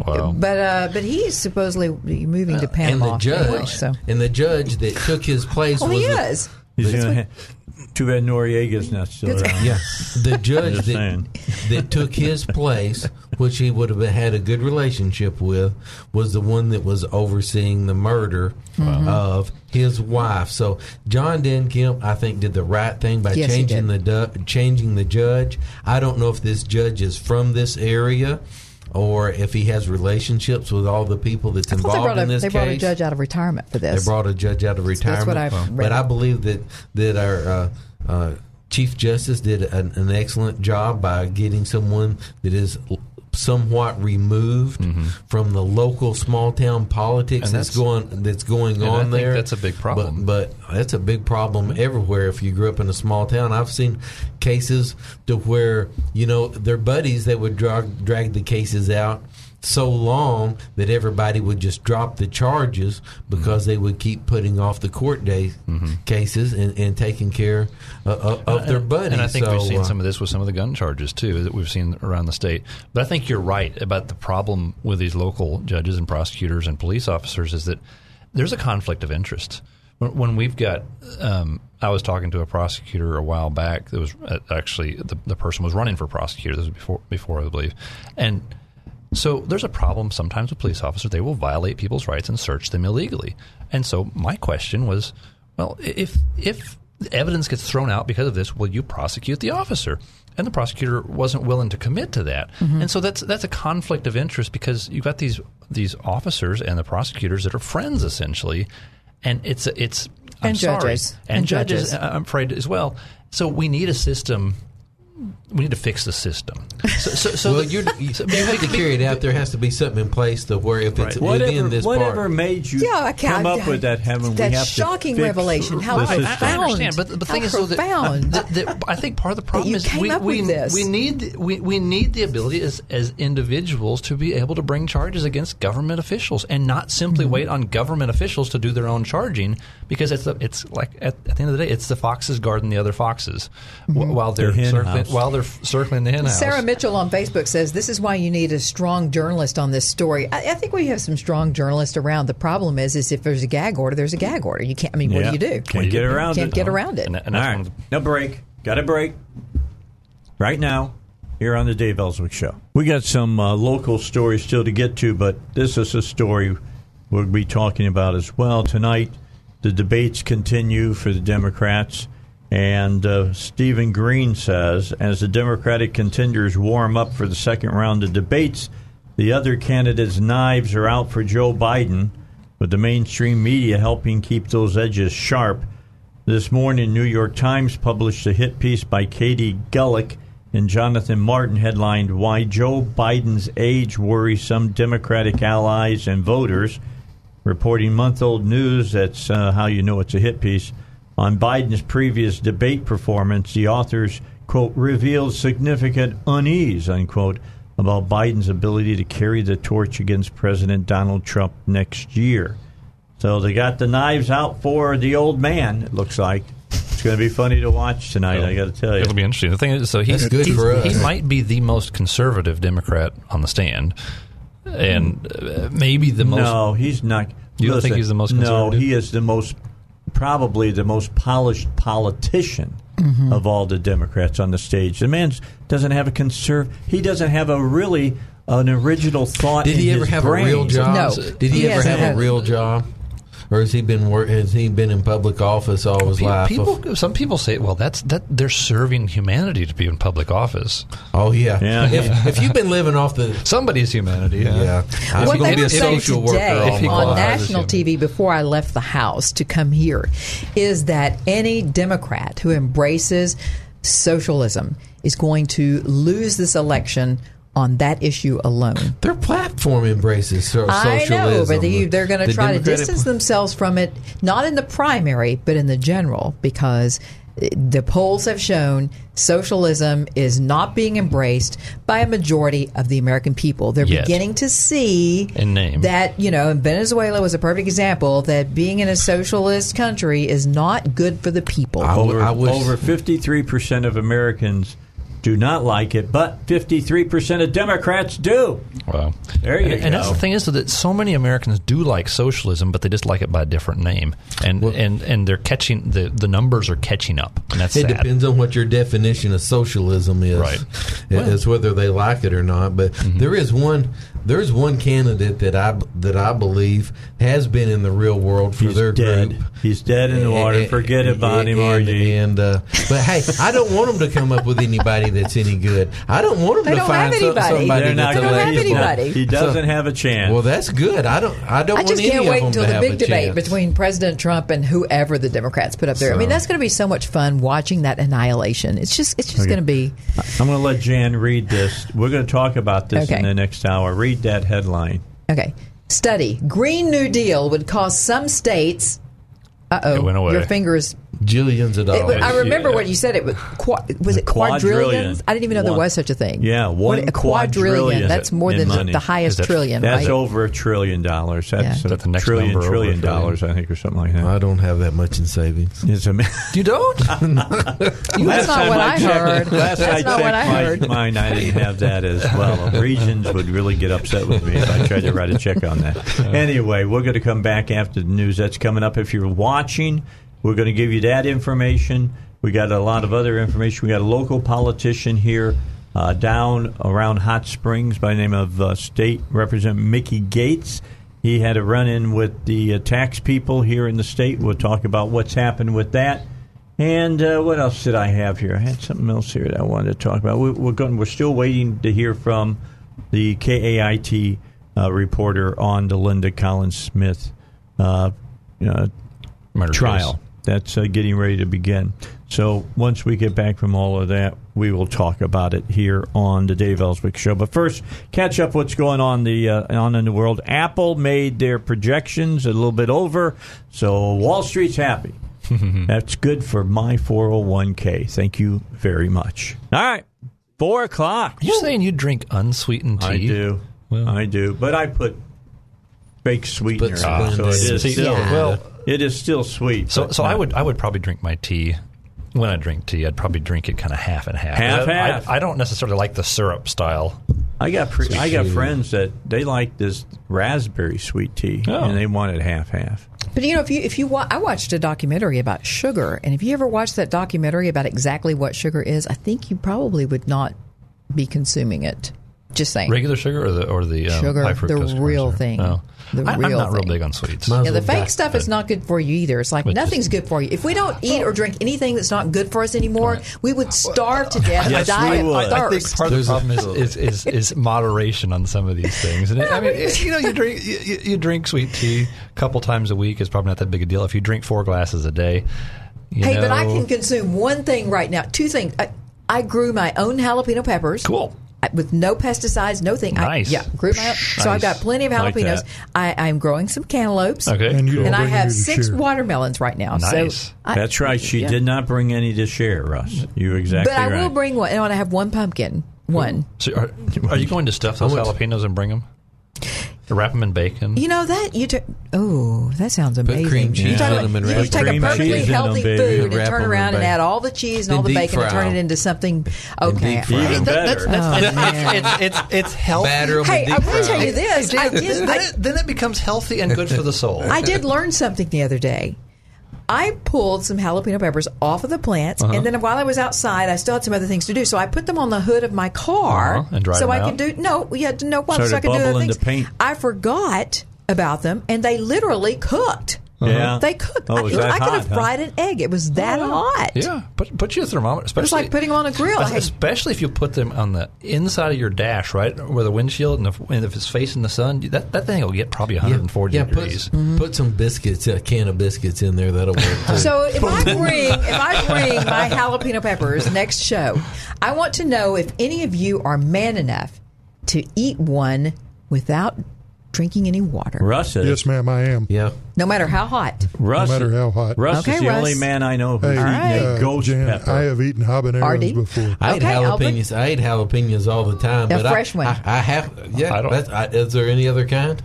Wow. but uh, but he's supposedly moving to Panama. and the judge anyway, so and the judge that took his place well, was he the, is. He's gonna ha- too bad Noriega's not still around. Yeah, the [LAUGHS] judge Just that, that took his place, which he would have had a good relationship with, was the one that was overseeing the murder of his wife. So John Dan Kemp, I think, did the right thing by Yes, changing the du- changing the judge. I don't know if this judge is from this area. Or if he has relationships with all the people that's they involved a, in this they case, brought a judge out of retirement for this. they brought a judge out of retirement. that's what I've read. But I believe that that our uh, uh, chief justice did an, an excellent job by getting someone that is somewhat removed from the local small town politics Mm-hmm. That's, that's- going that's going on think there. that's a big problem. But, but that's a big problem everywhere. If you grew up in a small town, I've seen cases to where you know their buddies that would drag drag the cases out so long that everybody would just drop the charges because they would keep putting off the court day cases and, and taking care uh, of, of their buddies. And I think So, we've seen uh, some of this with some of the gun charges too that we've seen around the state. But I think you're right about the problem with these local judges and prosecutors and police officers is that there's a conflict of interest. When, when we've got, um, I was talking to a prosecutor a while back. That was uh, actually the, the person was running for prosecutor. This was before, before I believe, and so there's a problem sometimes with police officers. They will violate people's rights and search them illegally. And so my question was, well, if if evidence gets thrown out because of this, will you prosecute the officer? And the prosecutor wasn't willing to commit to that. Mm-hmm. And so that's that's a conflict of interest because you've got these these officers and the prosecutors that are friends essentially, and it's it's I'm And sorry. judges. and, And judges, judges. I'm afraid as well. So we need a system. We need to fix the system. So, so, so well, that- you're, you, so- you hate to carry it out. There has to be something in place to where if it's Whatever, within this whatever part, made you Yeah, I can't- come up with that, Heaven, that we have shocking to fix revelation. How the I, system. I understand, but the How thing is, though, that, profound. that, that I think part of the problem is we, we, we need we, we need the ability as as individuals to be able to bring charges against government officials and not simply Mm-hmm. wait on government officials to do their own charging because it's the, it's like at, at the end of the day, it's the foxes guarding the other foxes wh- while they're The hen circling house. While they're circling the hen house. Sarah Mitchell on Facebook says this is why you need a strong journalist on this story. I, I think we have some strong journalists around. The problem is, is if there's a gag order, there's a gag order. You can't. I mean, what Yeah. do you do? Can't get around Can't it. get around it. And, and All that's right, one of the, no break. Got a break right now here on the Dave Elswick Show. We got some uh, local stories still to get to, but this is a story we'll be talking about as well tonight. The debates continue for the Democrats, and uh, Stephen Green says as the Democratic contenders warm up for the second round of debates, the other candidates' knives are out for Joe Biden, with the mainstream media helping keep those edges sharp. This morning, New York Times published a hit piece by Katie Glueck and Jonathan Martin headlined Why Joe Biden's Age Worries Some Democratic Allies and Voters. Reporting month old news, that's uh, how you know it's a hit piece. On Biden's previous debate performance, the authors quote, revealed significant unease, unquote, about Biden's ability to carry the torch against President Donald Trump next year. So they got the knives out for the old man, it looks like. It's going to be funny to watch tonight, I got to tell you. It'll be interesting. The thing is, so he's, good he's- for us. he might be the most conservative Democrat on the stand, and uh, maybe the most. no, he's not. You don't think he's the most conservative? No, he is the most, probably the most polished politician Mm-hmm. of all the Democrats on the stage. The man doesn't have a conserv. He doesn't have a really an original thought. Did in he ever his have brain. a real job? No. Did he, He ever have a real job? Or has he been wor- has he been in public office all his Pe- life? People, some people say, "Well, that's that they're serving humanity to be in public office." oh yeah, Yeah. If, if you've been living off the [LAUGHS] Somebody's humanity. yeah, I'm what going they to be a social worker today all my on life. national TV before I left the house to come here is that any Democrat who embraces socialism is going to lose this election on that issue alone. Their platform embraces so- I socialism. know, but they, they're going to The try to Democratic- distance themselves from it, not in the primary, but in the general, because eh, the polls have shown socialism is not being embraced by a majority of the American people. They're Yet. beginning to see In name. that, you know, and Venezuela was a perfect example that being in a socialist country is not good for the people. I w- Over, I wish- over 53% of Americans do not like it, but 53% of Democrats do. Wow. There you and, And that's the thing is that so many Americans do like socialism, but they just like it by a different name, and and and they're catching the the numbers are catching up, and that's It sad. depends on what your definition of socialism is, Right. As whether they like it or not. But mm-hmm. there is one, there is one candidate that I that I believe has been in the real world for He's their dead. group. He's dead in the water. And- Forget about him, and, RG. And uh, but hey, I don't want them to come up with anybody that's any good. I don't want them They to don't find have so- somebody They're not that's don't gonna- have he's electable. not- anybody. He doesn't have a chance. Well, that's good. I don't. I don't I just any can't of wait until the big debate chance. between President Trump and whoever the Democrats put up there. I mean, that's going to be so much fun watching that annihilation. It's just, it's just Okay. going to be. I'm going to let Jan read this. We're going to talk about this in the next hour. Read that headline. Okay. Study: Green New Deal would cost some states. Uh It went oh, away. your fingers. Jillions of dollars. was- I remember yeah. what you said. It was, qua- was it quadrillions? I didn't even know there was such a thing. Yeah, What- a quadrillion. quadrillion That's more than the, money. the highest Is that- trillion. That's right? over a trillion dollars. That's Yeah. a Is the next trillion, number over a trillion trillion? dollars, I think, or something like that. I don't have that much in savings. [LAUGHS] It's a, [LAUGHS] you don't. That's not what I heard. Last That's I not checked what I my, heard. mine, I didn't have that as well. [LAUGHS] Regions would really get upset with me if I tried to write a check on that. Anyway, we're going to come back after the news. That's coming up. If you're watching, we're going to give you that information. We got a lot of other information. We got a local politician here uh, down around Hot Springs by the name of uh, State Representative Mickey Gates. He had a run in with the uh, tax people here in the state. We'll talk about what's happened with that. And uh, what else did I have here? I had something else here that I wanted to talk about. We, we're going. We're still waiting to hear from the KAIT uh, reporter on the Linda Collins Smith uh, uh, trial. case. That's uh, getting ready to begin. So once we get back from all of that, we will talk about it here on the Dave Elswick Show. But first, catch up what's going on the uh, on in the world. Apple made their projections a little bit over, so Wall Street's happy. [LAUGHS] That's good for my 401k. Thank you very much. All right, four o'clock. You saying you drink unsweetened tea? I do. Well- I do, but I put fake sweetener, it, so it is See, still yeah. well- it is still sweet. So, so I would I would probably drink my tea. When I drink tea, I'd probably drink it kind of half and half. Half, I, half. I, I don't necessarily like the syrup style. I got pre- I got friends that they like this raspberry sweet tea, Oh. and they want it half half. But you know, if you if you wa- I watched a documentary about sugar, and if you ever watched that documentary about exactly what sugar is, I think you probably would not be consuming it. Just saying. Regular sugar or the or the um, Sugar, high the fructose corn real syrup? thing. No. The I, I'm real not real big on sweets. Might as Yeah, the well fake got- stuff is not good for you either. It's like But nothing's just- good for you. If we don't eat or drink anything that's not good for us anymore, we would starve to death Yes, die we of would. I think thirst. part of the problem is, [LAUGHS] is, is, is moderation on some of these things. And it, I mean, it- you know, you drink you, you- you drink sweet tea a couple times a week is probably not that big a deal. If you drink four glasses a day, you Hey, but I know- can consume one thing right now. Two things. I, I grew my own jalapeno peppers. Cool. I- with no pesticides, no thing. I, Nice. yeah, grew my. own. So I've got plenty of jalapenos. that. I, I'm growing some cantaloupes. Okay. And you don't And I have six share. watermelons right now. Nice. So I, That's right. She yeah. did not bring any to share, Russ. You're exactly But I right. will bring one. And I have one pumpkin. One. So are, are you going to stuff those jalapenos and bring them? Wrap them in bacon. You know that you. T- oh, that sounds amazing. Put cream cheese you talk in about- them and you just take a perfectly healthy them, food and Wrap turn around and add all the cheese and Then all the deep bacon and turn it into something. Okay. deep fry Even them. better. Oh, man. it's, it's, it's healthy. Hey, I deep want to tell you this. I did. then, I, then it becomes healthy and good for the soul. I did learn something the other day. I pulled some jalapeno peppers off of the plants, Uh-huh. and then while I was outside, I still had some other things to do. So I put them on the hood of my car, Uh-huh, and dried so I out? could do no, yeah, no, well, So so, I could do other things. paint. I forgot about them, and they literally cooked. Yeah. They cooked. Oh, I, it was I could hot, have huh? fried an egg. It was that hot. Yeah, put put your thermometer. Especially, like putting them on a grill. Especially if you put them on the inside of your dash, right, where the windshield, and if, and if it's facing the sun, that that thing will get probably 140 yeah, degrees. Mm-hmm. Put, put some biscuits, a can of biscuits in there. That'll work. Too. So if I [LAUGHS] bring if I bring my jalapeno peppers next show, I want to know if any of you are man enough to eat one without drinking any water, Russ is. Yes, ma'am, I am. yeah, no matter how hot. Russ, No matter how hot. Russ Okay, is the Russ. only man I know who's Hey, eaten right. a ghost Jan, pepper. I have eaten habaneros RD? before. I eat Okay, Albert. jalapenos. I eat jalapenos all the time. A but fresh I, one. I, I have. Yeah. I don't- I, is there any other kind?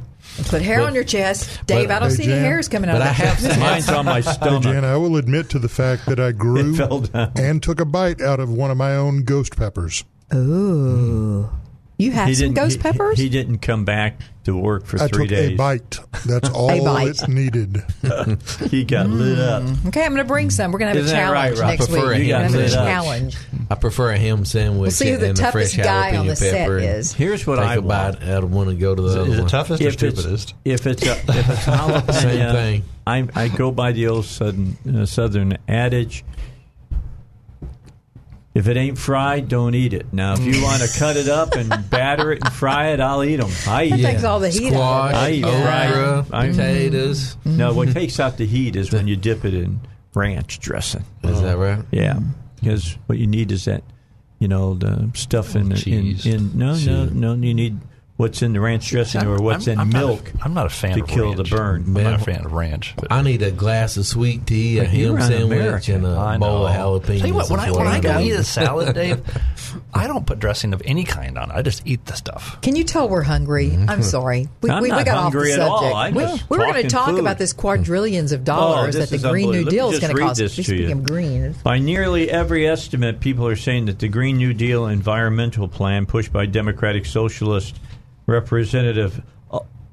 Put hair But- on your chest, Dave. I don't Hey, see any Jan, hairs coming out but of I that. have some. Mine's on my [LAUGHS] Hey, stomach. Jan, I will admit to the fact that I [LAUGHS] grew It fell down. and took a bite out of one of my own ghost peppers. Ooh, you have He some didn't. ghost he- peppers. He, didn't come back to work for I three took a days. bite. That's [LAUGHS] all bite. it needed. [LAUGHS] He got lit up. okay, I'm going to bring some. We're going to have Isn't a that right, challenge next week. Prefer We're a going to have a challenge. I prefer a ham sandwich We'll see who the and a fresh toughest guy on the set pepper. and is. Here's what take I a want. bite out of one and go to the Is, other it- is one. it toughest or If it's, stupidest? if it's a, if it's [LAUGHS] jalapeno, Same thing. I I go by the old southern uh, southern adage. If it ain't fried, don't eat it. Now, if you mm. want to cut it up and [LAUGHS] batter it and fry it, I'll eat them. I That eat. takes all the heat Squash, out I of it. eat okra, fried. I- potatoes. Mm-hmm. No, what takes out the heat is when you dip it in ranch dressing. Is that right? Yeah, because what you need is that, you know, the stuff in, oh, the, in in no no no. You need what's in the ranch dressing or what's I'm- in I'm not a- milk. I'm not a fan to of kill ranch. the burn. I'm not a fan of ranch. But I need a glass of sweet tea, a But ham an sandwich, American. and a I bowl know. of jalapenos. Tell you what, when is I when I go eat a salad, Dave, [LAUGHS] I don't put dressing of any kind on it. I just eat the stuff. Can you tell we're hungry? Mm-hmm. I'm sorry. We, I'm we, we not got off the hungry at subject. all. I'm we, just we were going to talk food. about this quadrillions of dollars Oh, this that is the Green New. Deal is going to cost. this to Speaking of green, By nearly every estimate, people are saying that the Green New Deal environmental plan pushed by Democratic Socialist Representative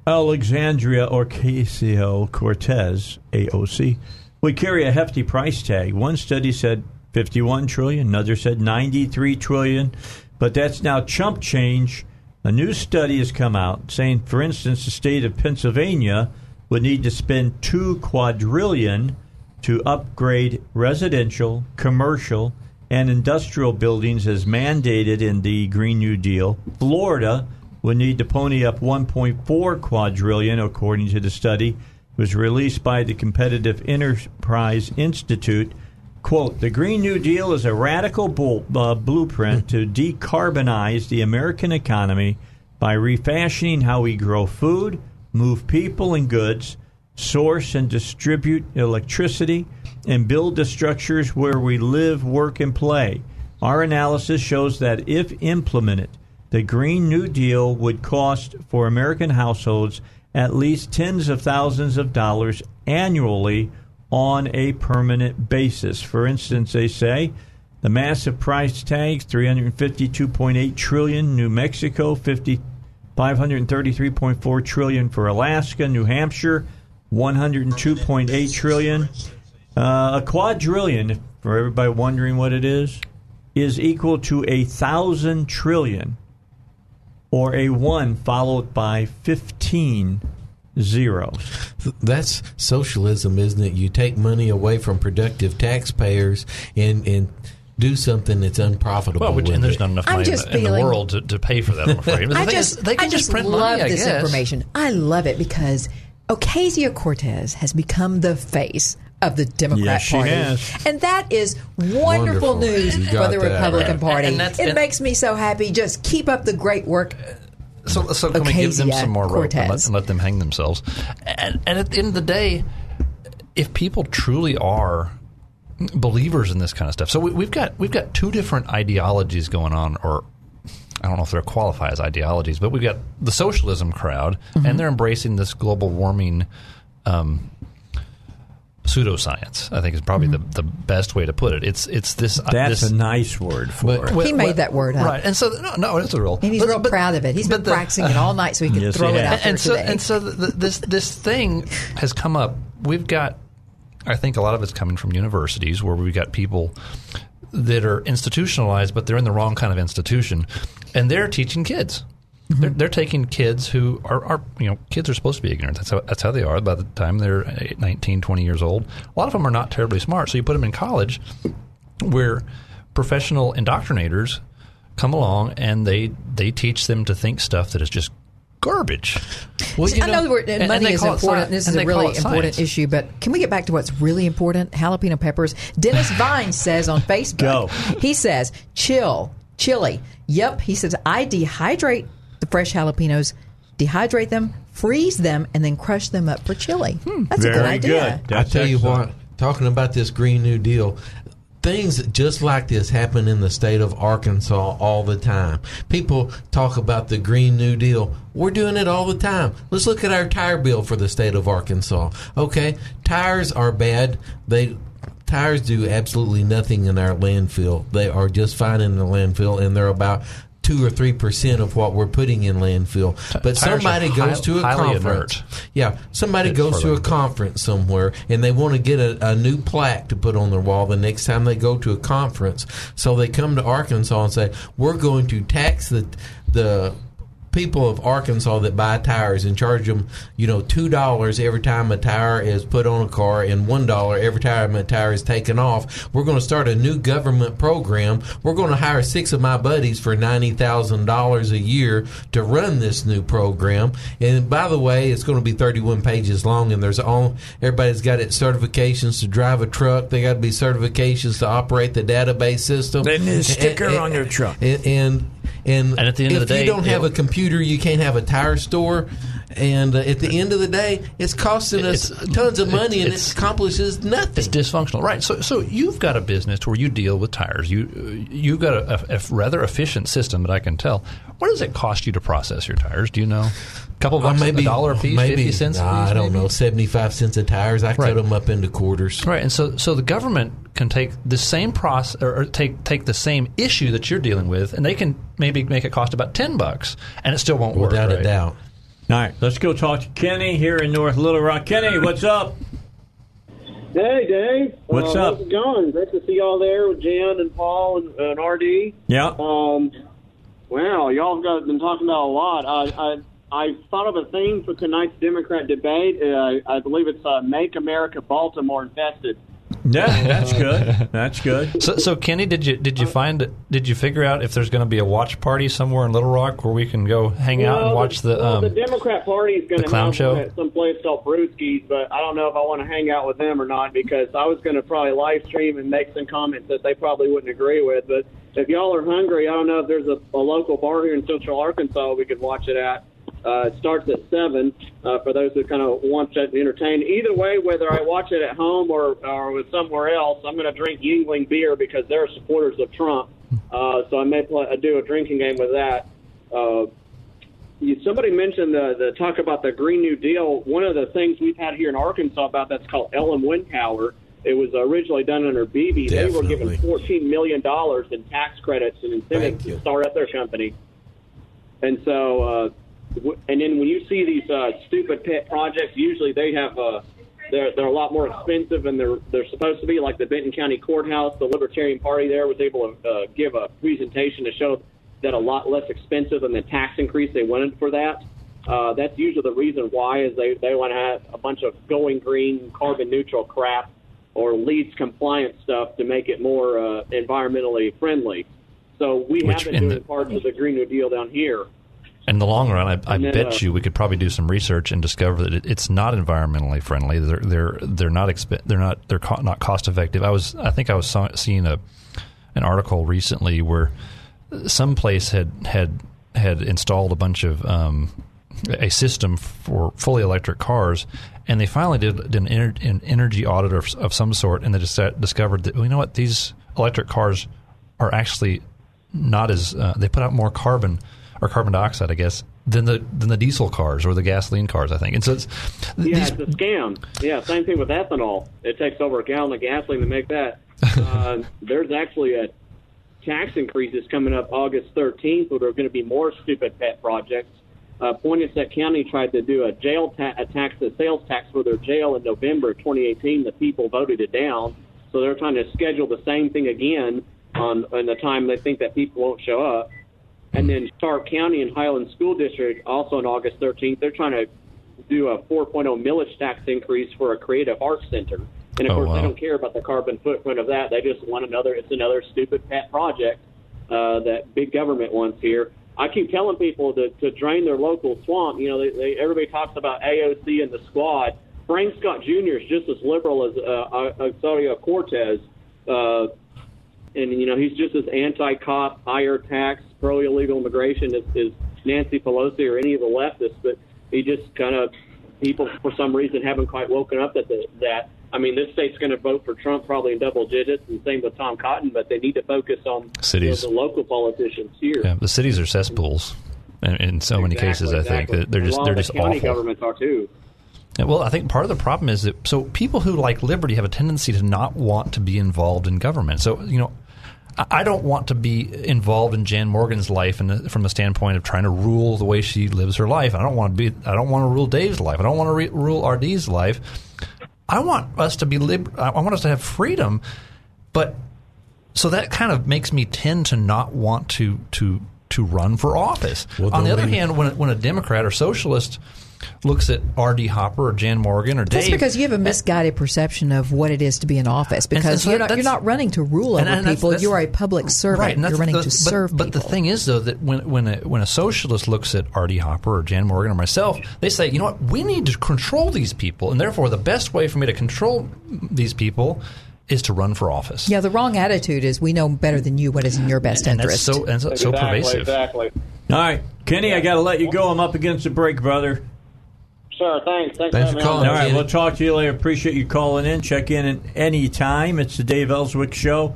Alexandria Ocasio Cortez, AOC, would carry a hefty price tag. One study said 51 trillion, another said 93 trillion, but that's now chump change. A new study has come out saying, for instance, the state of Pennsylvania would need to spend 2 quadrillion to upgrade residential, commercial, and industrial buildings as mandated in the Green New Deal. Florida would need to pony up 1.4 quadrillion, according to the study. It was released by the Competitive Enterprise Institute. Quote, the Green New Deal is a radical uh, blueprint to decarbonize the American economy by refashioning how we grow food, move people and goods, source and distribute electricity, and build the structures where we live, work, and play. Our analysis shows that if implemented, the Green New Deal would cost for American households at least tens of thousands of dollars annually on a permanent basis. For instance, they say the massive price tags 352.8 trillion New Mexico 50 533.4 trillion for Alaska, New Hampshire 102.8 trillion. Uh, a quadrillion, for everybody wondering what it is, is equal to a thousand trillion, or a one followed by 15 zeros. That's socialism, isn't it? You take money away from productive taxpayers and and do something that's unprofitable. Well, which, with and there's it. not enough money in just the, in the world to, to pay for that. I'm afraid. The [LAUGHS] I just, is, they can I just print love money, I this guess. information. I love it because Ocasio Cortez has become the face of the Democrat Yes, she Party. has. And that is wonderful, Wonderful. news You for the Republican right. Party. And that's- it and- makes me so happy. Just keep up the great work. So, so can we give them some more rope and let, and let them hang themselves? And, and at the end of the day, if people truly are believers in this kind of stuff, so we, we've got we've got two different ideologies going on, or I don't know if they're qualify as ideologies, but we've got the socialism crowd, Mm-hmm. and they're embracing this global warming. Um, Pseudoscience, I think, is probably the, the best way to put it. It's it's this. uh, That's this, a nice word for But- it. Well, he made well, that word up. right, and so no, no, it's a real. And he's but- real but- proud of it. He's been the- practicing it all night so he [LAUGHS] could Yes, throw he it has. out there and so today. and so the, this this thing has come up. We've got, I think, a lot of it's coming from universities where we've got people that are institutionalized, but they're in the wrong kind of institution, and they're teaching kids. They're, mm-hmm. they're taking kids who are, are, you know, kids are supposed to be ignorant. That's how, that's how they are by the time they're uh, 8, 19, 20 years old. A lot of them are not terribly smart. So you put them in college where professional indoctrinators come along and they, they teach them to think stuff that is just garbage. Well, See, you I know, we're, and- money and is important. sci- This is a really important science. issue, but can we get back to what's really important? Jalapeno peppers. Dennis [LAUGHS] Vine says on Facebook, Go. he says, chill, chili. Yep, he says, I dehydrate the fresh jalapenos, dehydrate them, freeze them, and then crush them up for chili. Hmm. That's a good idea. good. I tell you what, talking about this Green New Deal, things just like this happen in the state of Arkansas all the time. People talk about the Green New Deal. We're doing it all the time. Let's look at our tire bill for the state of Arkansas. Okay, tires are bad. They tires do absolutely nothing in our landfill. They are just fine in the landfill, and they're about two or three percent of what we're putting in landfill. But tires somebody goes to a conference. inert. Yeah, somebody It's goes to a conference somewhere and they want to get a, a new plaque to put on their wall the next time they go to a conference. So they come to Arkansas and say, "We're going to tax the the people of Arkansas that buy tires and charge them, you know, two dollars every time a tire is put on a car and one dollar every time a tire is taken off. We're going to start a new government program. We're going to hire six of my buddies for ninety thousand dollars a year to run this new program. And by the way, it's going to be thirty-one pages long, and there's all everybody's got its certifications to drive a truck. They got to be certifications to operate the database system. They need a sticker And- on your truck. and and, and, And at the end if of the day, if you don't have it- a computer, you can't have a tire store. And uh, at the end of the day, it's costing us It's- tons of money, and it accomplishes nothing. It's dysfunctional, right? So, so you've got a business where you deal with tires. You you've got a, a, a rather efficient system that I can tell. What does it cost you to process your tires? Do you know? A couple Well, bucks, a dollar a piece, maybe fifty cents. a Nah, piece, I don't maybe? know. Seventy-five cents a tires. I Right. cut them up into quarters. Right, and so so the government can take the same process or, or take take the same issue that you're dealing with, and they can maybe make it cost about ten bucks, and it still won't work. Without a right? doubt. All right, let's go talk to Kenny here in North Little Rock. Kenny, what's up? Hey, Dave. What's uh, up? How's it going? Great to see y'all there with Jan and Paul and, and RD. Yeah. Um, wow, y'all have got, been talking about a lot. I, I I thought of a theme for tonight's Democrat debate. Uh, I believe it's uh, "Make America Baltimore Infested." Yeah, that's good. That's good. [LAUGHS] So, so Kenny, did you did you find did you figure out if there's going to be a watch party somewhere in Little Rock where we can go hang out and watch the well, um, the Democrat Party is going to clown show? at some place called Brewski's, but I don't know if I want to hang out with them or not because I was going to probably live stream and make some comments that they probably wouldn't agree with. But if y'all are hungry, I don't know if there's a, a local bar here in Central Arkansas we could watch it at. Uh, it starts at seven uh, for those who kind of want to entertain. Either way, whether I watch it at home or or with somewhere else, I'm going to drink Yuengling beer because they're supporters of Trump. Uh, so I may play, do a drinking game with that. Uh, you, somebody mentioned the, the talk about the Green New Deal. One of the things we've had here in Arkansas about that's called LM Wind Power. It was originally done under Beebe. They were given fourteen million dollars in tax credits and incentives to start up their company. And so, uh, and then when you see these uh, stupid pet projects, usually they have uh, they're they're a lot more expensive, and they're they're supposed to be like the Benton County Courthouse. The Libertarian Party there was able to uh, give a presentation to show that a lot less expensive than the tax increase they wanted for that. Uh, that's usually the reason why is they they want to have a bunch of going green, carbon neutral crap or LEED compliance stuff to make it more uh, environmentally friendly. So we Which have been doing the- parts of the Green New Deal down here. In the long run, I, I then, bet uh, you we could probably do some research and discover that it, it's not environmentally friendly. They're they're they're not exp- they're not they're co- not cost effective. I was I think I was saw, seeing a an article recently where some place had had had installed a bunch of um, a system for fully electric cars, and they finally did, did an, ener- an energy audit of, of some sort, and they discovered that well, you know what these electric cars are actually not as uh, they put out more carbon or carbon dioxide, I guess, than the than the diesel cars or the gasoline cars. I think, and so it's Yeah, these, it's a scam. Yeah, same thing with ethanol. It takes over a gallon of gasoline to make that. Uh, [LAUGHS] there's actually a tax increases coming up August 13th, where there are going to be more stupid pet projects. Uh, Poinsett County tried to do a jail ta- a tax, a sales tax for their jail in November 2018. The people voted it down, so they're trying to schedule the same thing again on on the time they think that people won't show up. And then Stark County and Highland School District, also on August 13th, they're trying to do a 4.0 millage tax increase for a creative arts center. And of Oh, course, wow. they don't care about the carbon footprint of that. They just want another. It's another stupid pet project uh, that big government wants here. I keep telling people to, to drain their local swamp. You know, they, they, everybody talks about AOC and the squad. Frank Scott Jr. is just as liberal as uh, Ocasio Cortez, uh, and you know he's just as anti-cop, higher tax, pro illegal immigration as, as Nancy Pelosi or any of the leftists. But he just kind of people for some reason haven't quite woken up that the, that I mean this state's going to vote for Trump probably in double digits, and same with Tom Cotton. But they need to focus on Cities. you know, the local politicians here. yeah, the cities are cesspools in, in so many cases. I think that they're just they're just county awful. governments are too. Well, I think part of the problem is that so people who like liberty have a tendency to not want to be involved in government. So you know, I don't want to be involved in Jan Morgan's life, and from the standpoint of trying to rule the way she lives her life. I don't want to be. I don't want to rule Dave's life. I don't want to re- rule RD's life. I want us to be lib- I want us to have freedom, but so that kind of makes me tend to not want to to to run for office. Well, On the other hand, when when a Democrat or socialist looks at R.D. Hopper or Jan Morgan or That's because you have a misguided perception of what it is to be in office. Because so you're not you're not running to rule and- over and that's- people. that's- You are a public servant. Right, and you're running the- to but, serve But people. the thing is, though, that when when a, when a socialist looks at R.D. Hopper or Jan Morgan or myself, they say, you know what, we need to control these people, and therefore the best way for me to control these people is to run for office. yeah, the wrong attitude is we know better than you what is in your best and interest. that's so and so, so pervasive. Exactly. All right, Kenny, I got to let you go. I'm up against the break, brother. Sure. Thanks. Thanks, Thanks for for having me on. calling. All right, we'll talk to you later. Appreciate you calling in. Check in at any time. It's the Dave Elswick Show.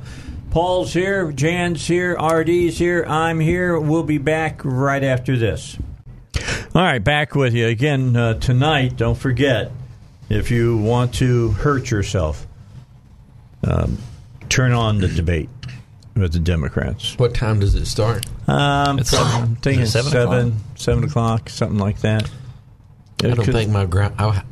Paul's here, Jan's here, RD's here, I'm here. We'll be back right after this. All right, back with you again uh, tonight. Don't forget, if you want to hurt yourself, um, turn on the debate with the Democrats. What time does it start? Um, It's from- seven. I'm thinking it seven seven, o'clock? seven o'clock, something like that. I don't think my gra- I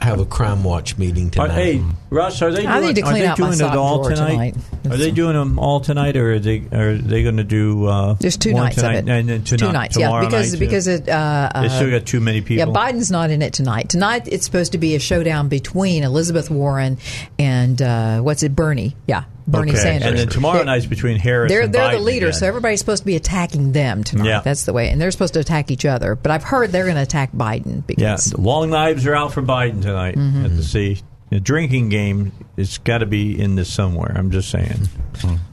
have a crime watch meeting Are, tonight. hey, Russ, are they doing, I need to are clean they out my doing sock it all drawer tonight? tonight. Are they doing them all tonight, or are they are they going to do? Uh, There's two one nights tonight of it. and then two tonight, nights, yeah, because night, because it, uh, they still uh, got too many people. Yeah. Biden's not in it tonight. Tonight it's supposed to be a showdown between Elizabeth Warren and uh, what's it, Bernie? Yeah, Bernie okay. Sanders. and then tomorrow They're- night's between Harris. They're and they're the Biden leaders, again. so everybody's supposed to be attacking them tonight. Yeah. That's the way, and they're supposed to attack each other. But I've heard they're going to attack Biden yeah, because the long knives are out for Biden tonight Mm-hmm. at the sea. The drinking game, it's got to be in this somewhere. I'm just saying.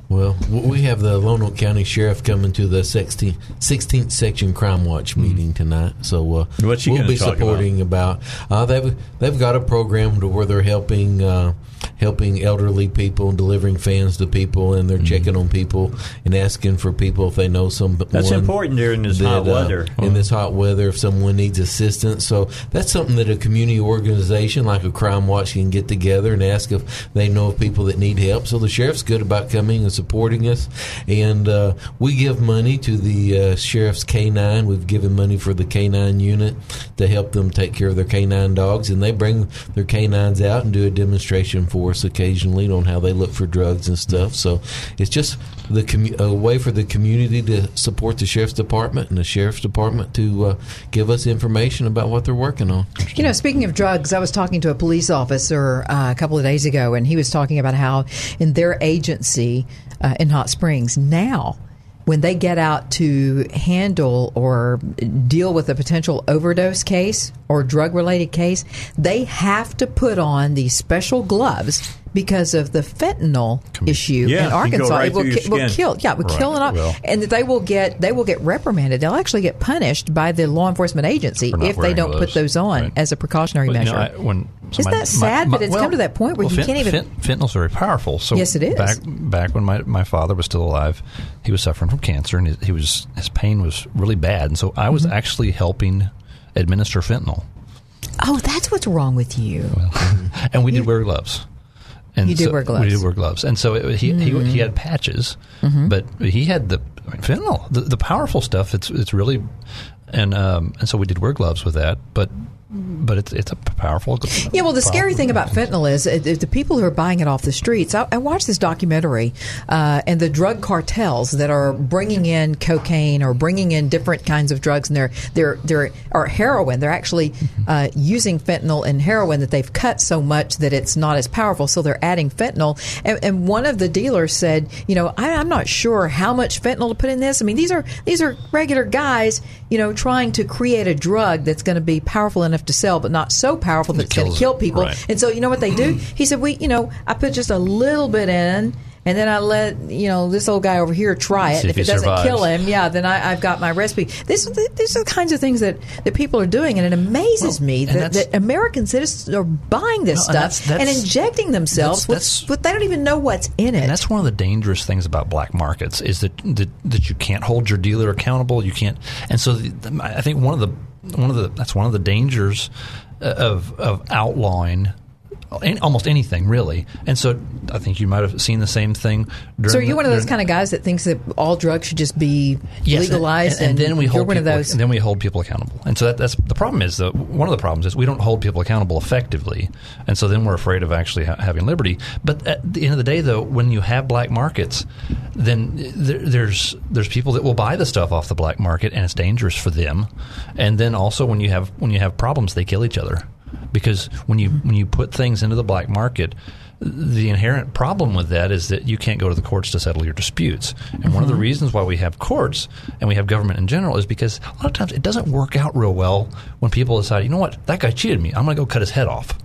Well, we have the Lonoke County Sheriff coming to the 16th, 16th Section Crime Watch meeting tonight. So uh. What's he we'll be talk supporting about. Uh, they've they've got a program to where they're helping uh, helping elderly people and delivering fans to people, and Mm-hmm. they're checking on people and asking for people if they know some. That's important during this hot weather. in this hot weather, if someone needs assistance. So that's something that a community organization like a Crime Watch can get together and ask if they know of people that need help. So the sheriff's good about coming and supporting us, and uh, we give money to the uh, sheriff's K9. We've given money for the K9 unit to help them take care of their K9 dogs, and they bring their K9s out and do a demonstration for us occasionally on how they look for drugs and stuff. So it's just the commu- a way for the community to support the sheriff's department and the sheriff's department to uh, give us information about what they're working on. You know, speaking of drugs, I was talking to a police officer uh, a couple of days ago, and he was talking about how in their agency uh, in Hot Springs now when they get out to handle or deal with a potential overdose case or drug related case, they have to put on these special gloves because of the fentanyl issue Yeah, in it can go Arkansas. right it will, ki- will kill. Yeah, it will Right, kill it an will. and they will get they will get reprimanded. They'll actually get punished by the law enforcement agency if they don't put those on as a precautionary But, you measure. know, I- when Isn't that sad? my- but it's well, come to that point where well, you fent- can't even. fent- fentanyl's very powerful. So Yes, it is. Back back when my, my father was still alive, he was suffering from cancer, and he, was his pain was really bad, and so I Mm-hmm. was actually helping administer fentanyl, oh, that's what's wrong with you. [LAUGHS] and we did wear gloves. And You did so- wear gloves. We did wear gloves, and so it, he, he he had patches, Mhm. but he had the I mean, fentanyl, the, the powerful stuff. It's it's really, and um, and so we did wear gloves with that, but but it's it's a powerful. Yeah, well, the scary thing about fentanyl is uh, the people who are buying it off the streets. I, I watched this documentary, uh, and the drug cartels that are bringing in cocaine or bringing in different kinds of drugs, and they're they're they're or heroin. They're actually uh, using fentanyl and heroin that they've cut so much that it's not as powerful. So they're adding fentanyl. And, and one of the dealers said, you know, I, I'm not sure how much fentanyl to put in this. I mean, these are these are regular guys, you know, trying to create a drug that's going to be powerful enough to sell, but not so powerful that it's going to kill people. right. And so, you know what they do? [CLEARS THROAT] He said, "We, you know, I put just a little bit in." And then I let you know this old guy over here try it. See if if it doesn't survives. kill him, yeah, then I, I've got my recipe. This, these are the kinds of things that, that people are doing, and it amazes me that, that American citizens are buying this No, and stuff that's- that's- and injecting themselves that's- with, with they don't even know what's in it. And that's one of the dangerous things about black markets is that that, that you can't hold your dealer accountable. You can't, and so the, the- I think one of the one of the that's one of the dangers uh, of of outlawing almost anything really. And so I think you might have seen the same thing. During so are you the- one of those kind of guys that thinks that all drugs should just be Yes, and- legalized? and, and then we hold one people, of those. and then we hold people accountable. And so that, that's the problem. Is that one of the problems is we don't hold people accountable effectively, and so then we're afraid of actually ha- having liberty. But at the end of the day, though, when you have black markets, then there, there's there's people that will buy the stuff off the black market, and it's dangerous for them. And then also when you have when you have problems, they kill each other because when you when you put things into the black market. The inherent problem with that is that you can't go to the courts to settle your disputes. And one of the Mm-hmm. reasons why we have courts and we have government in general is because a lot of times it doesn't work out real well when people decide, you know what, that guy cheated me. I'm going to go cut his head off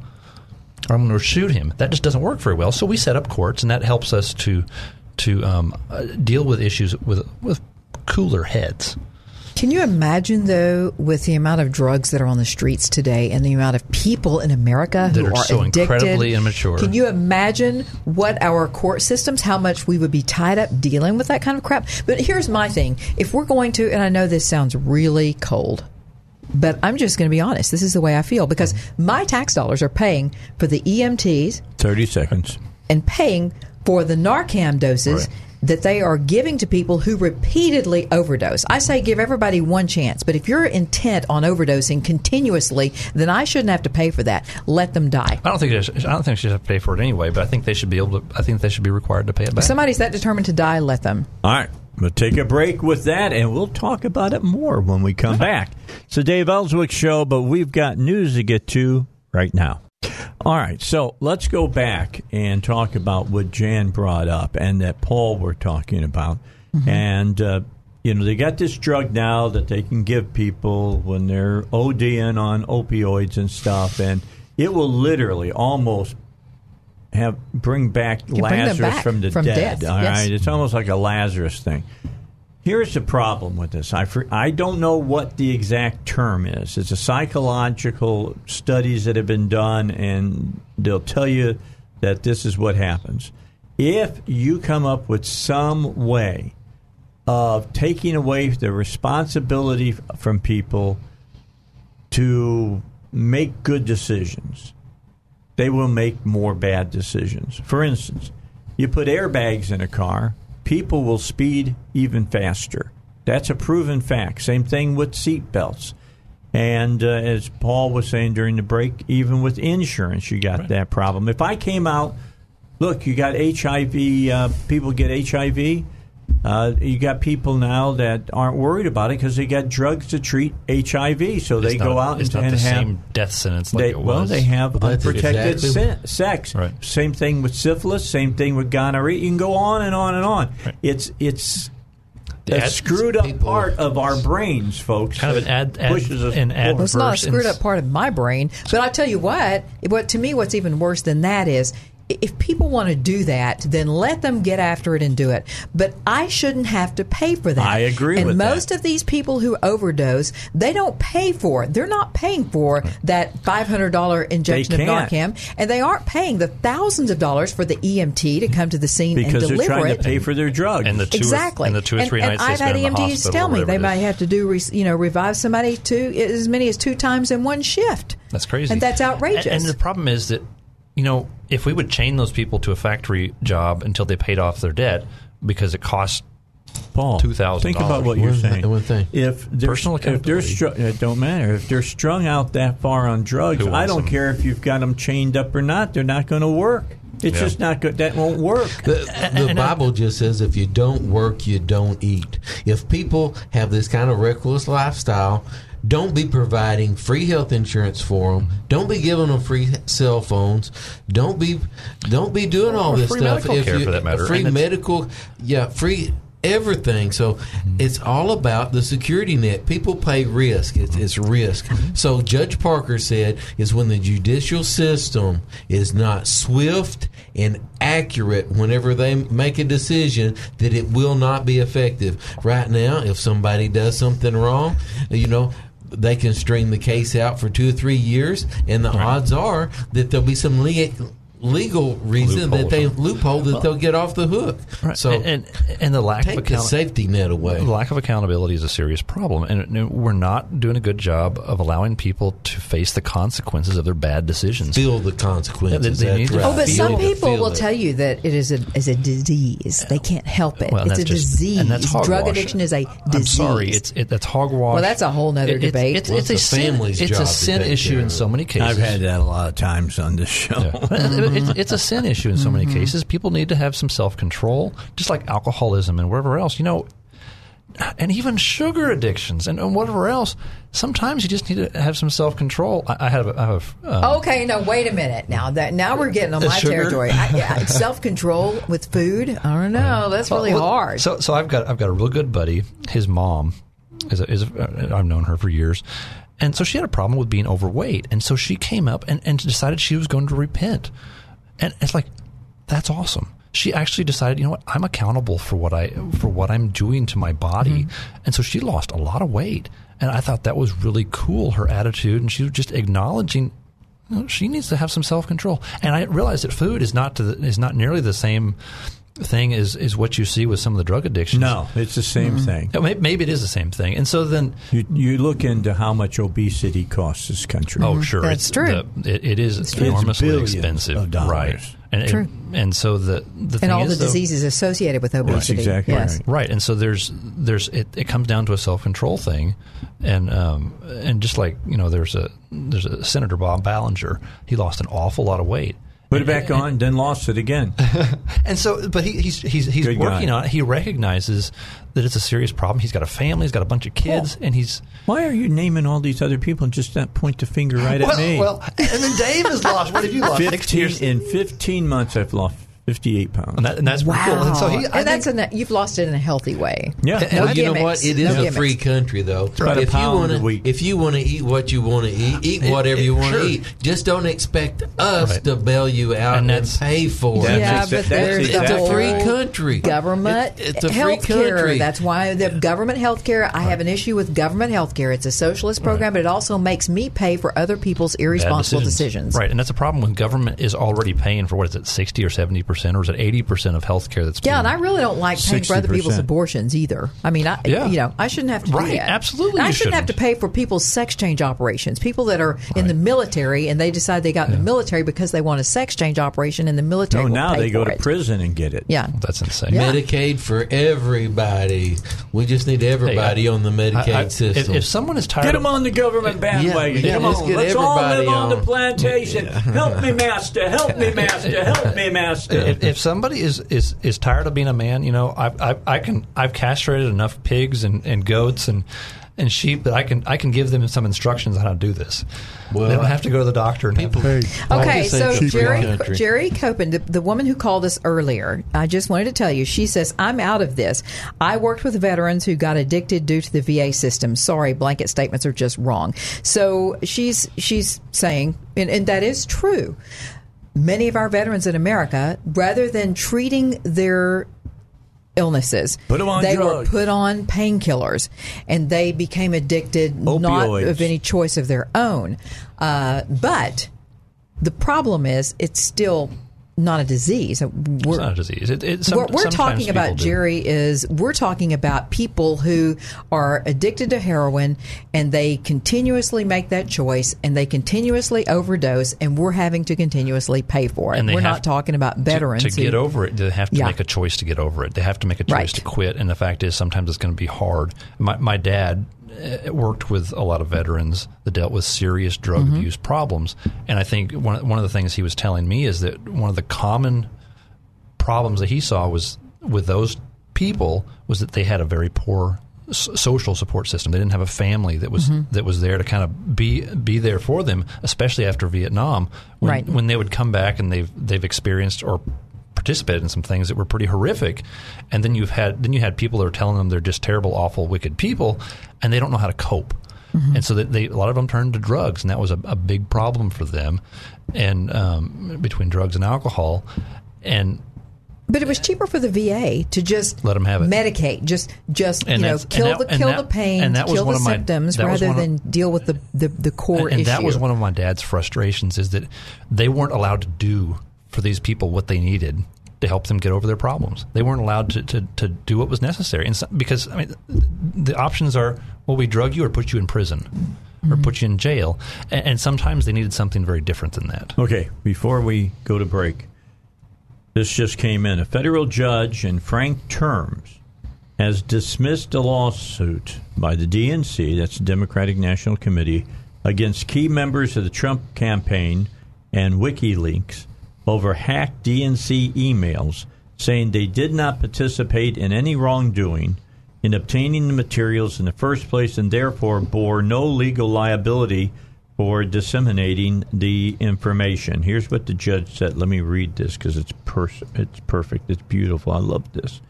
or I'm going to shoot him. That just doesn't work very well. So we set up courts, and that helps us to to um, uh, deal with issues with with cooler heads. Can you imagine, though, with the amount of drugs that are on the streets today and the amount of people in America That who are are so addicted? incredibly immature. Can you imagine what our court systems, how much we would be tied up dealing with that kind of crap? But here's my thing: if we're going to, and I know this sounds really cold. But I'm just going to be honest. This is the way I feel because my tax dollars are paying for the EMTs, 30 seconds. and paying for the Narcan doses that they are giving to people who repeatedly overdose. I say give everybody one chance, but if you're intent on overdosing continuously, then I shouldn't have to pay for that. Let them die. I don't think they should, I don't think they should have to pay for it anyway, but I think they should be able to. I think they should be required to pay it back. If somebody's that determined to die, let them. All right. We'll take a break with that, and we'll talk about it more when we come back. It's the Dave Elswick Show, but we've got news to get to right now. All right, so let's go back and talk about what Jan brought up and that Paul were talking about. And, uh, you know, they got this drug now that they can give people when they're ODing on opioids and stuff, and it will literally almost have bring back bring Lazarus back from the from dead. death, all yes. right? it's almost like a Lazarus thing. Here's the problem with this. I I don't know what the exact term is. It's a psychological studies that have been done, and they'll tell you that this is what happens. If you come up with some way of taking away the responsibility from people to make good decisions, they will make more bad decisions. For instance, you put airbags in a car, people will speed even faster. That's a proven fact. Same thing with seat belts. And uh, as Paul was saying during the break, even with insurance, you got that problem. If I came out, look, you got HIV, uh, people get HIV. Uh, you got people now that aren't worried about it because they got drugs to treat HIV, so they It's go out it's and, not and the have same death sentence like they, it well, they have Well, unprotected exactly- se- sex. Right. Same thing with syphilis. Same thing with gonorrhea. You can go on and on and on. It's it's a Ad- screwed up people- part of our brains, folks. Kind of an ad- ad- pushes us an forward. Well, it's not a screwed up part of my brain, but I tell you what, what to me, what's even worse than that is if people want to do that, then let them get after it and do it. But I shouldn't have to pay for that. I agree and with that. most of these people who overdose, they don't pay for it. They're not paying for that five hundred dollar injection of can't. Narcan, and they aren't paying the thousands of dollars for the EMT to come to the scene because and they're deliver trying it. to pay for their drugs. And the two exactly. or, and the two or three and nights I've had spend in the EMTs tell me they might have to do, you know, revive somebody two as many as two times in one shift. That's crazy. and that's outrageous. And, and the problem is that, you know, if we would chain those people to a factory job until they paid off their debt because it costs Paul, two thousand. think about what you're saying. one thing. If they're, Personal if they're accountability. stru- it don't matter if they're strung out that far on drugs. I don't them? care if you've got them chained up or not. They're not going to work. It's Yeah. just not good. That won't work. The, the Bible just says if you don't work, you don't eat. If people have this kind of reckless lifestyle, don't be providing free health insurance for them. Don't be giving them free cell phones. Don't be don't be doing all Or this free stuff. medical care, for that matter. Free medical, yeah, free everything. So mm-hmm. it's all about the security net. People pay risk. It's, it's mm-hmm. risk. Mm-hmm. So Judge Parker said is when the judicial system is not swift and accurate whenever they make a decision that it will not be effective. Right now, if somebody does something wrong, you know. They can string the case out for two or three years, and the odds are that there'll be some le- legal reason Loophole that they loophole that they'll get off the hook. Right. So and, and and the lack take of the safety net away. The lack of accountability is a serious problem, and we're not doing a good job of allowing people to face the consequences of their bad decisions. Feel the consequences. They- they need to Oh, but right. some people will it. tell you that it is a is a disease. They can't help it. Well, it's a just- disease. and that's Drug addiction is a disease. I'm sorry, it's it, that's hogwash. Well, that's a whole nother It- debate. It's, Well, it's, a it's the sin. family's It's a sin issue in so many cases. I've had that a lot of times on this show. [LAUGHS] it's, it's a sin issue in so many Mm-hmm. cases. People need to have some self control, just like alcoholism and wherever else. You know, and even sugar addictions and, and whatever else. Sometimes you just need to have some self control. I, I have, a, I have a, um, Okay, no, wait a minute. Now that now we're getting on my sugar? territory. I, yeah, self control with food. I don't know. That's really Well, hard. So, so I've got I've got a real good buddy. His mom is a, is a, I've known her for years, and so she had a problem with being overweight, and so she came up and, and decided she was going to repent, and it's like that's awesome. She actually decided, you know what, I'm accountable for what I for what I'm doing to my body, mm-hmm. and so she lost a lot of weight, and I thought that was really cool. Her attitude, and she was just acknowledging you know, she needs to have some self control. And I realized that food is not to the, is not nearly the same thing is as what you see with some of the drug addictions. No, it's the same thing. Yeah, may- Maybe it is the same thing. And so then, You, you look into how much obesity costs this country. oh sure, That's it's true. The, it, it is true. enormously It's expensive, of right? And, True. and and so the the thing and all is, the though- diseases associated with obesity. exactly yes. right. Right, and so there's there's it, it comes down to a self control thing, and um and just like you know there's a there's a Senator Bob Ballinger, he lost an awful lot of weight. Put it back on, then lost it again. [LAUGHS] And so, but he, he's he's he's Good working guy. on it. He recognizes that it's a serious problem. He's got a family. He's got a bunch of kids, and he's Why are you naming all these other people and just not point the finger right well, at me? well. And then Dave has lost. What have you lost? 15, in 15 months, I've lost 58 pounds. And, that, and that's pretty Wow. cool. And so he, I and think- that's in a, you've lost it in a healthy way. Yeah. And- No well, you know what? It is No a gimmicks. free country, though. about a if you pound want a to, week. if you want to eat what you want to eat, eat It- whatever it- you want to sure. eat. Just don't expect us Right. to bail you out And and, pay for it. yeah, exa- but that's there's It's a free country. government It- it's a free health care. country. That's why the government health care. I have an issue with government health care. It's a socialist program, but it also makes me pay for other people's irresponsible decisions. Right, and that's a problem when government is already paying for what is it, sixty or seventy percent, or is it eighty percent of health care that's Yeah, being- and I really don't like paying for other people's abortions either. I mean, I, Yeah. you know, I shouldn't have to do that. absolutely And I you shouldn't have to pay for people's sex change operations. People that are in the military and they decide they got in the military because they want a sex change operation, in the military. No, will now pay they go for to it. prison and get it. Yeah. That's insane. Yeah. Medicaid for everybody. We just need everybody Hey, I- on the Medicaid I- I- system. If, someone is tired, Get of, them on the government bandwagon. yeah, get 'em let's on. get Let's all live everybody on the on. plantation. Help me, master. Help me, master. Help me, master. [LAUGHS] if, if somebody is, is, is tired of being a man, you know, I've, I've, I can I've castrated enough pigs and, and goats and and she, but I can I can give them some instructions on how to do this. Well, they don't have to go to the doctor. And people, Okay, so Jerry Jerry Copen, the, the woman who called us earlier, I just wanted to tell you, she says, I'm out of this. I worked with veterans who got addicted due to the VA system. Sorry, blanket statements are just wrong. So she's she's saying, and, and that is true. Many of our veterans in America, rather than treating their illnesses. Put 'em on they drugs. were put on painkillers, and they became addicted, not Opioids. of any choice of their own. Uh, but the problem is, it's still not a disease. We're, it's not a disease. It, it, some, what we're talking about. Jerry, is we're talking about people who are addicted to heroin and they continuously make that choice and they continuously overdose, and we're having to continuously pay for it. And We're not talking about veterans to, who- get over it. They have to Yeah. make a choice to get over it. They have to make a choice Right. to quit. And the fact is, sometimes it's going to be hard. My, my dad worked with a lot of veterans that dealt with serious drug Mm-hmm. abuse problems, and I think one one of the things he was telling me is that one of the common problems that he saw was with those people was that they had a very poor social support system. They didn't have a family that was Mhm. that was there to kind of be be there for them, especially after Vietnam. When, Right. when they would come back and they've they've experienced or participated in some things that were pretty horrific, and then you've had then you had people that are telling them they're just terrible, awful, wicked people, and they don't know how to cope. And so that they, a lot of them turned to drugs, and that was a, a big problem for them, and um, between drugs and alcohol, and But it was cheaper for the VA to just let them have it. medicate, just just And you know kill that- the kill that- the pain, and that was kill the of my- symptoms, rather of- than deal with the the, the core and, and that was one of my dad's frustrations is that they weren't allowed to do for these people what they needed to help them get over their problems. They weren't allowed to, to, to do what was necessary. And so, because I mean, the options are well, we drug you or put you in prison or Mm-hmm. put you in jail. And, and sometimes they needed something very different than that. Okay, before we go to break, this just came in. A federal judge in frank terms has dismissed a lawsuit by the DNC, that's the Democratic National Committee, against key members of the Trump campaign and WikiLeaks over hacked DNC emails saying they did not participate in any wrongdoing in obtaining the materials in the first place and therefore bore no legal liability for disseminating the information. Here's what the judge said. Let me read this because it's pers- it's perfect. It's beautiful. I love this.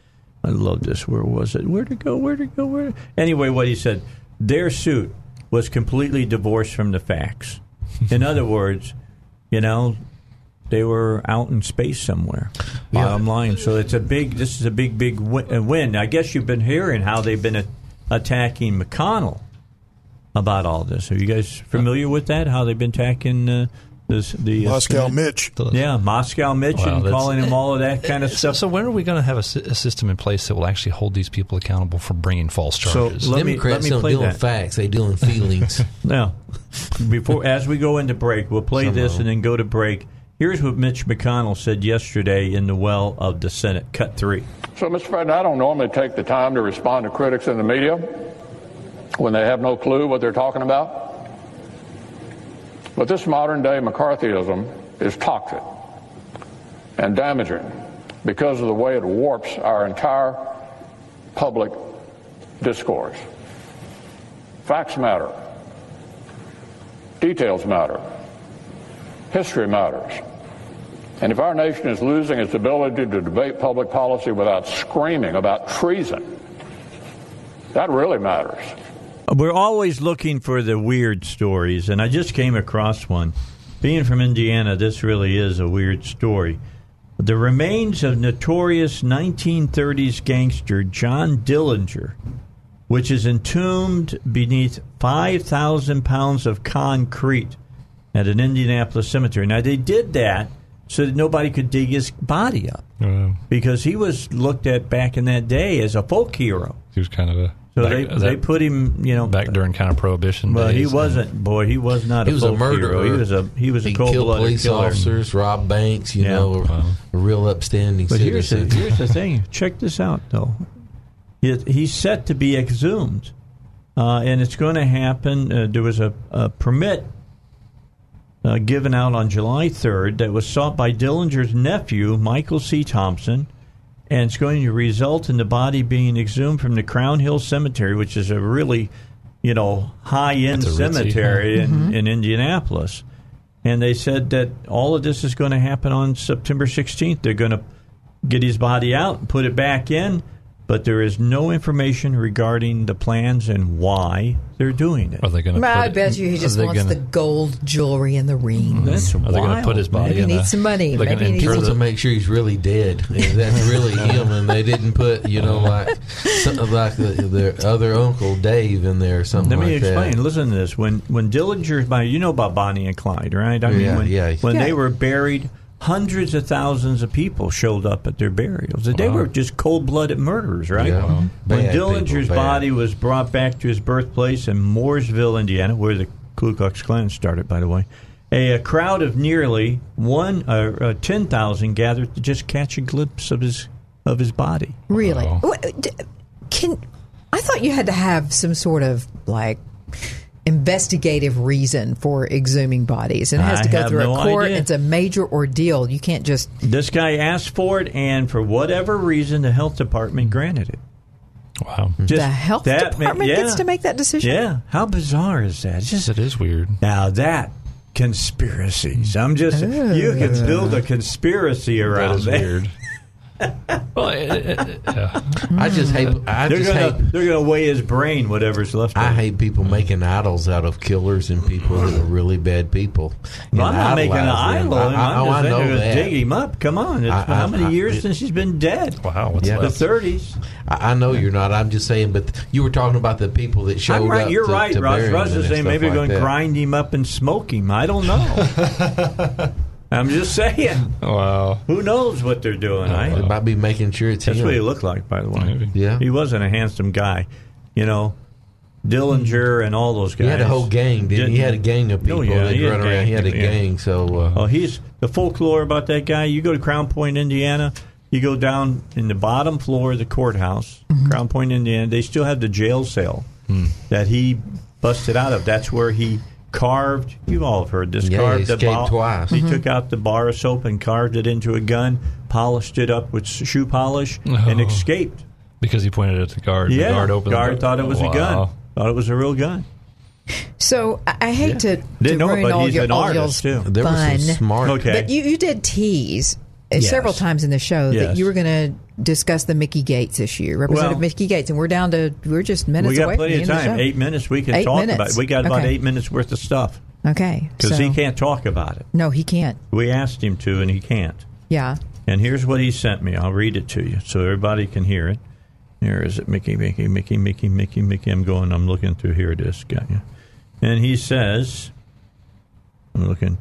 I love this. Where was it? Where to go? Where to go? Where? Anyway, what he said. Their suit was completely divorced from the facts. In other words, you know, they were out in space somewhere. Bottom line. So it's a big. This is a big, big uh, win. I guess you've been hearing how they've been a- attacking McConnell about all this. Are you guys familiar with that? How they've been attacking uh, this, the uh, Moscow Senate? Mitch. Yeah, Moscow Mitch Wow, and calling him all of that kind of [LAUGHS] So, stuff. so when are we going to have a, a system in place that will actually hold these people accountable for bringing false charges? So charges? let me- Democrats let me don't play deal in facts; they deal in feelings. [LAUGHS] Now, before as we go into break, we'll play Some this and then go to break. Here's what Mitch McConnell said yesterday in the well of the Senate. Cut three. So, Mr. President, I don't normally take the time to respond to critics in the media when they have no clue what they're talking about. But this modern day McCarthyism is toxic and damaging because of the way it warps our entire public discourse. Facts matter. Details matter. History matters. And if our nation is losing its ability to debate public policy without screaming about treason, that really matters. We're always looking for the weird stories, and I just came across one. Being from Indiana, this really is a weird story. The remains of notorious 1930s gangster John Dillinger, which is entombed beneath 5,000 pounds of concrete at an Indianapolis cemetery. Now, they did that so that nobody could dig his body up because he was looked at back in that day as a folk hero. He was kind of a So back- they that- they put him, you know, back during kind of prohibition. Well, he days, and- wasn't. Boy, he was not. he a was a folk murderer. Hero. He was a he was a He cold killed blooded police killer. officers, robbed banks. You Yeah. know, a, a real upstanding But here's the, here's the [LAUGHS] thing. Check this out, though. He- He's set to be exhumed, uh, and it's going to happen. Uh, there was a, a permit uh, given out on July 3rd that was sought by Dillinger's nephew, Michael C. Thompson, and it's going to result in the body being exhumed from the Crown Hill Cemetery, which is a really you know, high end That's a ritzy, cemetery in, Mm-hmm. in Indianapolis. And they said that all of this is going to happen on September 16th. They're going to get his body out and put it back in, but there is no information regarding the plans and why they're doing it. Are they going Well, I bet you he just wants the gold jewelry and the rings. Mm-hmm. That's Are they going to put his body Maybe in he a- needs some money. they're Maybe gonna he needs People the- to make sure he's really dead. [LAUGHS] That's really uh-huh. him, and they didn't put, you know, uh-huh. like something like the, their other uncle Dave in there or something Let me like explain. that. Listen to this. When when Dillinger's body, you know about Bonnie and Clyde, right? I mean, Yeah, when, yeah. when Yeah. they were buried, hundreds of thousands of people showed up at their burials. They were just cold blooded murderers, right? Yeah. Wow. When Bad Dillinger's people, body was brought back to his birthplace in Mooresville, Indiana, where the Ku Klux Klan started, by the way. A, a crowd of nearly one uh, uh, ten thousand gathered to just catch a glimpse of his of his body. Really? What- d- Can I thought you had to have some sort of like investigative reason for exhuming bodies. It has I to go through no a court. idea. It's a major ordeal. You can't just This guy asked for it, and for whatever reason, the health department granted it. Wow. the health that ma- department yeah. gets to make that decision. Yeah, how bizarre is that? It's just it is weird. Now that conspiracies, I'm just you can build a conspiracy around is that. weird. Well, it, it, it. I just hate. I they're just gonna hate. they're gonna weigh his brain, whatever's left. I hate people making idols out of killers and people that are really bad people. Well, I'm not making an idolize them. idol. of him. I, I'm I, just I know gonna that. dig him up. Come on, it's I- how many I- years it- since he's been dead? Wow, what's Yeah. The 30s. I, I know you're not. I'm just saying. But you were talking about the people that showed I'm right. up. You're to, right, to Russ. bury Russ is saying stuff maybe like going to grind him up and smoke him. I don't know. [LAUGHS] I'm just saying. Wow. Who knows what they're doing? They I, might be making sure it's that's him. what he looked like, by the way. Maybe. Yeah. He wasn't a handsome guy. You know, Dillinger and all those guys. He had a whole gang, didn't he? He had a gang of people Oh, yeah, that he had run a around. gang, He had a yeah. gang. So uh, Oh, he's the folklore about that guy. You go to Crown Point, Indiana. You go down in the bottom floor of the courthouse, Mm-hmm. Crown Point, Indiana. They still have the jail cell Hmm. that he busted out of. That's where he carved. You all have all heard this. Yeah, carved he the escaped bar- twice. He Mhm. took out the bar of soap and carved it into a gun, polished it up with shoe polish, and Oh. escaped. Because he pointed at the guard. Yeah, the guard opened. guard the thought it was a gun. Thought it was a real gun. So I, I hate to, to Didn't know it, ruin but all he's your an all artist, y'all's too. there was fun. some smart. Okay. But you, you did tease uh, Yes. several times in the show that you were going to discuss the Mickey Gates issue, Representative Well- Mickey Gates, and we're down to we're just minutes we got away plenty from of time. Eight minutes. We can Eight talk minutes. about it. We got about Okay. eight minutes worth of stuff Okay, because so- he can't talk about it. No, he can't. We asked him to, and he can't. Yeah. And here's what he sent me. I'll read it to you so everybody can hear it. Here is it, Mickey, Mickey, Mickey, Mickey, Mickey, Mickey. I'm going. I'm looking through. Here it is. Got you. And he says, "I'm looking."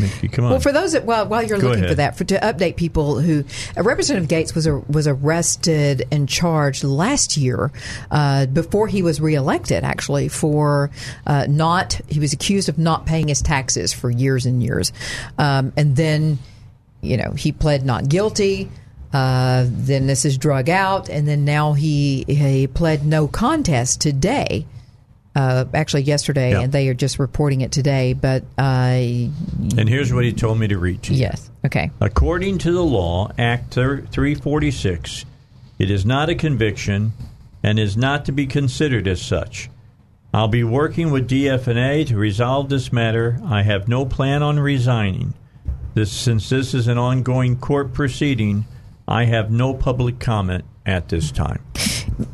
Mickey, come on. Well, for those that while, while you're Go looking for that, for to update people who uh, Representative Gates was a, was arrested and charged last year uh, before he was reelected, actually for uh, not he was accused of not paying his taxes for years and years, um, and then you know he pled not guilty. Uh, then this is drug out, and then now he he pled no contest today. Uh, actually, yesterday, Yeah. and they are just reporting it today. But uh, and here's what he told me to read to you. Yes. Okay. According to the law, Act 346, it is not a conviction and is not to be considered as such. I'll be working with DFNA to resolve this matter. I have no plan on resigning. This, since this is an ongoing court proceeding, I have no public comment at this time.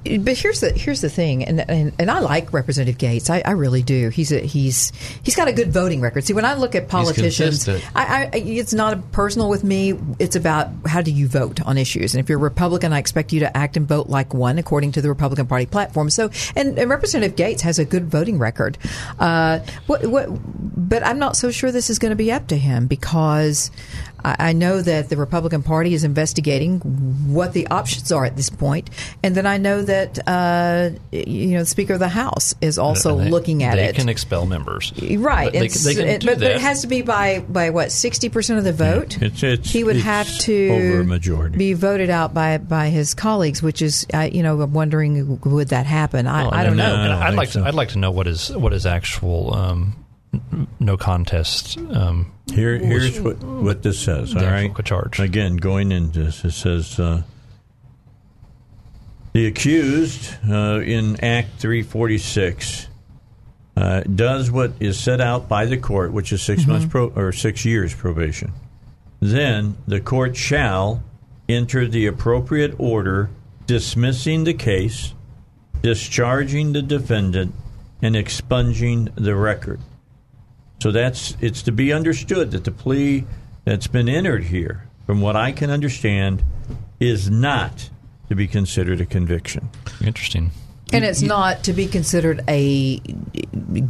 But here's the here's the thing, and and, and I like Representative Gates. I, I really do. He's a, he's he's got a good voting record. See, when I look at politicians, I. I, it's not personal with me. It's about how do you vote on issues. And if you're a Republican, I expect you to act and vote like one according to the Republican Party platform. So, and, and Representative Gates has a good voting record. Uh, what, what, but I'm not so sure this is going to be up to him because I, I know that the Republican Party is investigating what the options are at this point, and then I know that uh, you know the Speaker of the House is also And they- looking at they it. They can expel members. Right, They, they can s- do but, but it has to be by by what sixty percent of the vote. It's, it's, he would it's have to over a majority. be voted out by by his colleagues, which is uh, you know I'm wondering would that happen? I, Well, I don't and, know. and I I'd like so. to. I'd like to know what is what is actual um, n- no contest. Um, Here, here's what, what this says. All right, charge. Again, going into this, it says uh, The accused uh, in Act 346 uh, does what is set out by the court, which is 6 months pro- or six years probation. Then the court shall enter the appropriate order dismissing the case, discharging the defendant, and expunging the record. So that's it's to be understood that the plea that's been entered here, from what I can understand, is not to be considered a conviction. Interesting. And it's not to be considered a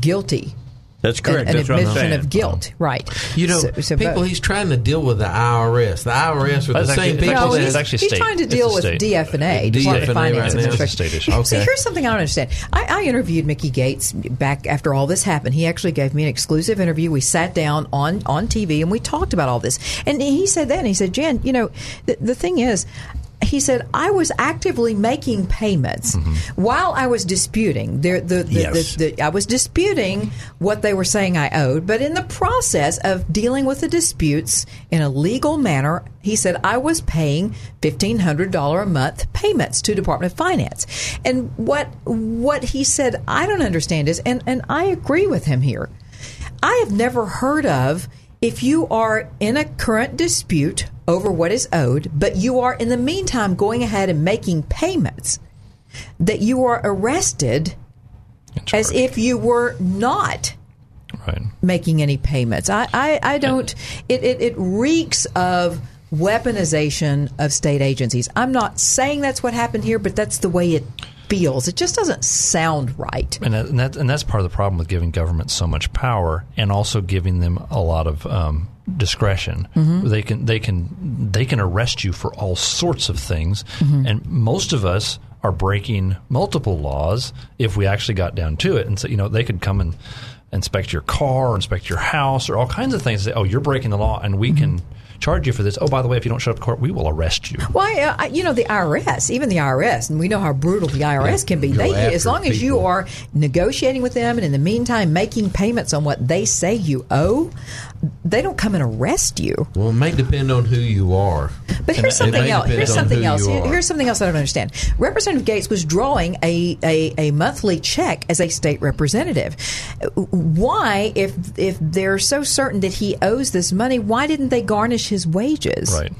guilty. That's correct. An, an That's what I'm admission of guilt, oh. right? You know, So- so people both. he's trying to deal with the IRS. The IRS are the That's same actually- people No, that he's, actually he's state. trying to deal a with state. DFNA, DFNA Department of Finance now. and It's a Administration. state issue. So here's something I don't understand. I, I interviewed Mickey Gates back after all this happened. He actually gave me an exclusive interview. We sat down on, on TV and we talked about all this. And he said that, and he said, Jen, you know, the, the thing is, he said, I was actively making payments mm-hmm. while I was disputing. The, the, the, Yes. I was disputing what they were saying I owed, but in the process of dealing with the disputes in a legal manner, he said I was paying fifteen hundred dollar a month payments to Department of Finance. And what what he said I don't understand is, and and I agree with him here. I have never heard of if you are in a current dispute over what is owed, but you are in the meantime going ahead and making payments, that you are arrested as if you were not Right. making any payments. I, I, I don't, it, it, it reeks of weaponization of state agencies. I'm not saying that's what happened here, but that's the way it feels. It just doesn't sound right. And, that, and, that, and that's part of the problem with giving government so much power, and also giving them a lot of um, discretion. Mhm. They can they can they can arrest you for all sorts of things, Mhm. and most of us are breaking multiple laws if we actually got down to it. And so you know they could come and inspect your car, or inspect your house, or all kinds of things. Say, oh, you're breaking the law, and we can charge you for this. Oh, by the way, if you don't show up to court, we will arrest you. Why, uh, I- you know, the IRS, even the IRS, and we know how brutal the IRS can be. They, as long as you are negotiating with them, and in the meantime making payments on what they say you owe, they don't come and arrest you. Well, it may depend on who you are. But here's something else. Here's something else. you Here- are. Here's something else I don't understand. Representative Gates was drawing a, a, a monthly check as a state representative. Why, if if they're so certain that he owes this money, why didn't they garnish his wages? Right.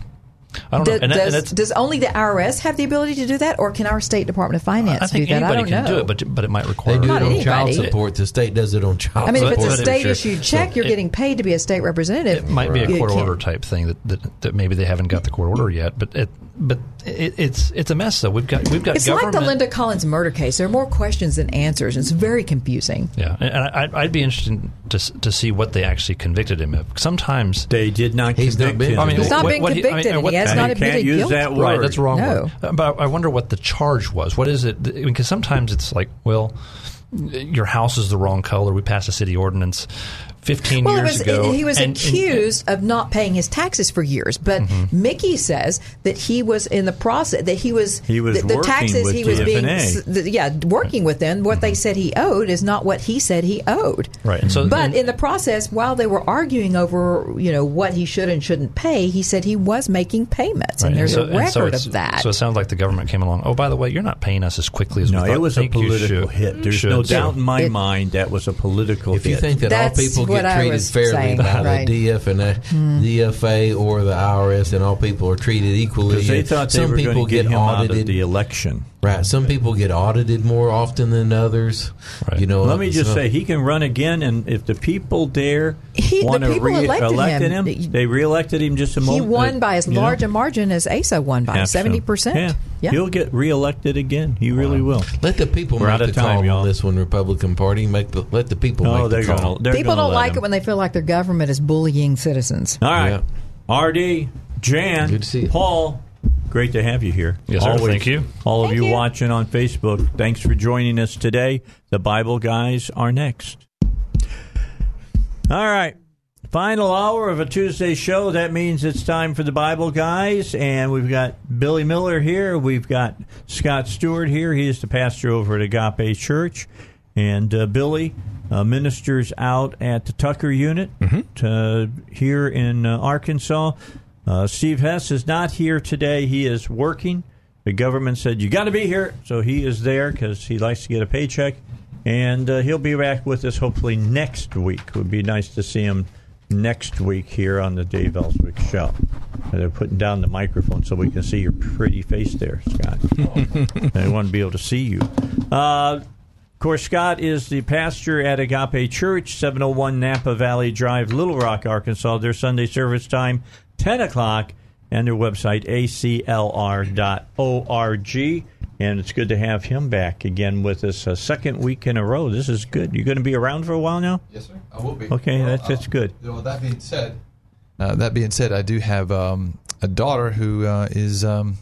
I don't Do- know. And, that- and does, that's, does only the IRS have the ability to do that, or can our state Department of Finance I think do that? I anybody don't can know. do it, but but it might require. They require do Not it on child support. The state does it on child I mean, if it's a I'm state sure. issued check, you're it- getting paid to be a state representative. It might be a court order type thing that, that, that maybe they haven't got the court order yet, but it but it, it's it's a mess though. We've got we've got It's like the Linda Collins murder case. There are more questions than answers. It's very confusing. yeah, and I'd, I'd be interested to to see what they actually convicted him of. Sometimes they did not He's not convict been him. I mean, He's not what- been what he- I mean, convicted, and what- he has and not you can't use guilt. that word. Right, that's the wrong No. word. Uh, But I wonder what the charge was. What is it? Because sometimes it's like, well, your house is the wrong color. We passed a city ordinance 15 Well, years was, ago. he was and- and- accused of not paying his taxes for years, but Mm-hmm. Mickey says that he was in the process that he was He was the, the working taxes with he was being DFNA. s- the, yeah working with them. What they said he owed is not what he said he owed. Right. And so, But and- in the process, while they were arguing over you know what he should and shouldn't pay, he said he was making payments, Right, and there's so- a and so record of that. So it sounds like the government came along. Oh, by the way, you're not paying us as quickly as No, we thought. it was a political hit. There's should. no So- doubt in my It- mind that was a political If you hit. think that That's all people what get treated fairly saying, by right. the DF and the DFA or the IRS, and all people are treated equally, because they thought they some were people going get get him out of audited. the election. Right, some people get audited more often than others. Right. You know, Let me just so- say, he can run again, and if the people there He- the want to re-elected him. him, they reelected him just a moment. Ago. He moment. won by as you know? large a margin as Asa won by seventy so. percent. Yeah. he'll get reelected again. He really will. Let the people We're make out of the time, call y'all. on this one, Republican Party. Make the let the people Oh, make the call. gonna. They're People don't like him. it when they feel like their government is bullying citizens. All right, Yeah. Artie, Jan, Good to see you. Paul. Great to have you here. Yes, sir. Thank you. All of you, you. watching on Facebook, thanks for joining us today. The Bible guys are next. All right. Final hour of a Tuesday show. That means it's time for the Bible guys. And we've got Billy Miller here. We've got Scott Stewart here. He is the pastor over at Agape Church. And uh, Billy uh, ministers out at the Tucker unit uh, here in uh, Arkansas. Uh, Steve Hess is not here today. He is working the government said you got to be here, so he is there because he likes to get a paycheck, and uh, he'll be back with us hopefully next week. It would be nice to see him next week here on the Dave Elswick Show. Uh, They're putting down the microphone so we can see your pretty face there, Scott. [LAUGHS] they want to be able to see you. Uh, course, Scott is the pastor at Agape Church, 701 Napa Valley Drive, Little Rock, Arkansas. Their Sunday service time, 10 o'clock, and their website, aclr.org. And it's good to have him back again with us a second week in a row. This is good. You're going to be around for a while now? Yes, sir. I will be. Okay, Well, that's, that's uh, good. Well, that being said, uh, that being said, I do have um, a daughter who uh, is um,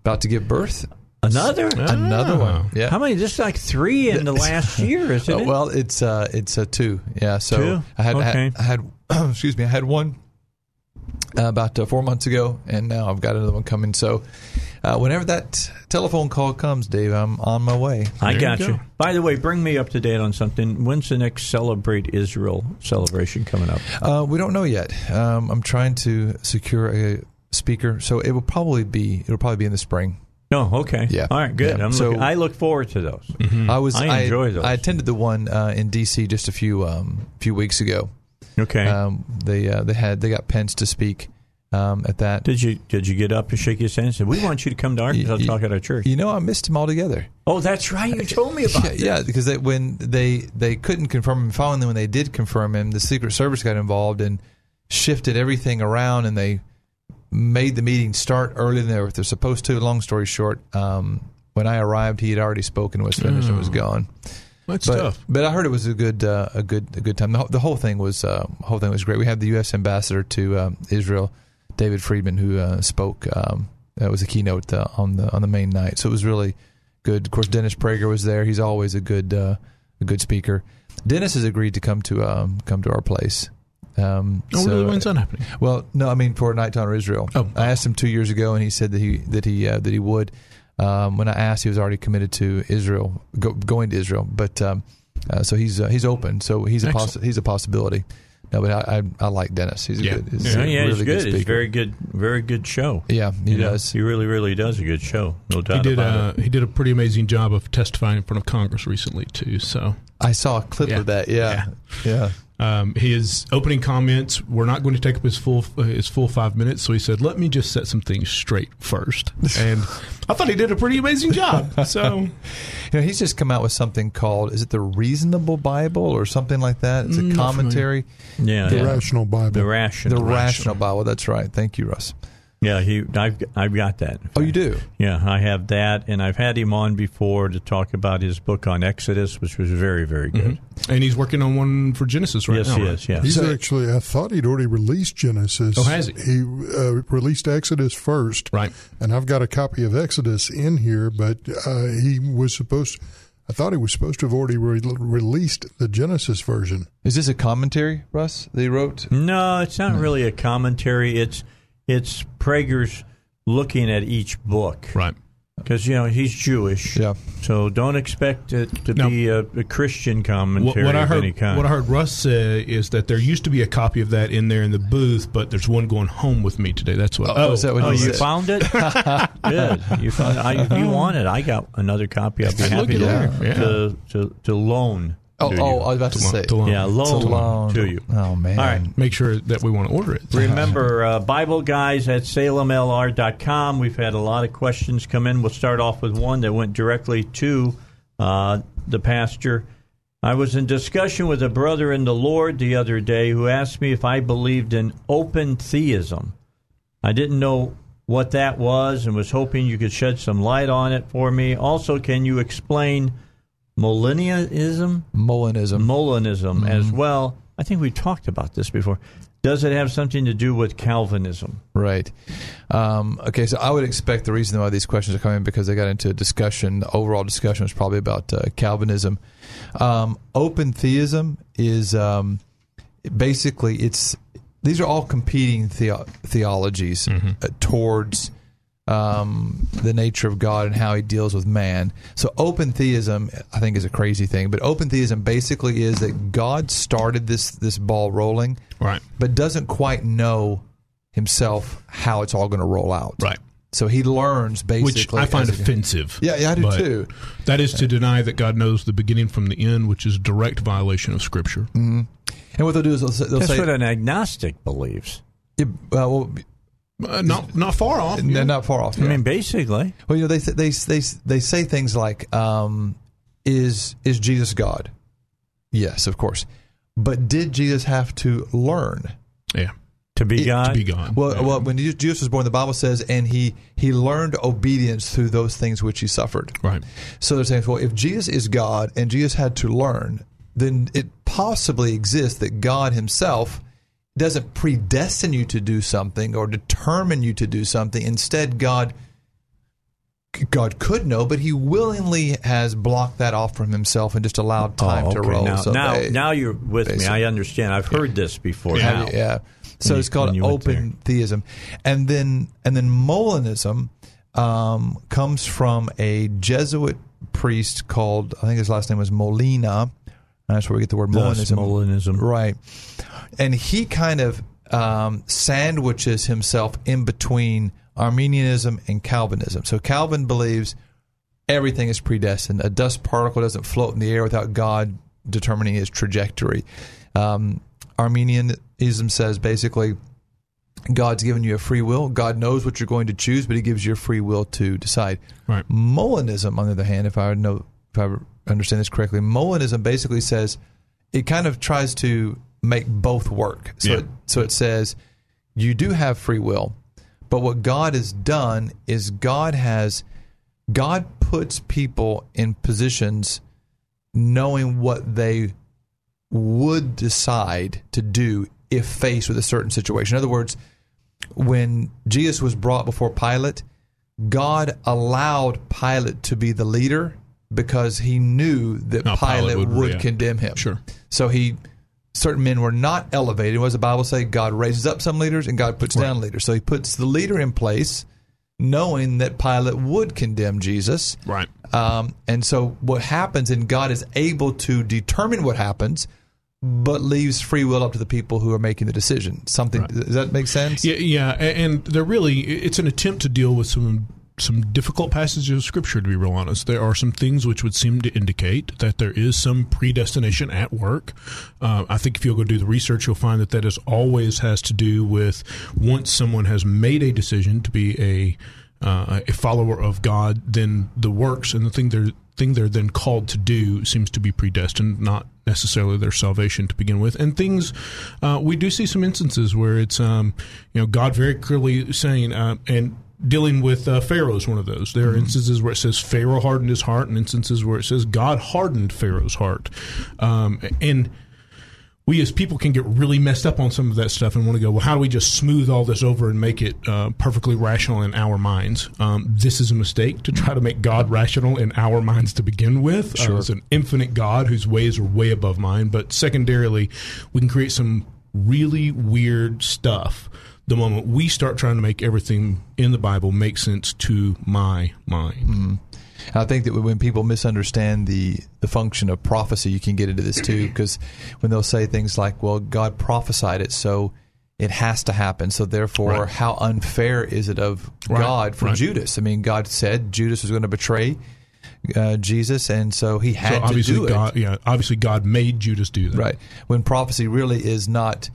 about to give birth. Another? another one. Yeah. How many? Just like three in the last year, [LAUGHS] isn't Uh, it? well, it's uh, it's a two. Yeah. So Two? I had, Okay. I had, I [CLEARS THROAT] had excuse me, I had one uh, about uh, four months ago, and now I've got another one coming. So uh, whenever that telephone call comes, Dave, I'm on my way. I got you. By the way, bring me up to date on something. When's the next Celebrate Israel celebration coming up? Uh, we don't know yet. Um, I'm trying to secure a speaker, so it will probably be it'll probably be in the spring. No, okay. Yeah. All right, good. Yeah. I'm So- looking, I look forward to those. I was I enjoy those. I attended the one uh, in DC just a few um, few weeks ago. Okay. Um, they uh, they had they got Pence to speak um, at that. Did you did you get up and shake his hand and say, "We want you to come to Arkansas [LAUGHS] and talk at our church"? You know, I missed him altogether. Oh, that's right. You told me about [LAUGHS] yeah, yeah, because they, when they they couldn't confirm him, finally when they did confirm him, the Secret Service got involved and shifted everything around, and they made the meeting start earlier than they were they're supposed to. Long story short, um, when I arrived, he had already spoken, was finished, and was Oh. gone. That's but, tough. But I heard it was a good uh, a good a good time. The, whole- the whole thing was uh, whole thing was great. We had the U.S. ambassador to um, Israel, David Friedman, who uh, spoke. Um, that was a keynote uh, on the on the main night. So it was really good. Of course, Dennis Prager was there. He's always a good uh, a good speaker. Dennis has agreed to come to um, come to our place. Um, Oh, so- really? When's that happening? Well, no, I mean for Night to Honor Israel. Oh. I asked him two years ago, and he said that he that he uh, that he would. Um, when I asked, he was already committed to Israel, go, going to Israel. But um, uh, so he's uh, he's open. So he's a possi- he's a possibility. No, but I I, I like Dennis. He's a Yeah. good. He's Yeah, a yeah, really he's good. It's speaker. very good, very good show. Yeah, he You know, does. He really, really does a good show. No He doubt did. about Uh, it. he did a pretty amazing job of testifying in front of Congress recently too. So I saw a clip Yeah. of that. Yeah, yeah. Um, his opening comments were not going to take up his full uh, his full five minutes, so he said, "Let me just set some things straight first. [LAUGHS] And I thought he did a pretty amazing job. So [LAUGHS] You know, he's just come out with something called is it the Reasonable Bible or something like that? It's a Mm, commentary. Yeah, The yeah. Rational Bible. the rational. The Rational Bible. That's right. Thank you, Russ. Yeah, he. I've I've got that. Oh, you do. Yeah, I have that, and I've had him on before to talk about his book on Exodus, which was very, very good. and he's working on one for Genesis right yes, now. Yes, right? is. Yeah, He's actually, I thought he'd already released Genesis. Oh, has he? He uh, released Exodus first. Right. And I've got a copy of Exodus in here, but uh, he was supposed, I thought he was supposed to have already re- released the Genesis version. Is this a commentary, Russ? They wrote. No, it's not really a commentary. It's it's Prager's looking at each book, Right. Because you know he's Jewish. Yeah. So don't expect it to Now- be a, a Christian What, commentary what I of heard, any kind. what I heard Russ say is that there used to be a copy of that in there in the booth, but there's one going home with me today. That's what. Oh, is that what oh, he you said? found it? [LAUGHS] Good. You found. I, you want it, I got another copy. I'd be happy to, there. Yeah. to, to to loan. Oh, oh. I was about to, To say. to loan. yeah, loan, To loan. to you. Oh man. All right. Make sure that we want to order it. Remember, uh, Bible guys at salemlr.com. We've had a lot of questions come in. We'll start off with one that went directly to uh, the pastor. I was in discussion with a brother in the Lord the other day who asked me if I believed in open theism. I didn't know what that was and was hoping you could shed some light on it for me. Also, can you explain millennialism? Molinism. Molinism as well. I think we talked about this before. Does it have something to do with Calvinism? Right. Um, okay, so I would expect the reason why these questions are coming because they got into a discussion. The overall discussion was probably about uh, Calvinism. Um, open theism is um, basically it's these are all competing theo- theologies uh, towards um, the nature of God and how He deals with man. So open theism, I think, is a crazy thing. But open theism basically is that God started this this ball rolling, Right. but doesn't quite know himself how it's all going to roll out. Right. So he learns basically. which I find offensive. Yeah, yeah, I do too. That is to deny that God knows the beginning from the end, which is direct violation of Scripture. hmm And what they'll do is they'll, say- they'll That's say, what an agnostic believes. Yeah, uh, well, Uh, not not far off. n- not far off. I mean, basically. Well, you know, they they they they say things like, um, "Is is Jesus God?" Yes, of course. But did Jesus have to learn? Yeah. To be It- God? To be God. Well, Yeah. well, when Jesus Jesus was born, the Bible says, and he he learned obedience through those things which he suffered. Right. So they're saying, well, if Jesus is God and Jesus had to learn, then it possibly exists that God Himself doesn't predestine you to do something or determine you to do something. Instead, God God could know, but He willingly has blocked that off from Himself and just allowed time oh, to roll. Now, So now, they- now you're with me. I understand. I've heard this before. yeah, now. yeah. So it's called when you went open theism, and then and then Molinism um, comes from a Jesuit priest called I think his last name was Molina. That's where we get the word Molinism. Molinism. right? And he kind of um, sandwiches himself in between Arminianism and Calvinism. So Calvin believes everything is predestined. A dust particle doesn't float in the air without God determining its trajectory. Um, Arminianism says basically God's given you a free will. God knows what you're going to choose, but He gives you a free will to decide. Right. Molinism, on the other hand, if I know if I understand this correctly, Molinism basically says it kind of tries to make both work. So Yeah. it, so it says you do have free will, but what God has done is God has God puts people in positions knowing what they would decide to do if faced with a certain situation. In other words, when Jesus was brought before Pilate, God allowed Pilate to be the leader because he knew that No, Pilate Pilate, would would, react. condemn him. Sure. So he certain men were not elevated. What does the Bible say? God raises up some leaders and God puts down leaders. So he puts the leader in place knowing that Pilate would condemn Jesus. Right. Um, and so what happens, and God is able to determine what happens, but leaves free will up to the people who are making the decision. Something does that make sense? Yeah, yeah, and they're really it's an attempt to deal with some some difficult passages of scripture. To be real honest, there are some things which would seem to indicate that there is some predestination at work. Uh, I think if you'll go do the research, you'll find that that is always has to do with once someone has made a decision to be a uh, a follower of God, then the works and the thing they're thing they're then called to do seems to be predestined, not necessarily their salvation to begin with. And things uh, we do see some instances where it's um, you know God very clearly saying uh, and. Dealing with uh, Pharaoh is one of those. There are instances where it says Pharaoh hardened his heart, and instances where it says God hardened Pharaoh's heart. Um, and we as people can get really messed up on some of that stuff and want to go, well, how do we just smooth all this over and make it uh, perfectly rational in our minds? Um, this is a mistake to try to make God rational in our minds to begin with. Uh, Sure. it's an infinite God whose ways are way above mine. But secondarily, we can create some really weird stuff the moment we start trying to make everything in the Bible make sense to my mind. I think that when people misunderstand the the function of prophecy, you can get into this too. Because when they'll say things like, "Well, God prophesied it, so it has to happen," so therefore, Right. how unfair is it of Right, God for right. Judas? I mean, God said Judas was going to betray uh, Jesus, and so he So had to obviously, do it. God, yeah, obviously, God made Judas do that. Right. When prophecy really is not,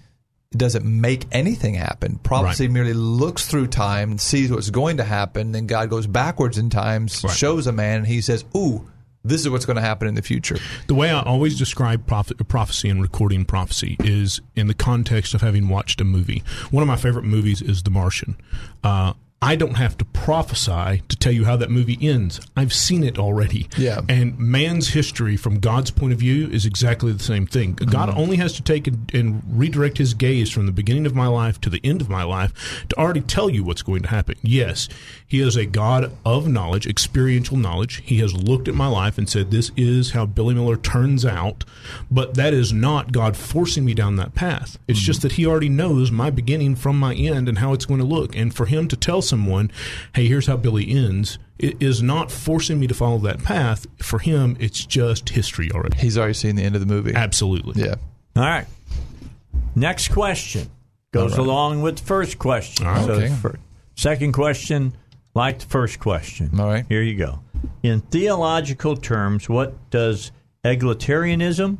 it doesn't make anything happen. Prophecy Right. merely looks through time and sees what's going to happen. Then God goes backwards in time, Right. shows a man, and he says, Ooh, this is what's going to happen in the future. The way I always describe prophet, prophecy and recording prophecy is in the context of having watched a movie. One of my favorite movies is The Martian. Uh, I don't have to prophesy to tell you how that movie ends. I've seen it already. Yeah. And man's history from God's point of view is exactly the same thing. God Mm-hmm. only has to take and, and redirect his gaze from the beginning of my life to the end of my life to already tell you what's going to happen. Yes, he is a God of knowledge, experiential knowledge. He has looked at my life and said, This is how Billy Miller turns out. But that is not God forcing me down that path. It's just that he already knows my beginning from my end and how it's going to look. And for him to tell someone, Hey, here's how Billy ends, it is not forcing me to follow that path. For him, it's just history already. He's already seen the end of the movie. Absolutely. Yeah. All right. Next question goes All right. along with the first question. All right. So Okay. fir- second question like the first question. All right. Here you go. In theological terms, what does egalitarianism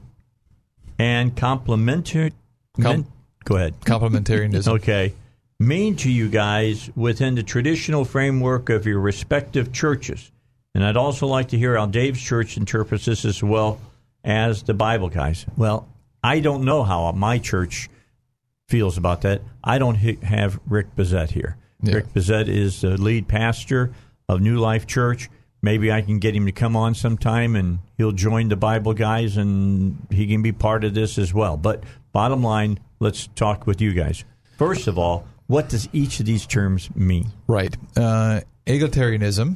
and complementary. Com- go ahead. Complementarianism. [LAUGHS] Okay. Mean to you guys within the traditional framework of your respective churches? And I'd also like to hear how Dave's church interprets this as well as the Bible guys. Well, I don't know how my church feels about that. I don't have Rick Bezet here. Yeah. Rick Bezet is the lead pastor of New Life Church. Maybe I can get him to come on sometime and he'll join the Bible guys and he can be part of this as well. But bottom line, let's talk with you guys. First of all, what does each of these terms mean? Right. Uh, egalitarianism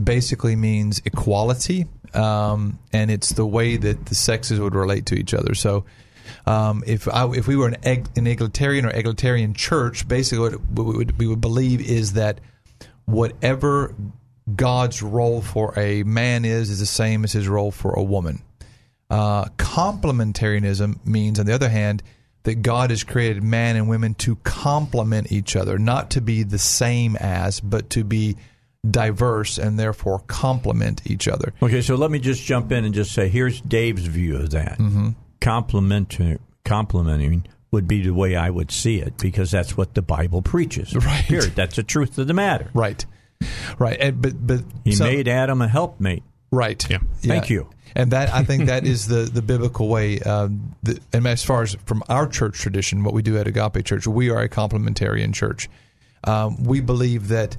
basically means equality, um, and it's the way that the sexes would relate to each other. So, um, if I, if we were an, an egalitarian or egalitarian church, basically what we would, we would believe is that whatever God's role for a man is is the same as his role for a woman. Uh, complementarianism means, on the other hand, that God has created man and women to complement each other, not to be the same as, but to be diverse and therefore complement each other. Okay, so let me just jump in and just say here's Dave's view of that. Mm-hmm. Complementing, complementing would be the way I would see it because that's what the Bible preaches. [LAUGHS] Right. Period. That's the truth of the matter. Right. Right. And, but but He so- made Adam a helpmate. Right. Yeah. Thank you. And that I think that is the the biblical way. Um, the, and as far as from our church tradition, what we do at Agape Church, we are a complementarian church. Um, we believe that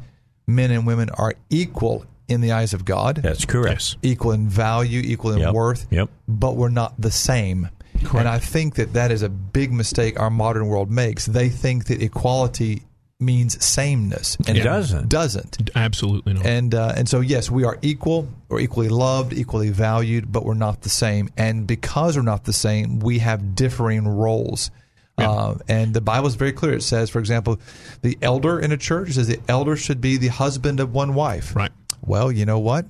men and women are equal in the eyes of God. That's correct. Yes. Equal in value, equal in Yep. worth. Yep. But we're not the same. And I think that that is a big mistake our modern world makes. They think that equality means sameness, and It doesn't. Doesn't. Absolutely not. And uh, and so yes, we are equal, or equally loved, equally valued, but we're not the same. And because we're not the same, we have differing roles. Uh, and the Bible is very clear. It says, for example, the elder in a church says the elder should be the husband of one wife. Right. Well, you know what?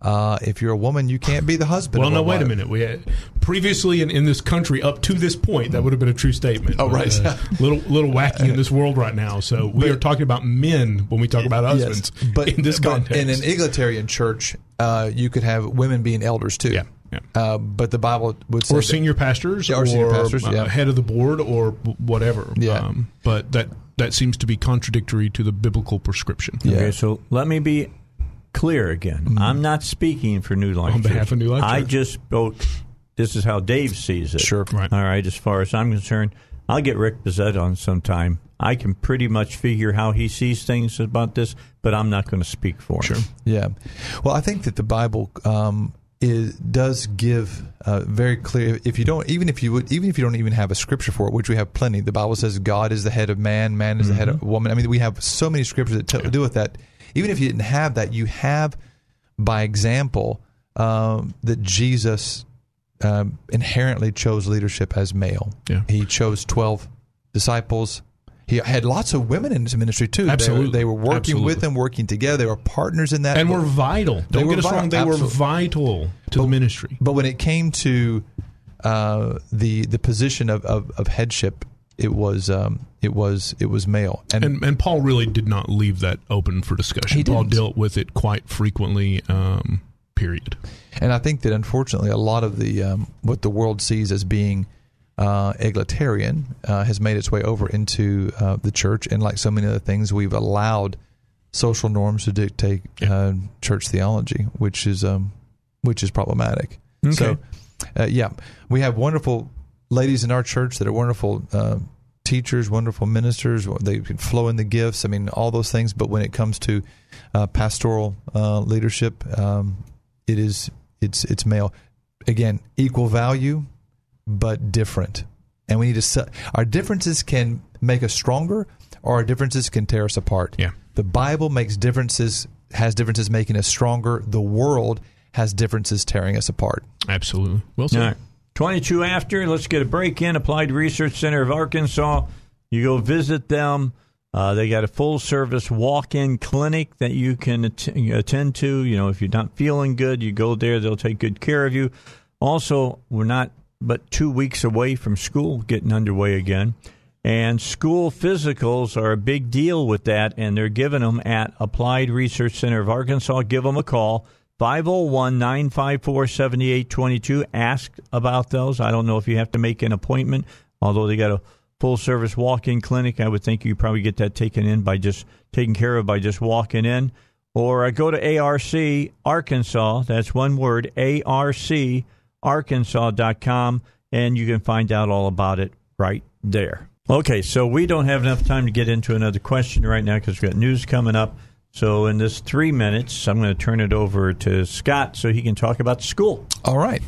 Uh, if you're a woman, you can't be the husband. Well, of no, one wait a minute. We had, previously in, in this country, up to this point, that would have been a true statement. Oh, right. Uh, [LAUGHS] little little wacky in this world right now. So we are talking about men when we talk about husbands. Yes, but in this context, in an egalitarian church, uh, you could have women being elders too. Yeah, yeah. Uh, but the Bible would say or that- senior pastors, Yeah, or senior pastors, uh, yeah. head of the board, or whatever. Yeah. Um, but that that seems to be contradictory to the biblical prescription. Yeah. Okay, so let me be clear again. I'm not speaking for New Life On behalf Church. of New Life I just spoke. This is how Dave sees it. Sure. Right. All right. As far as I'm concerned, I'll get Rick Bezet on sometime. I can pretty much figure how he sees things about this, but I'm not going to speak for him. Sure. Yeah. Well, I think that the Bible um, is, does give uh, very clear. If you don't, even if you would, even if you don't even have a scripture for it, which we have plenty. The Bible says God is the head of man, man is the head of woman. I mean, we have so many scriptures that t- do with that. Even if you didn't have that, you have, by example, um, that Jesus um, inherently chose leadership as male. Yeah. He chose twelve disciples. He had lots of women in his ministry too. They were- Absolutely. they were, working Absolutely. with him, working together. They were partners in that, and were vital. Don't were get us vital, wrong; they were vital to the ministry. But when it came to uh, the the position of, of, of headship, it was um, it was it was male, and, And, and Paul really did not leave that open for discussion. Paul didn't. dealt with it quite frequently. Um, period. and I think that unfortunately a lot of the um, what the world sees as being uh, egalitarian uh, has made its way over into uh, the church, and like so many other things, we've allowed social norms to dictate uh, church theology, which is um, which is problematic. So, uh, yeah, we have wonderful ladies in our church that are wonderful uh, teachers, wonderful ministers. They can flow in the gifts. I mean, all those things. But when it comes to uh, pastoral uh, leadership, um, it is it's it's male. Again, equal value, but different. And we need to set our differences can make us stronger, or our differences can tear us apart. Yeah. The Bible makes differences has differences making us stronger. The world has differences tearing us apart. Absolutely. Well said. All right. 22 after, let's get a break in. Applied Research Center of Arkansas. You go visit them. Uh, they got a full service walk in clinic that you can att- attend to. You know, if you're not feeling good, you go there. They'll take good care of you. Also, we're not but two weeks away from school getting underway again. And school physicals are a big deal with that, and they're giving them at Applied Research Center of Arkansas. Give them a call, 501 954 7822. Ask about those. I don't know if you have to make an appointment, although they got a full service walk in clinic. I would think you probably get that taken in by just taken care of by just walking in. Or uh, go to ARC Arkansas. That's one word, arc arcarkansas.com, and you can find out all about it right there. Okay, so we don't have enough time to get into another question right now because we've got news coming up. So, in this three minutes, I'm going to turn it over to Scott so he can talk about school. All right.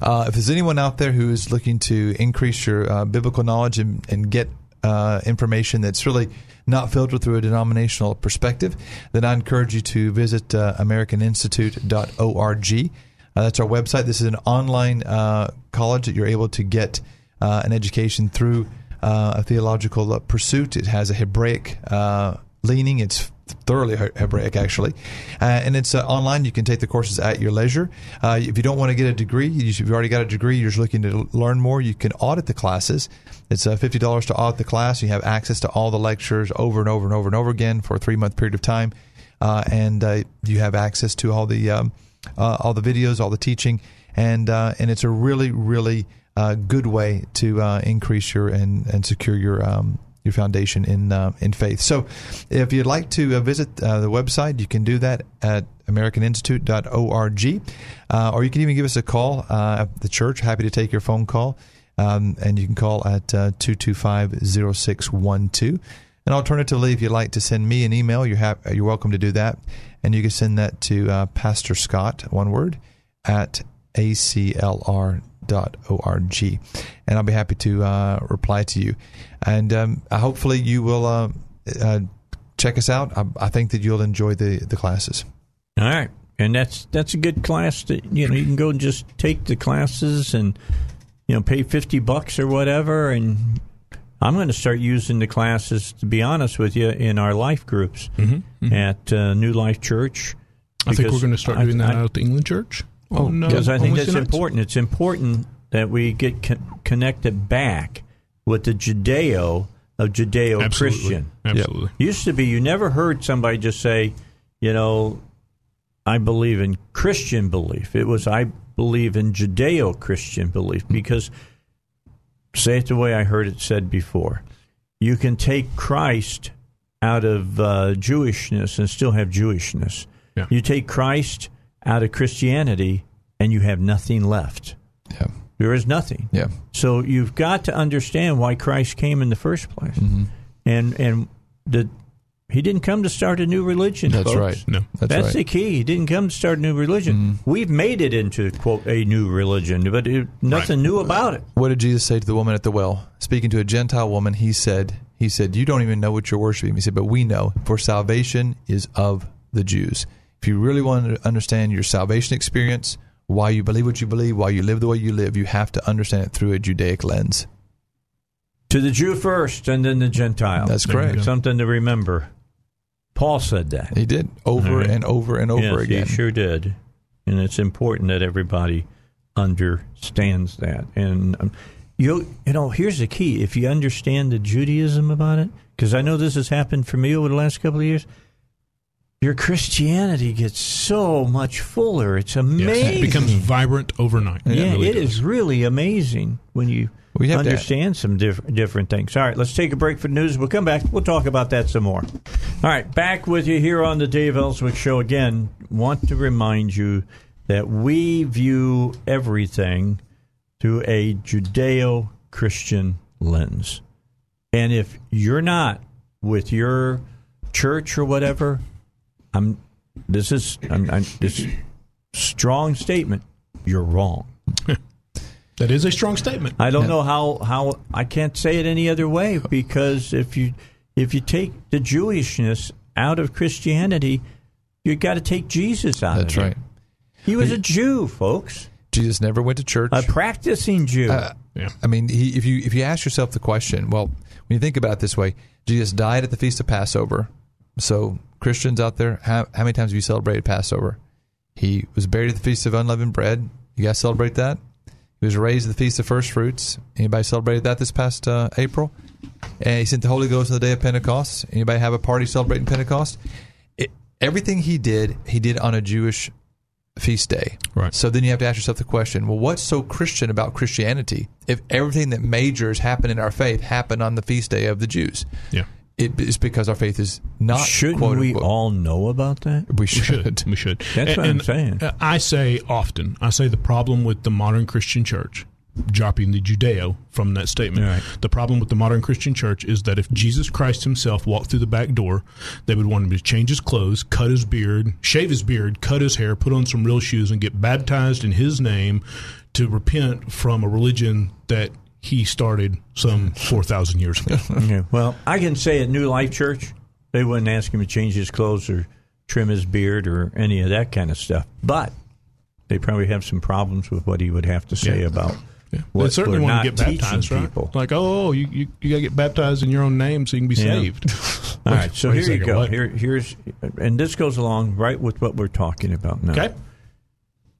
Uh, if there's anyone out there who is looking to increase your uh, biblical knowledge and, and get uh, information that's really not filtered through a denominational perspective, then I encourage you to visit uh, AmericanInstitute.org. Uh, that's our website. This is an online uh, college that you're able to get an education through a theological pursuit. It has a Hebraic leaning. It's thoroughly Hebraic, actually. Uh, and it's uh, online. You can take the courses at your leisure. Uh, if you don't want to get a degree, if you've already got a degree, you're just looking to learn more, you can audit the classes. It's uh, $50 to audit the class. You have access to all the lectures over and over and over and over again for a three month period of time. Uh, and uh, you have access to all the um, all the videos, all the teaching, and and it's a really really good way to increase your and, and secure your um, your foundation in uh, in faith. So, if you'd like to uh, visit uh, the website, you can do that at AmericanInstitute.org, uh, or you can even give us a call uh, at the church. Happy to take your phone call, um, and you can call at uh, two two five zero six one two. And alternatively, if you'd like to send me an email, you're ha- you're welcome to do that, and you can send that to Pastor Scott, one word, at aclr org, and I'll be happy to uh, reply to you. And um, hopefully, you will uh, uh, check us out. I, I, think that you'll enjoy the, the classes. All right, and that's that's a good class. That you know you can go and just take the classes and you know pay fifty bucks or whatever, and I'm going to start using the classes. To be honest with you, in our life groups mm-hmm, mm-hmm. at uh, New Life Church. I think we're going to start doing I, that I, at the England Church. Oh, no. because I think that's important. It's important that we get con- connected back with the Judeo of Judeo Christian. Absolutely. Yep. Used to be you never heard somebody just say, you know, I believe in Christian belief. It was I believe in Judeo Christian belief because say it the way I heard it said before. You can take Christ out of uh, Jewishness and still have Jewishness. Yeah. You take Christ out of Christianity and you have nothing left. Yeah. There is nothing. Yeah. So you've got to understand why Christ came in the first place. Mm-hmm. And and the he didn't come to start a new religion. That's folks. right. No, that's, that's right. the key. He didn't come to start a new religion. Mm-hmm. We've made it into quote a new religion, but it, nothing right. new about it. What did Jesus say to the woman at the well? Speaking to a Gentile woman, he said, "He said, you don't even know what you're worshiping." He said, "But we know, for salvation is of the Jews." If you really want to understand your salvation experience, why you believe what you believe, why you live the way you live, you have to understand it through a Judaic lens. To the Jew first, and then the Gentile. That's correct. Something to remember. Paul said that. He did over right. and over and over yes, again. He sure did, and it's important that everybody understands that. And um, you, you know, here's the key: if you understand the Judaism about it, because I know this has happened for me over the last couple of years your Christianity gets so much fuller. It's amazing. Yes, it becomes vibrant overnight. Yeah, it, really it is really amazing when you we understand some diff- different things. All right, let's take a break for the news. We'll come back. We'll talk about that some more. All right, back with you here on the Dave Elswick Show again. Want to remind you that we view everything through a Judeo Christian lens. And if you're not with your church or whatever, I'm. This is I'm, I'm, this strong statement. You're wrong. [LAUGHS] that is a strong statement. I don't yeah. know how how I can't say it any other way because if you if you take the Jewishness out of Christianity, you got to take Jesus out. Of it. That's right. He was a Jew, folks. Jesus never went to church. A practicing Jew. Uh, yeah. I mean, he, if you if you ask yourself the question, well, when you think about it this way, Jesus died at the feast of Passover. So Christians out there, how, how many times have you celebrated Passover? He was buried at the Feast of Unleavened Bread. You guys celebrate that? He was raised at the Feast of First Fruits. Anybody celebrated that this past uh, April? and he sent the Holy Ghost on the day of Pentecost. Anybody have a party celebrating Pentecost? It, everything he did, he did on a Jewish feast day. Right. So then you have to ask yourself the question: Well, what's so Christian about Christianity? If everything that majors happen in our faith happened on the feast day of the Jews, Yeah. It is because our faith is not. Shouldn't quote, we unquote- all know about that? We We should. should. We should. That's And- what I'm saying. uh, I say often, I say the problem with the modern Christian church, dropping the Judeo from that statement. Right. The problem with the modern Christian church is that if Jesus Christ himself walked through the back door, they would want him to change his clothes, cut his beard, shave his beard, cut his hair, put on some real shoes, and get baptized in his name to repent from a religion that he started some 4,000 years ago. [LAUGHS] Okay. Well, I can say at New Life Church, they wouldn't ask him to change his clothes or trim his beard or any of that kind of stuff. But they probably have some problems with what he would have to say Yeah. about. they What certainly we're want to get baptized, right? people. Like, oh, oh you, you, you got to get baptized in your own name so you can be Yeah. saved. [LAUGHS] All right, so here you go. what? Here, here's, and this goes along right with what we're talking about now. Okay.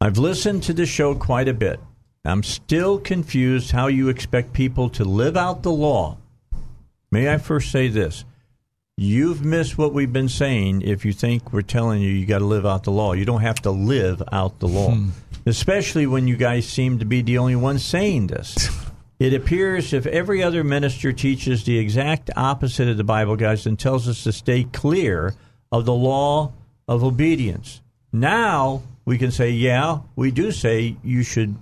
I've listened to the show quite a bit. I'm still confused how you expect people to live out the law. May I first say this? You've missed what we've been saying if you think we're telling you you got to live out the law. You don't have to live out the law, hmm. especially when you guys seem to be the only ones saying this. It appears if every other minister teaches the exact opposite of the Bible, guys, and tells us to stay clear of the law of obedience. Now we can say, yeah, we do say you should,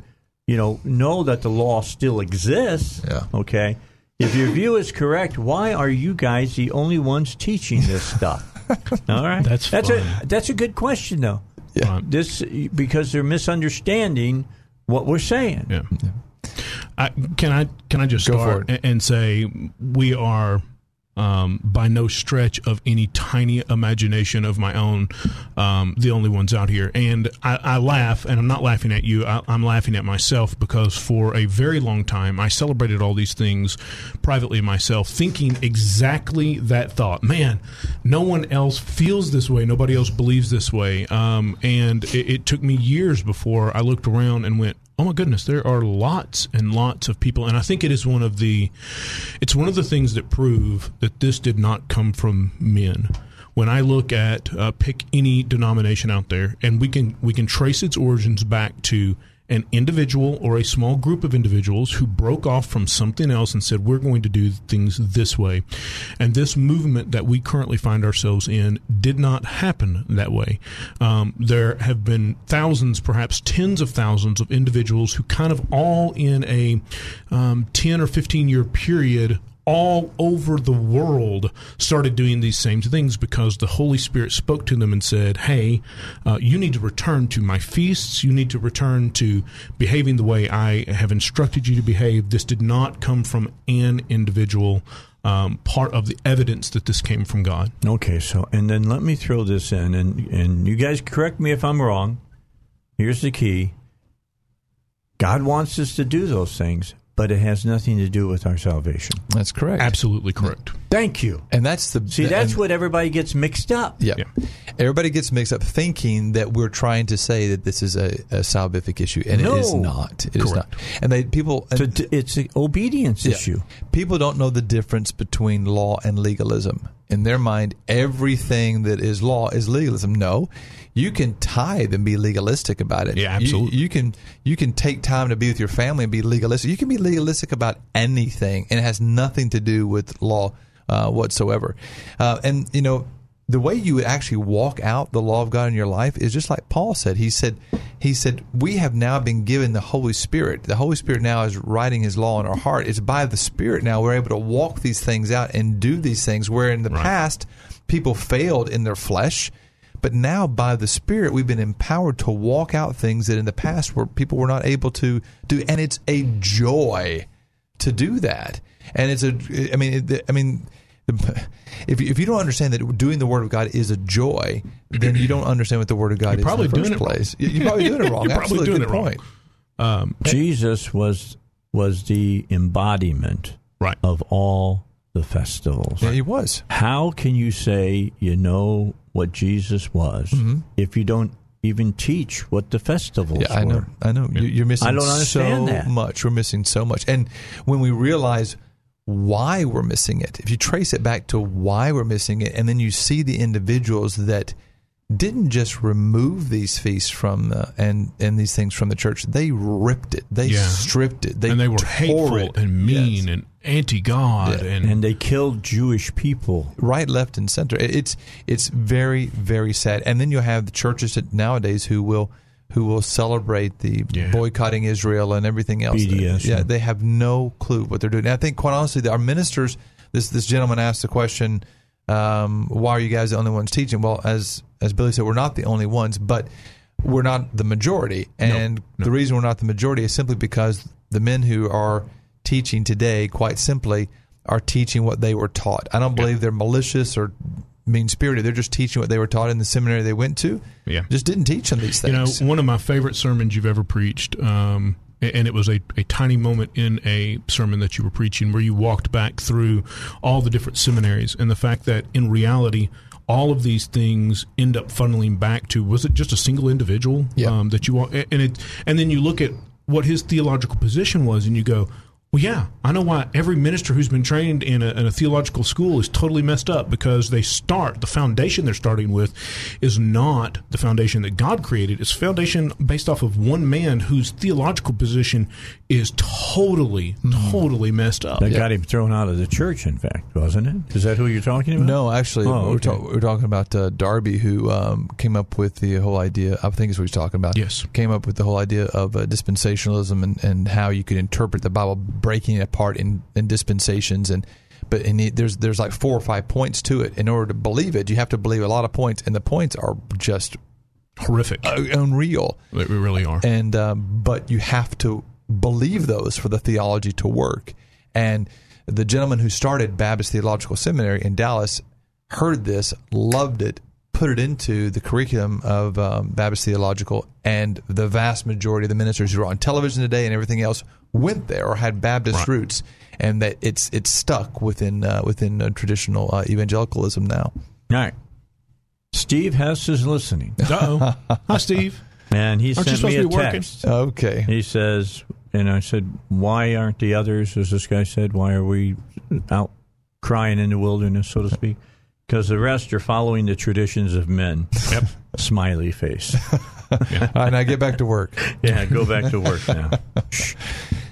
you know, know that the law still exists. Yeah. Okay. If your view is correct, why are you guys the only ones teaching this stuff? [LAUGHS] All right. That's that's fine. a that's a good question though. Yeah. This because they're misunderstanding what we're saying. Yeah. I, can I can I just Go for start it. and say we are um, by no stretch of any tiny imagination of my own um, the only ones out here, and I, I laugh, and I'm not laughing at you. I, I'm laughing at myself because for a very long time I celebrated all these things privately myself, thinking exactly that thought. Man, no one else feels this way. Nobody else believes this way. Um, and it, it took me years before I looked around and went, oh my goodness there are lots and lots of people and i think it is one of the it's one of the things that prove that this did not come from men. When i look at uh, pick any denomination out there and we can we can trace its origins back to an individual or a small group of individuals who broke off from something else and said we're going to do things this way. And this movement that we currently find ourselves in did not happen that way. Um, there have been thousands perhaps tens of thousands of individuals who kind of all in a um, 10 or 15 year period all over the world started doing these same things because the Holy Spirit spoke to them and said, Hey, uh, you need to return to my feasts. You need to return to behaving the way I have instructed you to behave. This did not come from an individual. Um, part of the evidence that this came from God. Okay, so and then let me throw this in, and and you guys correct me if I'm wrong. Here's the key: God wants us to do those things, but it has nothing to do with our salvation. That's correct. Absolutely correct. Thank you. And that's the See, that's and- what everybody gets mixed up. Yeah. Everybody gets mixed up thinking that we're trying to say that this is a, a salvific issue, and it is No. not. It is not. And they people. So and- t- it's an obedience Yeah. issue. People don't know the difference between law and legalism. In their mind, everything that is law is legalism. No, you can tithe and be legalistic about it. Yeah, You- absolutely. You, can you can take time to be with your family and be legalistic. You can be legalistic about anything, and it has nothing to do with law uh, whatsoever. Uh, and you know. The way you would actually walk out the law of God in your life is just like Paul said. He said, he said, we have now been given the Holy Spirit. The Holy Spirit now is writing His law in our heart. It's by the Spirit now we're able to walk these things out and do these things. Where in the past people failed in their flesh, but now by the Spirit we've been empowered to walk out things that in the past were people were not able to do, and it's a joy to do that. And it's a, I mean, I mean. If you, if you don't understand that doing the Word of God is a joy, then you don't understand what the Word of God You're is probably in the first doing it wrong. place. You- You're probably doing it wrong. [LAUGHS] You're probably Absolutely doing good it wrong. Um, Jesus was was the embodiment right. of all the festivals. Yeah, he was. How can you say you know what Jesus was Mhm. if you don't even teach what the festivals Yeah, I were? know. I know. You- You're missing I don't understand so that. much. We're missing so much. And when we realize why we're missing it, if you trace it back to why we're missing it, and then you see the individuals that didn't just remove these feasts from the, and and these things from the church, they ripped it, they Yeah. stripped it, they and they were tore hateful it. and mean and anti-God Yeah. and and they killed Jewish people. right, left, and center. It's it's very very sad. And then you have the churches that nowadays who will who will celebrate the boycotting Israel and everything else. BDS, yeah, yeah. they have no clue what they're doing. And I think quite honestly, our ministers. This this gentleman asked the question, um, "Why are you guys the only ones teaching?" Well, as as Billy said, we're not the only ones, but we're not the majority. And the reason we're not the majority is simply because the men who are teaching today, quite simply, are teaching what they were taught. I don't believe they're malicious or mean spirited. They're just teaching what they were taught in the seminary they went to. Yeah. Just didn't teach them these things. You know, one of my favorite sermons you've ever preached, um, and it was a, a tiny moment in a sermon that you were preaching where you walked back through all the different seminaries and the fact that in reality, all of these things end up funneling back to was it just a single individual um, that you want, and it, and then you look at what his theological position was, and you go. Well, yeah, I know why every minister who's been trained in a, in a theological school is totally messed up because they start the foundation they're starting with is not the foundation that God created. It's a foundation based off of one man whose theological position is totally, totally messed up. That got him thrown out of the church, in fact, wasn't it? Is that who you're talking about? No, actually, Oh, we're, okay. ta- we're talking about uh, Darby, who um, came up with the whole idea. I think is what he's talking about. Yes, came up with the whole idea of uh, dispensationalism and, and how you could interpret the Bible, breaking it apart in, in dispensations and. But in the, there's there's like four or five points to it. In order to believe it, you have to believe a lot of points, and the points are just horrific, unreal. They really are. And um, but you have to believe those for the theology to work. And the gentleman who started Baptist Theological Seminary in Dallas heard this, loved it, put it into the curriculum of um, Baptist Theological, and the vast majority of the ministers who are on television today and everything else went there or had Baptist Right. roots, and that it's it's stuck within uh, within uh, traditional uh, evangelicalism now. All right. Steve Hess is listening. Uh oh. [LAUGHS] Hi, Steve. And he Aren't you sent me supposed a to be working? text. Okay. He says, and I said, why aren't the others, as this guy said, why are we out crying in the wilderness, so to speak? Because the rest are following the traditions of men. Yep. Smiley face. [LAUGHS] All right, now get back to work. Yeah, go back to work now. [LAUGHS] Shh.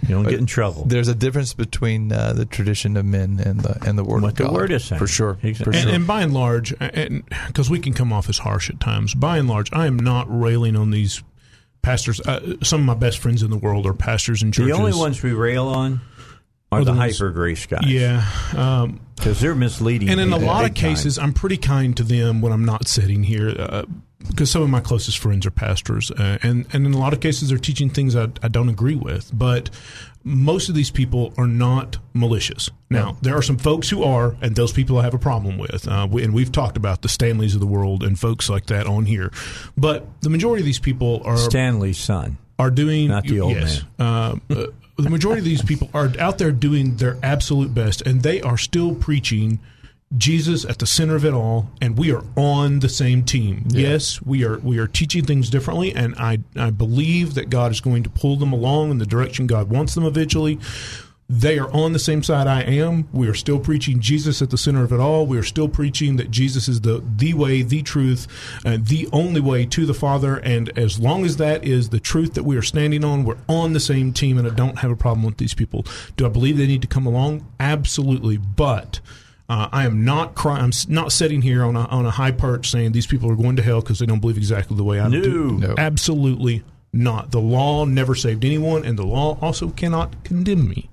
You don't get in trouble. There's a difference between uh, the tradition of men and the and the word What of the word is saying. for sure. For and, sure. and by and large, because we can come off as harsh at times, by and large, I am not railing on these pastors. Uh, some of my best friends in the world are pastors in churches. The only ones we rail on are the hyper grace guys. Yeah. Um, Because they're misleading. and in a lot of big time. cases, I'm pretty kind to them when I'm not sitting here. Uh, because some of my closest friends are pastors, uh, and and in a lot of cases they're teaching things I, I don't agree with. But most of these people are not malicious. Now there are some folks who are, and those people I have a problem with. Uh, we, and we've talked about the Stanleys of the world and folks like that on here. But the majority of these people are Stanley's son. are doing Not the old yes, Uh, uh, the majority of these people are out there doing their absolute best, and they are still preaching Jesus at the center of it all, and we are on the same team. Yes, we are we are teaching things differently, and I I believe that God is going to pull them along in the direction God wants them eventually. They are on the same side I am. We are still preaching Jesus at the center of it all. We are still preaching that Jesus is the the way, the truth, uh, the only way to the Father. And as long as that is the truth that we are standing on, we're on the same team. And I don't have a problem with these people. Do I believe they need to come along? Absolutely. But uh, I am not cry- I'm not sitting here on a, on a high perch saying these people are going to hell because they don't believe exactly the way I do. No. Absolutely not. The law never saved anyone, and the law also cannot condemn me.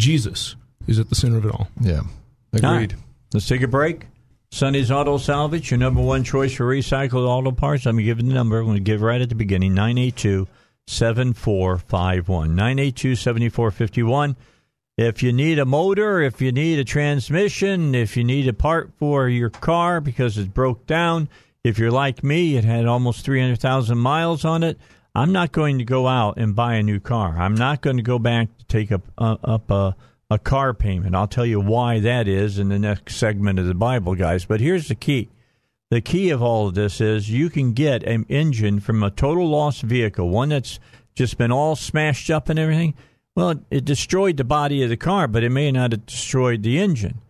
Jesus is at the center of it all. Yeah. All right. Let's take a break. Sunny's Auto Salvage, your number one choice for recycled auto parts. I'm going to give you the number. I'm going to give right at the beginning 982 7451. 982 7451. If you need a motor, if you need a transmission, if you need a part for your car because it broke down, if you're like me, it had almost 300,000 miles on it, I'm not going to go out and buy a new car. I'm not going to go back to take up, uh, up a, a car payment. I'll tell you why that is in the next segment of the Bible, guys. But here's the key. The key of all of this is you can get an engine from a total loss vehicle, one that's just been all smashed up and everything. Well, it destroyed the body of the car, but it may not have destroyed the engine.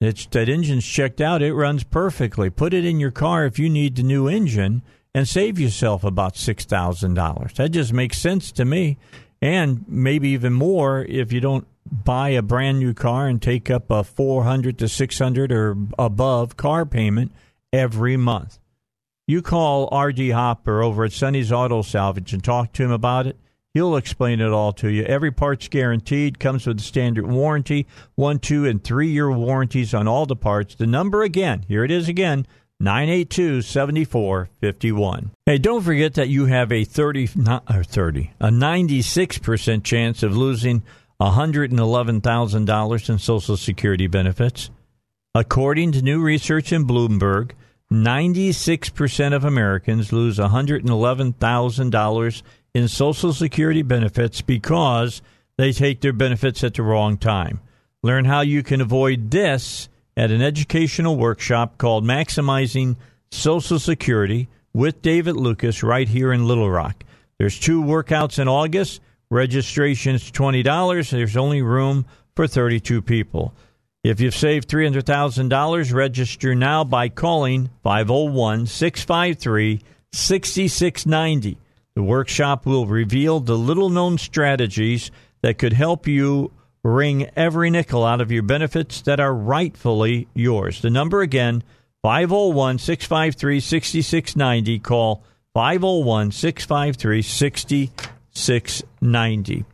It's that engine's checked out; it runs perfectly. Put it in your car if you need the new engine, and save yourself about six thousand dollars. That just makes sense to me, and maybe even more if you don't buy a brand new car and take up a four hundred to six hundred or above car payment every month. You call R.D. Hopper over at Sonny's Auto Salvage and talk to him about it. He'll explain it all to you. Every part's guaranteed, comes with a standard warranty, one, two, and three year warranties on all the parts. The number again, here it is again, 982 7451. Hey, don't forget that you have a 30, not, or 30, a 96% chance of losing $111,000 in Social Security benefits. According to new research in Bloomberg, 96% of Americans lose $111,000 in Social Security benefits because they take their benefits at the wrong time. Learn how you can avoid this at an educational workshop called Maximizing Social Security with David Lucas right here in Little Rock. There's two workouts in August. Registration is $20. There's only room for 32 people. If you've saved $300,000, register now by calling 501 653 6690. The workshop will reveal the little known strategies that could help you wring every nickel out of your benefits that are rightfully yours. The number again, 501 653 6690. Call 501 653 6690.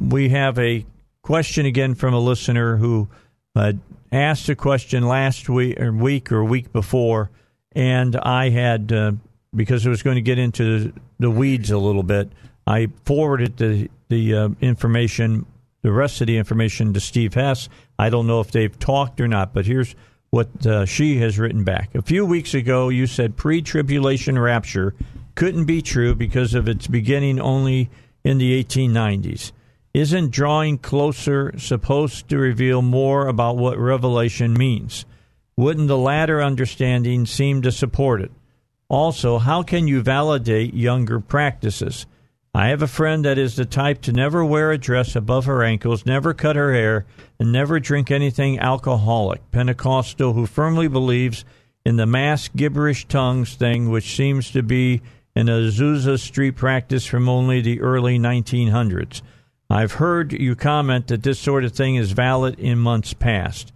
We have a question again from a listener who uh, asked a question last week or week or week before, and I had uh, because it was going to get into the weeds a little bit. I forwarded the the uh, information, the rest of the information, to Steve Hess. I don't know if they've talked or not, but here's what uh, she has written back. A few weeks ago, you said pre-tribulation rapture couldn't be true because of its beginning only in the 1890s. Isn't drawing closer supposed to reveal more about what Revelation means? Wouldn't the latter understanding seem to support it? Also, how can you validate younger practices? I have a friend that is the type to never wear a dress above her ankles, never cut her hair, and never drink anything alcoholic. Pentecostal who firmly believes in the mass gibberish tongues thing, which seems to be an Azusa Street practice from only the early 1900s. I've heard you comment that this sort of thing is valid in months past.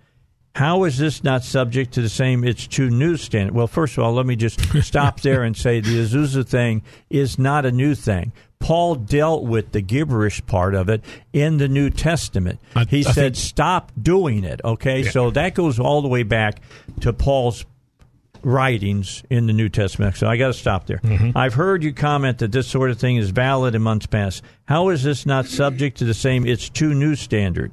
How is this not subject to the same it's too new standard? Well, first of all, let me just [LAUGHS] stop there and say the Azusa thing is not a new thing. Paul dealt with the gibberish part of it in the New Testament. I- he I said, think- stop doing it. Okay, Yeah. so that goes all the way back to Paul's writings in the New Testament. So I got to stop there. Mm-hmm. I've heard you comment that this sort of thing is valid in months past. How is this not subject to the same it's too new standard?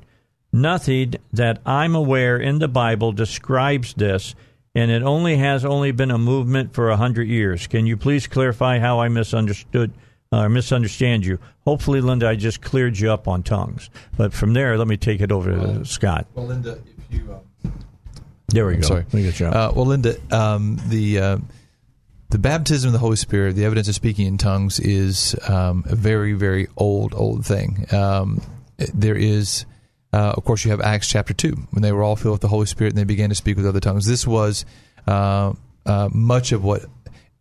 Nothing that I'm aware in the Bible describes this, and it only has only been a movement for a hundred years. Can you please clarify how I misunderstood or misunderstand you? Hopefully, Linda, I just cleared you up on tongues. But from there, let me take it over to Scott. Well, Linda, if you. Uh, There we I'm go. Sorry. Let me get you. Uh, well, Linda, um, the uh, the baptism of the Holy Spirit, the evidence of speaking in tongues, is um, a very, very old, old thing. Um, there is, uh, of course, you have Acts chapter two when they were all filled with the Holy Spirit and they began to speak with other tongues. This was uh, uh, much of what.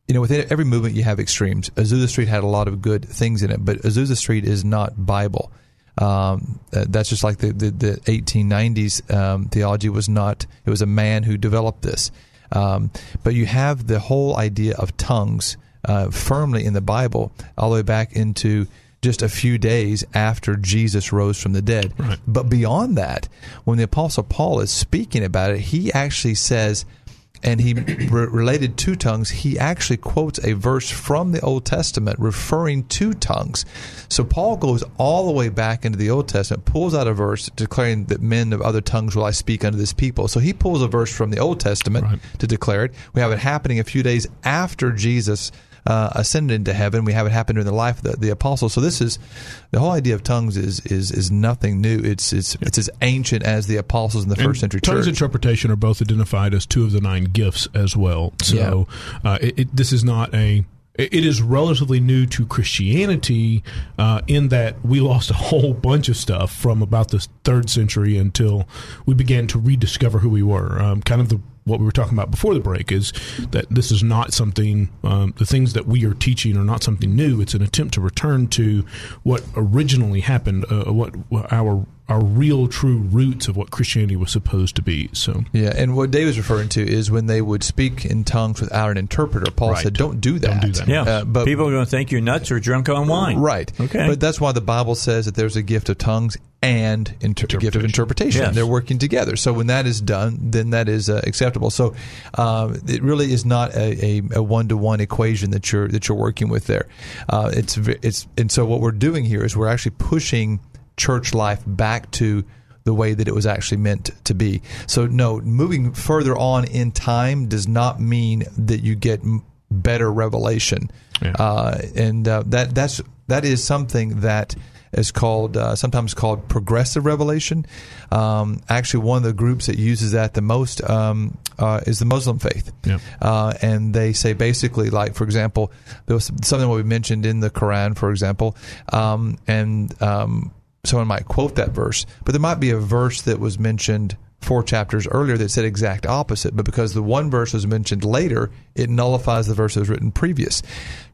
You know, within every movement, you have extremes. Azusa Street had a lot of good things in it, but Azusa Street is not Bible. Um, uh, that's just like the, the, the 1890s um, theology was not, it was a man who developed this. Um, but you have the whole idea of tongues uh, firmly in the Bible, all the way back into just a few days after Jesus rose from the dead. But beyond that, when the Apostle Paul is speaking about it, he actually says, and he re- related to tongues, he actually quotes a verse from the Old Testament referring to tongues. So Paul goes all the way back into the Old Testament, pulls out a verse declaring that men of other tongues will I speak unto this people. So he pulls a verse from the Old Testament to declare it. We have it happening a few days after Jesus uh, ascended into heaven. We have it happen during the life of the, the apostles. So this is the whole idea of tongues is is is nothing new. It's it's it's as ancient as the apostles in the And first century tongues church. interpretation are both identified as two of the nine gifts as well. So uh, it, it, this is not a It it is relatively new to Christianity uh, in that we lost a whole bunch of stuff from about the third century until we began to rediscover who we were. Um, kind of the what we were talking about before the break is that this is not something um, the things that we are teaching are not something new. It's an attempt to return to what originally happened uh, what, what our our real true roots of what christianity was supposed to be so Yeah, and what Dave is referring to is when they would speak in tongues without an interpreter. Paul Right. said, "Don't do that." Don't do that. Yeah, Uh, but people are going to think you're nuts or drunk on wine. Right. Okay. But that's why the Bible says that there's a gift of tongues and inter- a gift of interpretation. Yes. They're working together. So when that is done, then that is uh, acceptable. So uh, it really is not a, a, a one-to-one equation that you're that you're working with there. Uh, it's ve- it's and so what we're doing here is we're actually pushing church life back to the way that it was actually meant to be. So no, moving further on in time does not mean that you get better revelation, uh, and uh, that that's that is something that is called uh, sometimes called progressive revelation. Um, actually, one of the groups that uses that the most um, uh, is the Muslim faith, uh, and they say basically, like for example, there was something we mentioned in the Quran, for example, um, and um, someone might quote that verse, but there might be a verse that was mentioned four chapters earlier that said exact opposite, but because the one verse was mentioned later, it nullifies the verse that was written previous.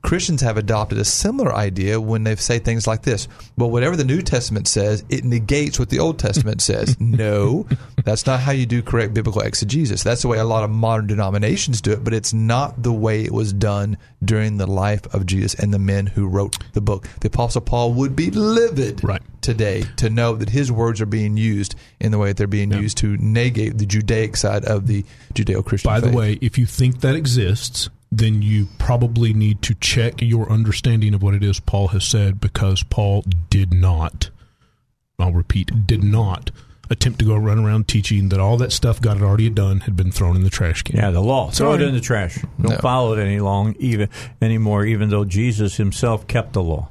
Christians have adopted a similar idea when they say things like this. Well, whatever the New Testament says, it negates what the Old Testament says. [LAUGHS] No, that's not how you do correct biblical exegesis. That's the way a lot of modern denominations do it, but it's not the way it was done during the life of Jesus and the men who wrote the book. The Apostle Paul would be livid right. today to know that his words are being used in the way that they're being used to negate the Judaic side of the Judeo Christian By the way, if you think that exists, then you probably need to check your understanding of what it is Paul has said because Paul did not, I'll repeat, did not attempt to go run around teaching that all that stuff God had already done had been thrown in the trash can. Yeah, the law. Throw it in the trash. Don't follow it any long even anymore. Even though Jesus himself kept the law.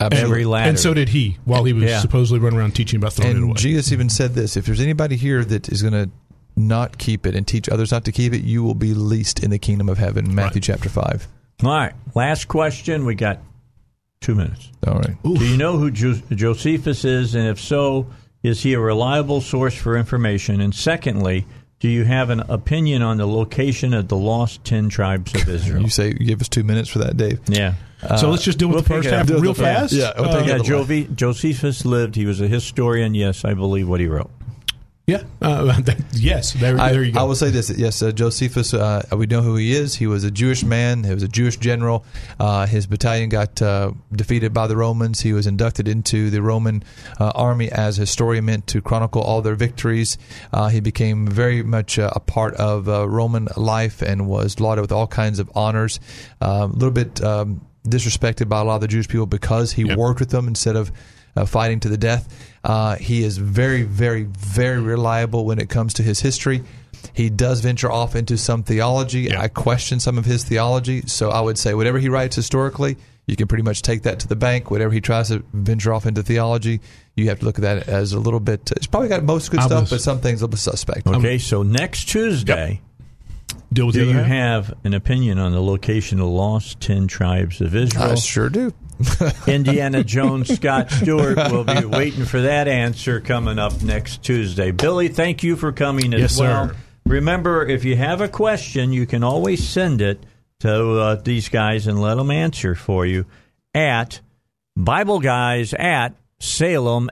Every ladder. And so did he while he was Yeah. supposedly running around teaching about throwing it and away. Jesus even said this: if there's anybody here that is going to not keep it and teach others not to keep it, you will be least in the kingdom of heaven. Matthew chapter five. All right. Last question. We got two minutes. All right. Do you know who jo- Josephus is? And if so, is he a reliable source for information? And secondly, do you have an opinion on the location of the lost 10 tribes of [LAUGHS] Israel? You say you give us two minutes for that, Dave. Yeah. So let's just deal with the pick first it half real the- yeah. fast? Yeah, we'll Uh, Yeah, Jovi- Josephus lived. He was a historian. Yes, I believe what he wrote. Yeah. Uh, [LAUGHS] yes. There, I, there you go. I will say this: yes, uh, Josephus. Uh, we know who he is. He was a Jewish man. He was a Jewish general. Uh, his battalion got uh, defeated by the Romans. He was inducted into the Roman uh, army as a historian, meant to chronicle all their victories. Uh, he became very much uh, a part of uh, Roman life and was lauded with all kinds of honors. Uh, a little bit um, disrespected by a lot of the Jewish people because he worked with them instead of uh, fighting to the death. Uh, he is very, very, very reliable when it comes to his history. He does venture off into some theology. I question some of his theology, so I would say whatever he writes historically, you can pretty much take that to the bank. Whatever he tries to venture off into theology, you have to look at that as a little bit. It's probably got most good I stuff, was- but some things a little suspect. Okay, so next Tuesday, Deal with do you half? have an opinion on the location of the lost 10 tribes of Israel? I sure do. [LAUGHS] Indiana Jones Scott Stewart will be [LAUGHS] waiting for that answer coming up next Tuesday. Billy, thank you for coming as Yes, well. sir. Remember, if you have a question, you can always send it to uh, these guys and let them answer for you at Bible Guys at SalemLR.com.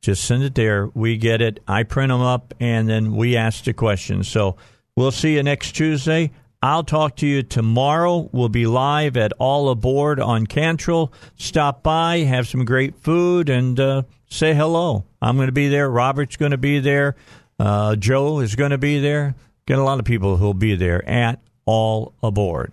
Just send it there. We get it. I print them up, and then we ask the questions. So we'll see you next Tuesday. I'll talk to you tomorrow. We'll be live at All Aboard on Cantrell. Stop by, have some great food, and uh, say hello. I'm going to be there. Robert's going to be there. Uh, Joe is going to be there. Get a lot of people who'll be there at All Aboard.